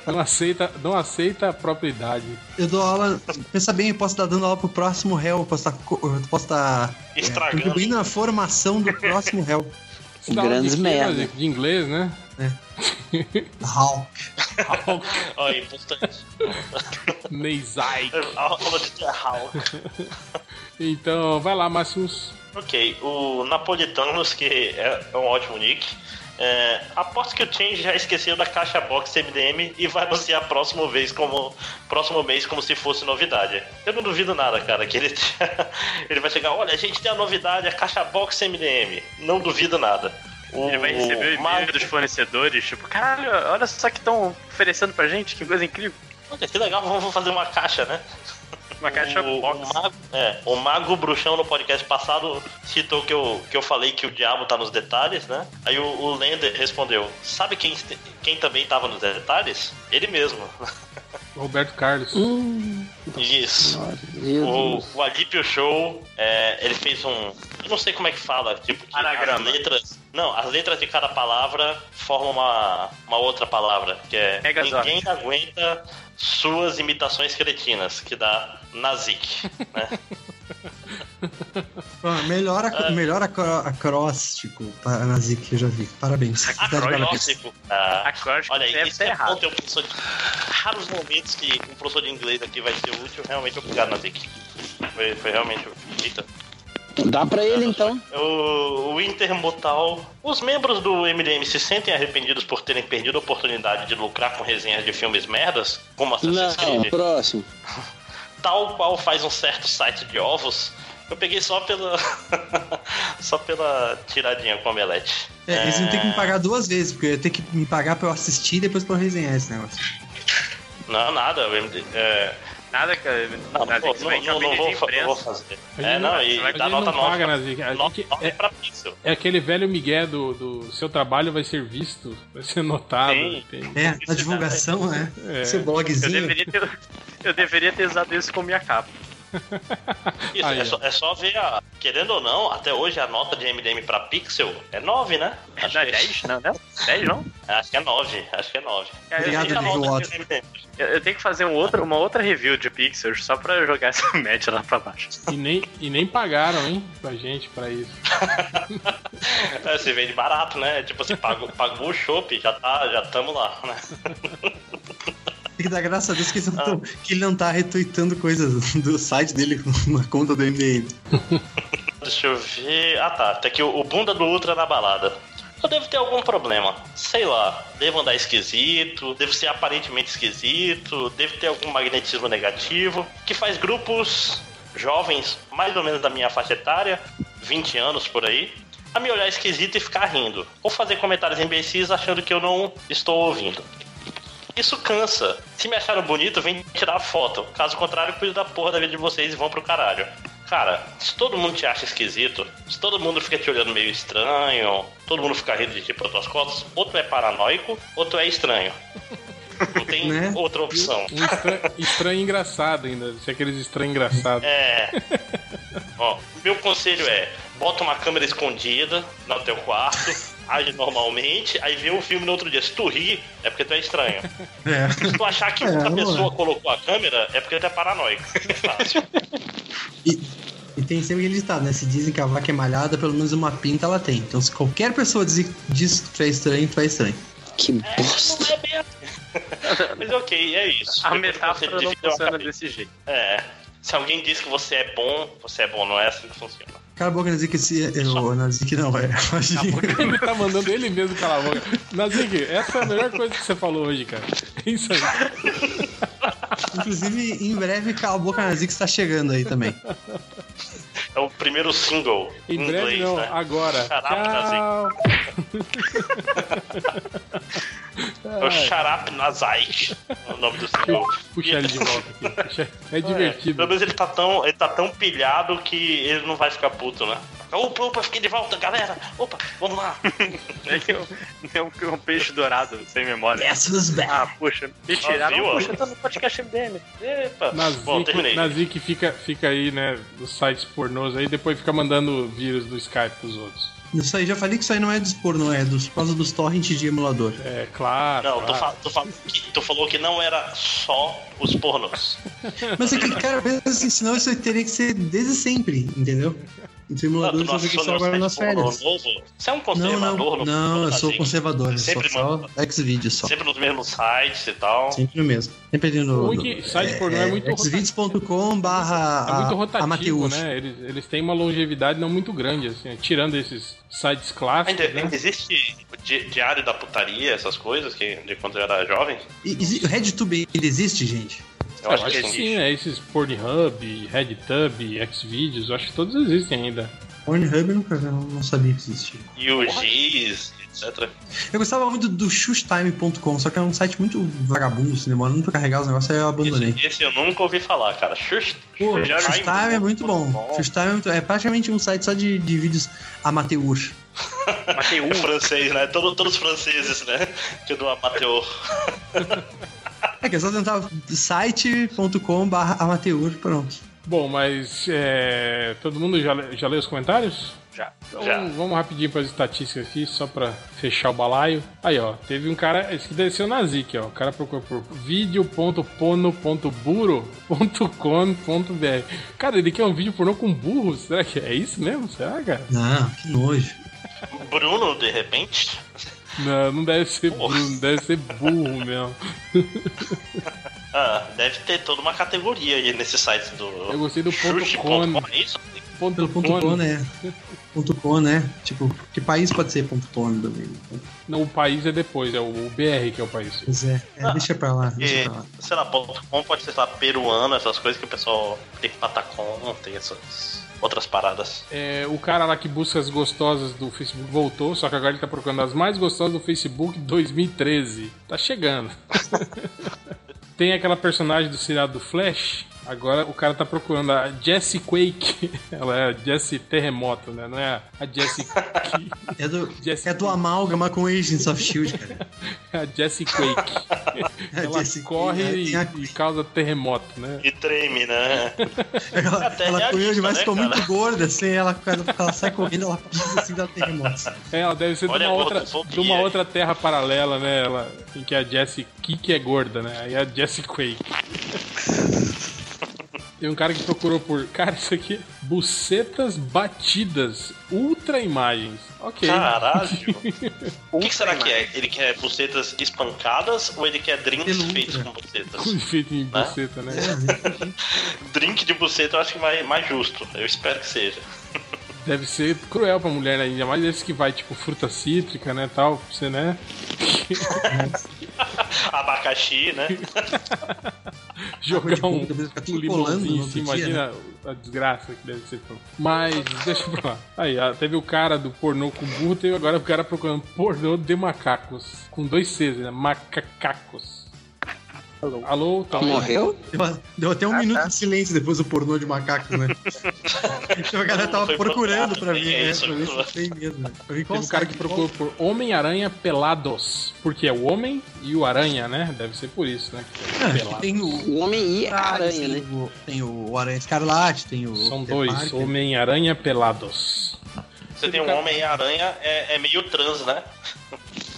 Não aceita, não aceita a própria idade. Eu dou aula. Pensa bem, eu posso estar dando aula pro próximo réu. Eu posso estar, posso estar é, Estragando. contribuindo na formação do próximo réu. Grandes de merda. De inglês, né? Hal. Olha, importante. Neisai. Aula de terral. Então, vai lá, Máximos. Ok, o Napolitanos, que é é um ótimo nick. É, aposto que o Change já esqueceu da caixa box MDM e vai anunciar próximo vez como próximo mês como se fosse novidade. Eu não duvido nada, cara, que ele ele vai chegar, olha, a gente tem a novidade, a caixa box MDM. Não duvido nada. O, Ele vai receber o e-mail dos fornecedores, tipo, caralho, olha só que estão oferecendo pra gente, que coisa incrível. Olha, que legal, vamos fazer uma caixa, né? Uma caixa o, box. O Mago, é, o Mago Bruxão no podcast passado citou que eu, que eu falei que o diabo tá nos detalhes, né? Aí o, o Lender respondeu: Sabe quem, quem também tava nos detalhes? Ele mesmo. Roberto Carlos. Isso. Nossa, O, o Adipio Show, é, ele fez um. Eu não sei como é que fala, tipo, que as letras. Não, as letras de cada palavra formam uma, uma outra palavra, que é Megazord. Ninguém aguenta suas imitações cretinas, que dá Nazik, né? Ah, melhor, ac- melhor acro- acróstico para Nazik que eu já vi. Parabéns. Acróstico. Ah, Acróstico olha aí, deve isso é errado. bom ter um professor de... Raros momentos que um professor de inglês aqui vai ser útil. Realmente obrigado, Nazik. Foi, foi realmente... Eita. Dá pra ele então. O, o Intermutal. Os membros do MDM se sentem arrependidos por terem perdido a oportunidade de lucrar com resenhas de filmes merdas, como Assassin's Não, Creed, próximo. tal qual faz um certo site de ovos. Eu peguei só pela. só pela tiradinha com Omelete. É, eles vão ter que me pagar duas vezes, porque eu ia ter que me pagar pra eu assistir e depois pra eu resenhar esse negócio. Não, nada. é, Nada, cara. não, nada não, que você vai não, não, vou, não vou imprensa. fazer. A É, não, não- e a dá gente nota não paga, Nazik. A nove. gente- Nove é- pra pixel. É aquele velho migué do, do seu trabalho vai ser visto, vai ser notado. Tem- É, na divulgação, né? É. Seu Eu blogzinho. deveria, ter, eu deveria ter usado isso como minha capa. Isso, Aí, é, só, é só ver a. Querendo ou não, até hoje a nota de MDM pra pixel é 9, né? Acho Não, é que 10? Não, não? 10 não? Acho que é 9, acho que é 9. Cara, eu, Obrigado, MDM. eu- eu tenho que fazer um outro, uma outra review de Pixels só pra jogar essa média lá pra baixo. E nem, e nem pagaram, hein, pra gente pra isso. É, você vende barato, né? Tipo assim, pagou, pagou o chopp, já tá, já tamo lá, né? Tem que dar graças a Deus que, tão- que ele não tá retweetando coisas do site dele na conta do MDM. Deixa eu ver. Ah tá, tá aqui o, o bunda do Ultra na balada. Eu devo ter algum problema. Sei lá, devo andar esquisito, devo ser aparentemente esquisito, devo ter algum magnetismo negativo, que faz grupos jovens, mais ou menos da minha faixa etária, 20 anos por aí, a me olhar esquisito e ficar rindo. Ou fazer comentários imbecis achando que eu não estou ouvindo. Isso cansa. Se me acharam bonito, vem tirar foto. Caso contrário, cuido da porra da vida de vocês e vão pro caralho. Cara, se todo mundo te acha esquisito, se todo mundo fica te olhando meio estranho, todo mundo fica rindo de ti pelas tuas costas, ou tu é paranoico, ou tu é estranho. Não tem Né? outra opção. Um estra- estranho engraçado ainda. Se aqueles estranhos engraçados. É. Ó, meu conselho é: bota uma câmera escondida no teu quarto, age normalmente, aí vê um filme no outro dia. Se tu rir, é porque tu é estranho. É. Se tu achar que É, outra é. pessoa colocou a câmera, é porque tu é paranoico. É fácil. E tem sempre aquele ditado, né? Se dizem que a vaca é malhada, pelo menos uma pinta ela tem. Então se qualquer pessoa diz, diz que tu é estranho, tu é estranho. Que bosta. Não é bem assim. Mas ok, é isso. A Depois metáfora não funciona desse jeito. É. Se alguém diz que você é bom, você é bom, não é assim que funciona. Cala a boca, Nazik, esse. O Nazik não, é. Ele tá mandando ele mesmo calar a boca. Nazik, essa é a melhor coisa que você falou hoje, cara. É isso aí. Inclusive, em breve, Cala a boca, Nazik está chegando aí também. É o primeiro single Em em breve inglês, não, né? agora. Up, Tchau. É o Sharap Nazai. É o nome do single. Puxa ele de volta aqui. Puxa- É divertido. Pelo menos ele tá, tão, ele tá tão pilhado que ele não vai ficar puto, né? Opa, opa, fiquei de volta, galera! Opa, vamos lá! É que eu- é um, um peixe dourado, sem memória. Yes. Ah, puxa, me tiraram. viu, ó? puxa, tá no podcast MDM. Epa! Bom, Nazik, terminei. Nazik fica, fica aí, né, nos sites pornôs aí, depois fica mandando vírus do Skype pros outros. Isso aí, já falei que isso aí não é dos pornô, é dos, por causa dos torrents de emulador. É, claro. Não, tu, claro. fa- tu, fa- que- tu falou que não era só os pornôs. Mas é que, cara, assim, senão isso aí teria que ser desde sempre, entendeu? Os Não, emuladores tu não só fica assistiu só no agora nas férias. novo? Você é um Não, conservador não, no não, eu sou conservador, eu sou Sempre só Xvideos só. Sempre nos mesmos sites e tal. Sempre no mesmo. Dependendo O do. wiki- site pornô é muito Xvideos.com É barra muito rotativo, né? Eles, eles têm uma longevidade não muito grande, assim, tirando esses sites clássicos, Ainda, né? ainda existe di- Diário da Putaria, essas coisas, que, de quando eu era jovem? E- exi- O RedTube ainda existe, gente? Eu acho que existe. sim, né? Esses Pornhub, RedTube, Xvideos, eu acho que todos existem ainda. Pornhub eu nunca eu não sabia que existia. E o Giz, etc. Eu gostava muito do shushtime.com, só que é um site muito vagabundo, assim, demora muito pra carregar os negócios, aí eu abandonei. Esse, esse eu nunca ouvi falar, cara. Shust, Pô, Shust- Shushtime é muito bom. Shushtime é, muito, é praticamente um site só de, de vídeos amateur. É francês, né? Todo- todos franceses, né? Que do amateur. É que é só tentar site.com barra amateur, pronto. Bom, mas é, todo mundo já, já leu os comentários? Já. Então Já. vamos rapidinho para as estatísticas aqui, só pra fechar o balaio. Aí, ó, teve um cara, esse que deve ser o Nazik, ó. O cara procurou por vídeo.pono.buro.com.br. Cara, ele quer um vídeo pornô com burro? Será que é isso mesmo? Será, cara? Não, que nojo. Bruno, de repente. Não, não deve ser Bruno, deve ser burro mesmo. Ah, deve ter toda uma categoria aí nesse site do. Eu gostei do ponto com. é isso? Ponto Pelo ponto com. com, né? Ponto com, né? Tipo, que país pode ser ponto com também? Não, o país é depois, é o o BR que é o país. Pois é, é, deixa pra lá, deixa E, pra lá. sei lá, ponto .com pode ser, sei lá, peruano, essas coisas que o pessoal tem patacom, tem essas outras paradas. É, o cara lá que busca as gostosas do Facebook voltou, só que agora ele tá procurando as mais gostosas do Facebook 2013. Tá chegando. Tem aquela personagem do seriado do Flash. Agora o cara tá procurando a Jessie Quake. Ela é a Jessie Terremoto, né? Não é a Jessie. É do, é do amálgama com Agents of Shield, cara. É a Jessie Quake. A Ela Jessie- corre é, e, a- e causa terremoto, né? E treme, né? Ela, Até ela correu realista, demais, né, ficou muito gorda, assim, ela, quando ela sai correndo, ela pisa assim, dá terremotos. É, ela deve ser de Olha uma, a outra, de uma aí. outra terra paralela, né? Ela, em que a Jessie Kik é gorda, né? Aí a Jessie Quake. Tem um cara que procurou por. Cara, isso aqui é bucetas batidas, ultra imagens. Ok. Caralho. O que, que será que é? Ele quer bucetas espancadas ou ele quer drinks feitos com bucetas? Com efeito em buceta, né? Drink de buceta eu acho que mais, mais justo. Eu espero que seja. Deve ser cruel pra mulher, né? Ainda mais esse que vai, tipo, fruta cítrica, né? Tal, pra você, né? Abacaxi, né? Jogar de um, boca, deve ficar tudo colando limãozinho no em cima, outro dia, imagina a desgraça que deve ser. Mas, deixa pra lá. Aí, ó, teve o cara do pornô com burro, teve agora o cara procurando pornô de macacos. Com dois Cs, né? Macacacos. Alô, tá Morreu? Deu, deu até um minuto de silêncio depois do pornô de macaco, né? a galera tava procurando pra ver, é né? isso, Pra ver se tem mesmo. né? Teve um cara que procurou por Homem-Aranha Pelados. Porque é o homem e o aranha, né? Deve ser por isso, né? é. Tem o. O homem e a aranha, né? Tem o, tem o Aranha Escarlate, tem o. São dois. Homem-Aranha Pelados. Você tem um Homem-Aranha, é, é meio trans, né?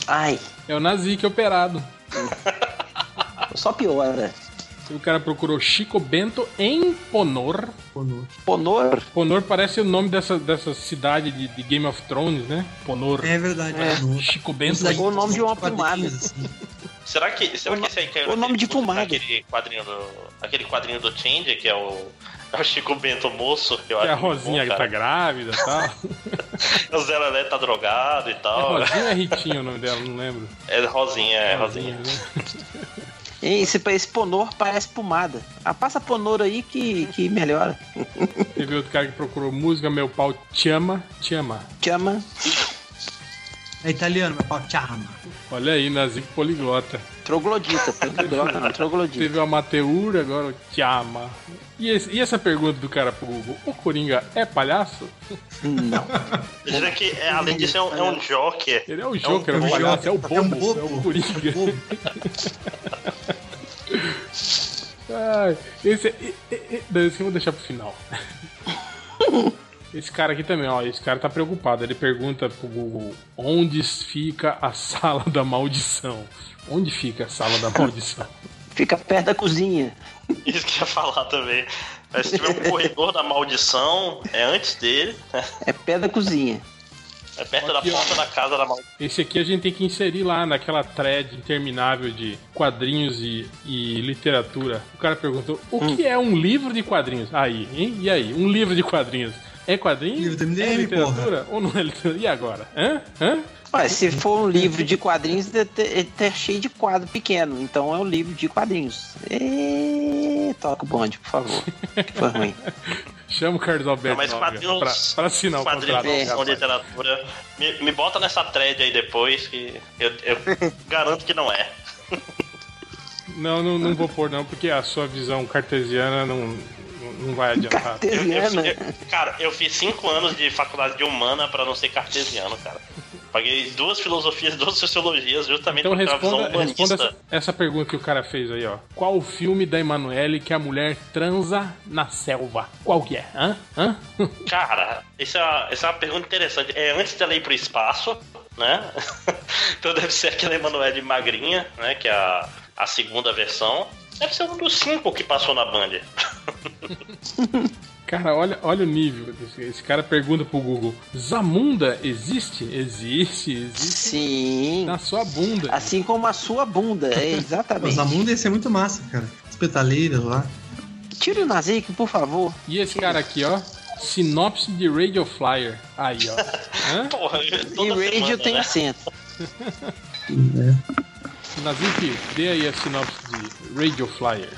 Ai, É o Nazik operado. só piora. O cara procurou Chico Bento em Ponor. Ponor? Ponor parece o nome dessa, dessa cidade de, de Game of Thrones, né? Ponor. É verdade. É. Ponor. Chico Bento. Cidade o nome de uma pomada. assim. Será que, será que esse aí caiu o nome de pomada. naquele quadrinho do. Aquele quadrinho do Change, que é o. É o Chico Bento moço, que eu Que a acho. muito Rosinha bom, tá grávida e tal. O Zé Lelé tá drogado e É tal. Rosinha ou é Ritinho o nome dela? Não lembro. É Rosinha, é Rosinha. né? Hein, Esse, esse ponor parece pomada. Ah, passa ponor aí que, que melhora. Teve outro cara que procurou música, meu pau te ama, te ama. Chama. É italiano, meu pau charma. Olha aí, Nazik poliglota. Troglodita. Poliglota não, troglodita. Teve o Amateur, agora o te ama. E, esse- e essa pergunta do cara pro Google, o Coringa é palhaço? Não. Diria que, é, além disso, é um, é um Joker. Ele é o Joker, é é um o palhaço, é o É um bobo, bobo. é o Coringa. É um bobo. Ai, esse, e- e- não, esse eu vou deixar pro final. Esse cara aqui também, ó, esse cara tá preocupado. Ele pergunta pro Google onde fica a sala da maldição. Onde fica a sala da maldição? Fica perto da cozinha. Isso que eu ia falar também. Mas se tiver um corredor da maldição, é antes dele, É perto da cozinha. é perto Aqui, da ó. porta da casa da maldição. Esse aqui a gente tem que inserir lá naquela thread interminável de quadrinhos e, e literatura. O cara perguntou: o Hum. que é um livro de quadrinhos? Aí, hein? E aí? Um livro de quadrinhos é quadrinho? Livro do MDM, é literatura? Ou não é literatura? E agora? Hã? Hã? Ué, se for um livro de quadrinhos, ele tá- ele tá cheio de quadro pequeno. Então é um livro de quadrinhos. E... Toca o bonde, por favor. Que foi ruim. Chama o Carlos Alberto Não, mas quadrinhos, pra, pra assinar o quadrinhos contrato. rapaz. literatura. Me, me bota nessa thread aí depois, que eu, eu garanto que não é. Não, não, não vou pôr não, porque a sua visão cartesiana não, não- vai adiantar. Eu- eu- Cartesiana. eu- cara, eu fiz cinco anos de faculdade de humana pra não ser cartesiano, cara. Paguei duas filosofias, duas sociologias, justamente Então uma visão responda, responda essa, essa pergunta que o cara fez aí, ó. Qual o filme da Emanuele que a mulher transa na selva? Qual que é? Hã? Hã? Cara, essa é, uma, essa é uma pergunta interessante. É antes dela ir pro espaço, né? então deve ser aquela Emanuele magrinha, né? Que é a, a segunda versão. Deve ser um dos cinco que passou na Band. Cara, olha, olha o nível. Esse cara pergunta pro Google: Zamunda existe? Existe, existe. Sim. Na sua bunda. Assim como a sua bunda. É exatamente. Zamunda ia ser muito massa, cara. Espetaleiras lá. Tira o Nazik, por favor. E esse cara aqui, ó. Sinopse de Radio Flyer. Aí, ó. Hã? Porra, E radio semana, tem né? acento. Nazik, dê aí a sinopse de Radio Flyer.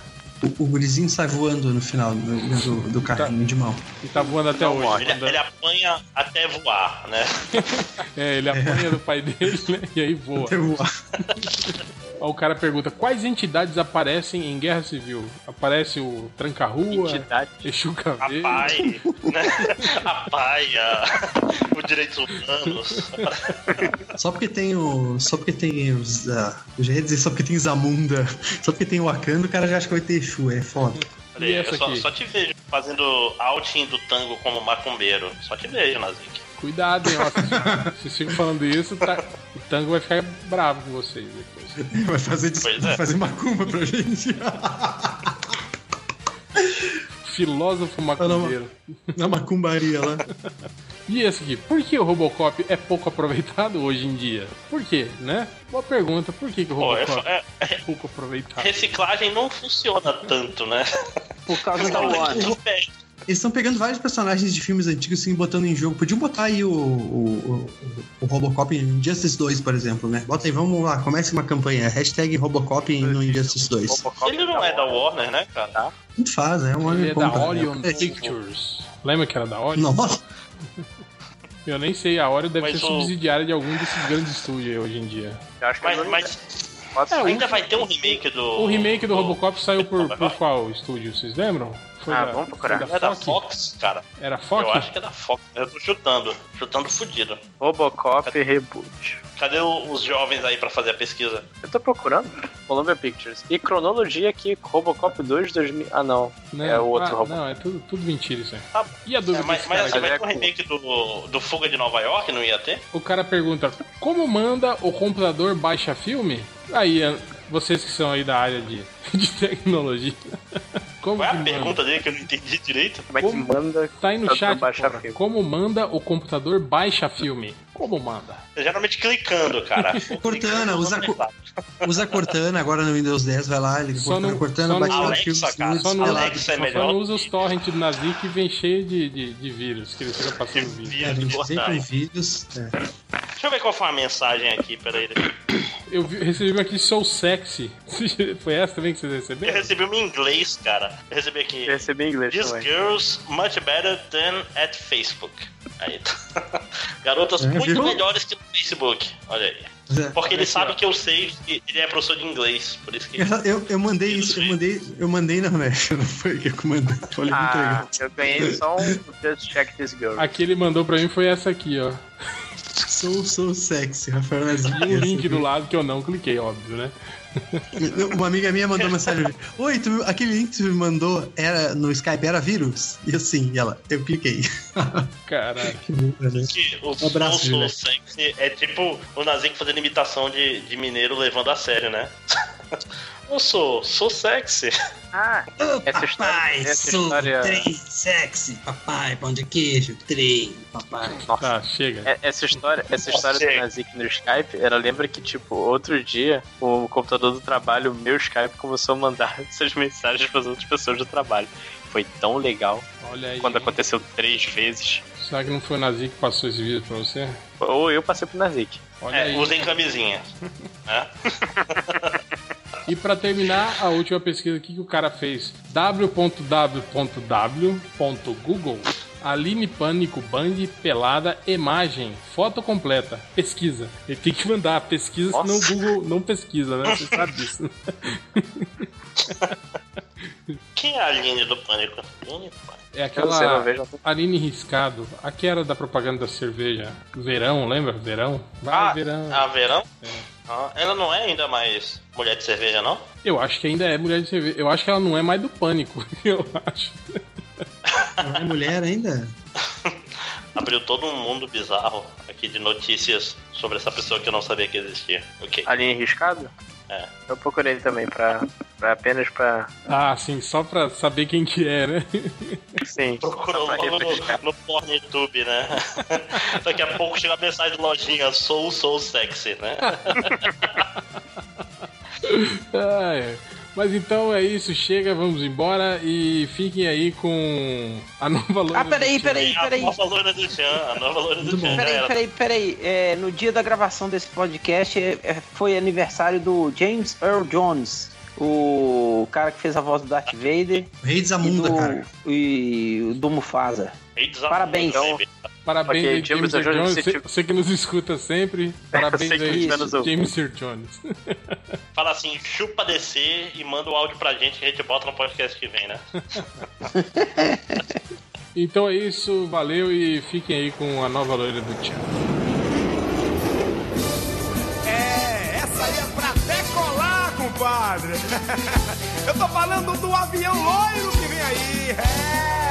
O, o gurizinho sai voando no final do, do, do carrinho de mão. E tá voando até hoje. Ele, ele apanha até voar, né? É, ele apanha do pai dele, né? E aí voa. Até voar. Ó, o cara pergunta: quais entidades aparecem em Guerra Civil? Aparece o Tranca-Rua, Entidade. Exu A Caveiro. pai, né? A pai, a... os direitos humanos. Só porque tem o. Só porque tem os. ah, eu já ia dizer só porque tem Zamunda. Só porque tem o Wakanda, o cara já acha que vai ter Exu, é foda. Olha E eu só, só te vejo fazendo outing do tango como macumbeiro. Só te vejo, Nazik. Cuidado, hein, ó. Se vocês ficam falando isso, tá- o Tango vai ficar bravo com vocês depois. Vai fazer, dis- Pois vai é. fazer macumba pra gente. Filósofo macumbeiro. Na macumbaria lá. E esse aqui, por que o Robocop é pouco aproveitado hoje em dia? Por quê, né? Boa pergunta, por que, que o Pô, é, Robocop é- é pouco aproveitado? reciclagem não funciona tanto, né? Por causa da Não, Warner. Não. Eles estão pegando vários personagens de filmes antigos assim, botando em jogo. Podiam botar aí o, o, o, o Robocop em Injustice 2, por exemplo, né? Bota aí, vamos lá, comece uma campanha. Hashtag Robocop em- no Injustice 2. Ele não é da Warner, né, cara? Muito faz, é um Ele é da compra, né? Orion É, Pictures. Lembra que era da Orion? Nossa, Eu nem sei, a Orion deve Mas ser o- subsidiária de algum desses grandes estúdios aí hoje em dia. Eu acho que Mas, é mas É, Ainda vai ter um remake do. O remake do Robocop saiu por, por qual estúdio? Vocês lembram? Foi Ah, da- vamos procurar. foi É da Fox? Fox, cara. Era Fox? Eu acho que é da Fox. Eu tô chutando. Chutando fudido. Robocop Reboot. Cadê o- os jovens aí pra fazer a pesquisa? Eu tô procurando. Columbia Pictures. E cronologia aqui, Robocop 2 2000. Ah, não. Não, é o outro ah, Robocop. Não, é tudo, tudo mentira isso aí. Tá E a dúvida É, mas mas cara assim, vai ter um remake do, do Fuga de Nova York, não ia ter? O cara pergunta, como manda o computador baixa filme? Aí, ah, vocês que são aí da área de, de tecnologia. Como Qual é que a manda? pergunta dele que eu não entendi direito? Como é que manda? Tá aí no chat? Como manda o computador baixa filme? Como manda? Geralmente clicando, cara. Cortana, usa, usa Cortana agora no Windows 10, vai lá, ele Só Cortana, não- Cortana, só baixa não- os filmes Alexa, cara, Só não, pelados. Alexa é só melhor. não usa os torrents do Nazi que vem cheio de, de, de vírus, que ele fica passando vírus. É, vem com vídeos. é. Deixa eu ver qual foi a mensagem aqui, peraí. Eu vi- recebi uma aqui, sou sexy. Foi essa também que vocês Eu receberam? recebi uma em inglês, cara. Eu recebi aqui. Eu recebi em inglês These também. girls much better than at Facebook. Aí. tá. Garotas É, muito viu? melhores que no Facebook. Olha aí. É. Porque ele sabe que eu sei que ele é professor de inglês. Por isso que. Eu, eu, eu mandei isso, eu mandei, eu mandei na Mesh, não foi que eu mandei. Falei muito Ah, eu ganhei só um Just Check This Girl. A que ele mandou pra mim foi essa aqui, ó. Sou, sou sexy, Rafael Nazinho. E um link do lado que eu não cliquei, óbvio, né? Uma amiga minha mandou mensagem. Oi, tu- aquele link que tu me mandou era no Skype era vírus? E eu sim, e ela, eu cliquei. Caralho. Que burra, né? que o Um abraço, sou sexy é tipo o Nazik fazendo imitação de, de mineiro levando a sério, né? eu sou, sou sexy. Ah, essa história. Papai, Essa sou história. trem sexy. Papai, pão de queijo, trem, papai. Tá, chega. É- Essa história, essa história do. Nazik no Skype, ela lembra que, tipo, outro dia, o computador do trabalho, o meu Skype, começou a mandar essas mensagens para as outras pessoas do trabalho. Foi tão legal Olha aí. quando aconteceu três vezes. Será que não foi o Nazi que passou esse vídeo pra você? Ou eu passei pro Nazik. Olha É, aí. usem camisinha. né? E pra terminar, a última pesquisa aqui que o cara fez: www.w.google Aline Pânico Band pelada imagem foto completa pesquisa. Ele tem que mandar pesquisa, senão o Nossa. Google não pesquisa, né? Você sabe disso. Quem é a Aline do Pânico? Aline do Pânico. É sei, aquela vejo. Aline Riscado, a que era da propaganda da cerveja. Verão, lembra? Verão? Vai, Ah, verão. a Verão? Ah, ela não é ainda mais mulher de cerveja, não? Eu acho que ainda é mulher de cerveja. Eu acho que ela não é mais do pânico. Eu acho. Não é mulher ainda? Abriu todo um mundo bizarro aqui de notícias sobre essa pessoa que eu não sabia que existia. Ok. A linha arriscada? É. Eu procurei também, pra, pra apenas pra. Ah, sim, só pra saber quem que é, né? Sim. Procurou logo refrescar. no, no PornTube, né? Daqui a pouco chega a mensagem de lojinha, sou, sou sexy, né? Ah, é. Mas então é isso, chega, vamos embora e fiquem aí com a nova loira. Ah, peraí, do Tchan. peraí, a peraí. nova loira do Tchan, a nova loira do já Peraí, era. peraí, peraí. É, no dia da gravação desse podcast é, é, foi aniversário do James Earl Jones, o cara que fez a voz do Darth Vader O Rei e Zamunda, do, cara. e do Mufasa. Ei, desafio, Parabéns. baby. Parabéns Ok, aí, James James Jones, Jones, você que nos escuta sempre. Parabéns aí. James Earl Jones. Fala assim, chupa descer e manda o áudio pra gente que a gente bota no podcast que vem, né? Então é isso, valeu e fiquem aí com a nova loira do Tchan. É, essa aí é pra decolar, compadre. Eu tô falando do avião loiro que vem aí. É.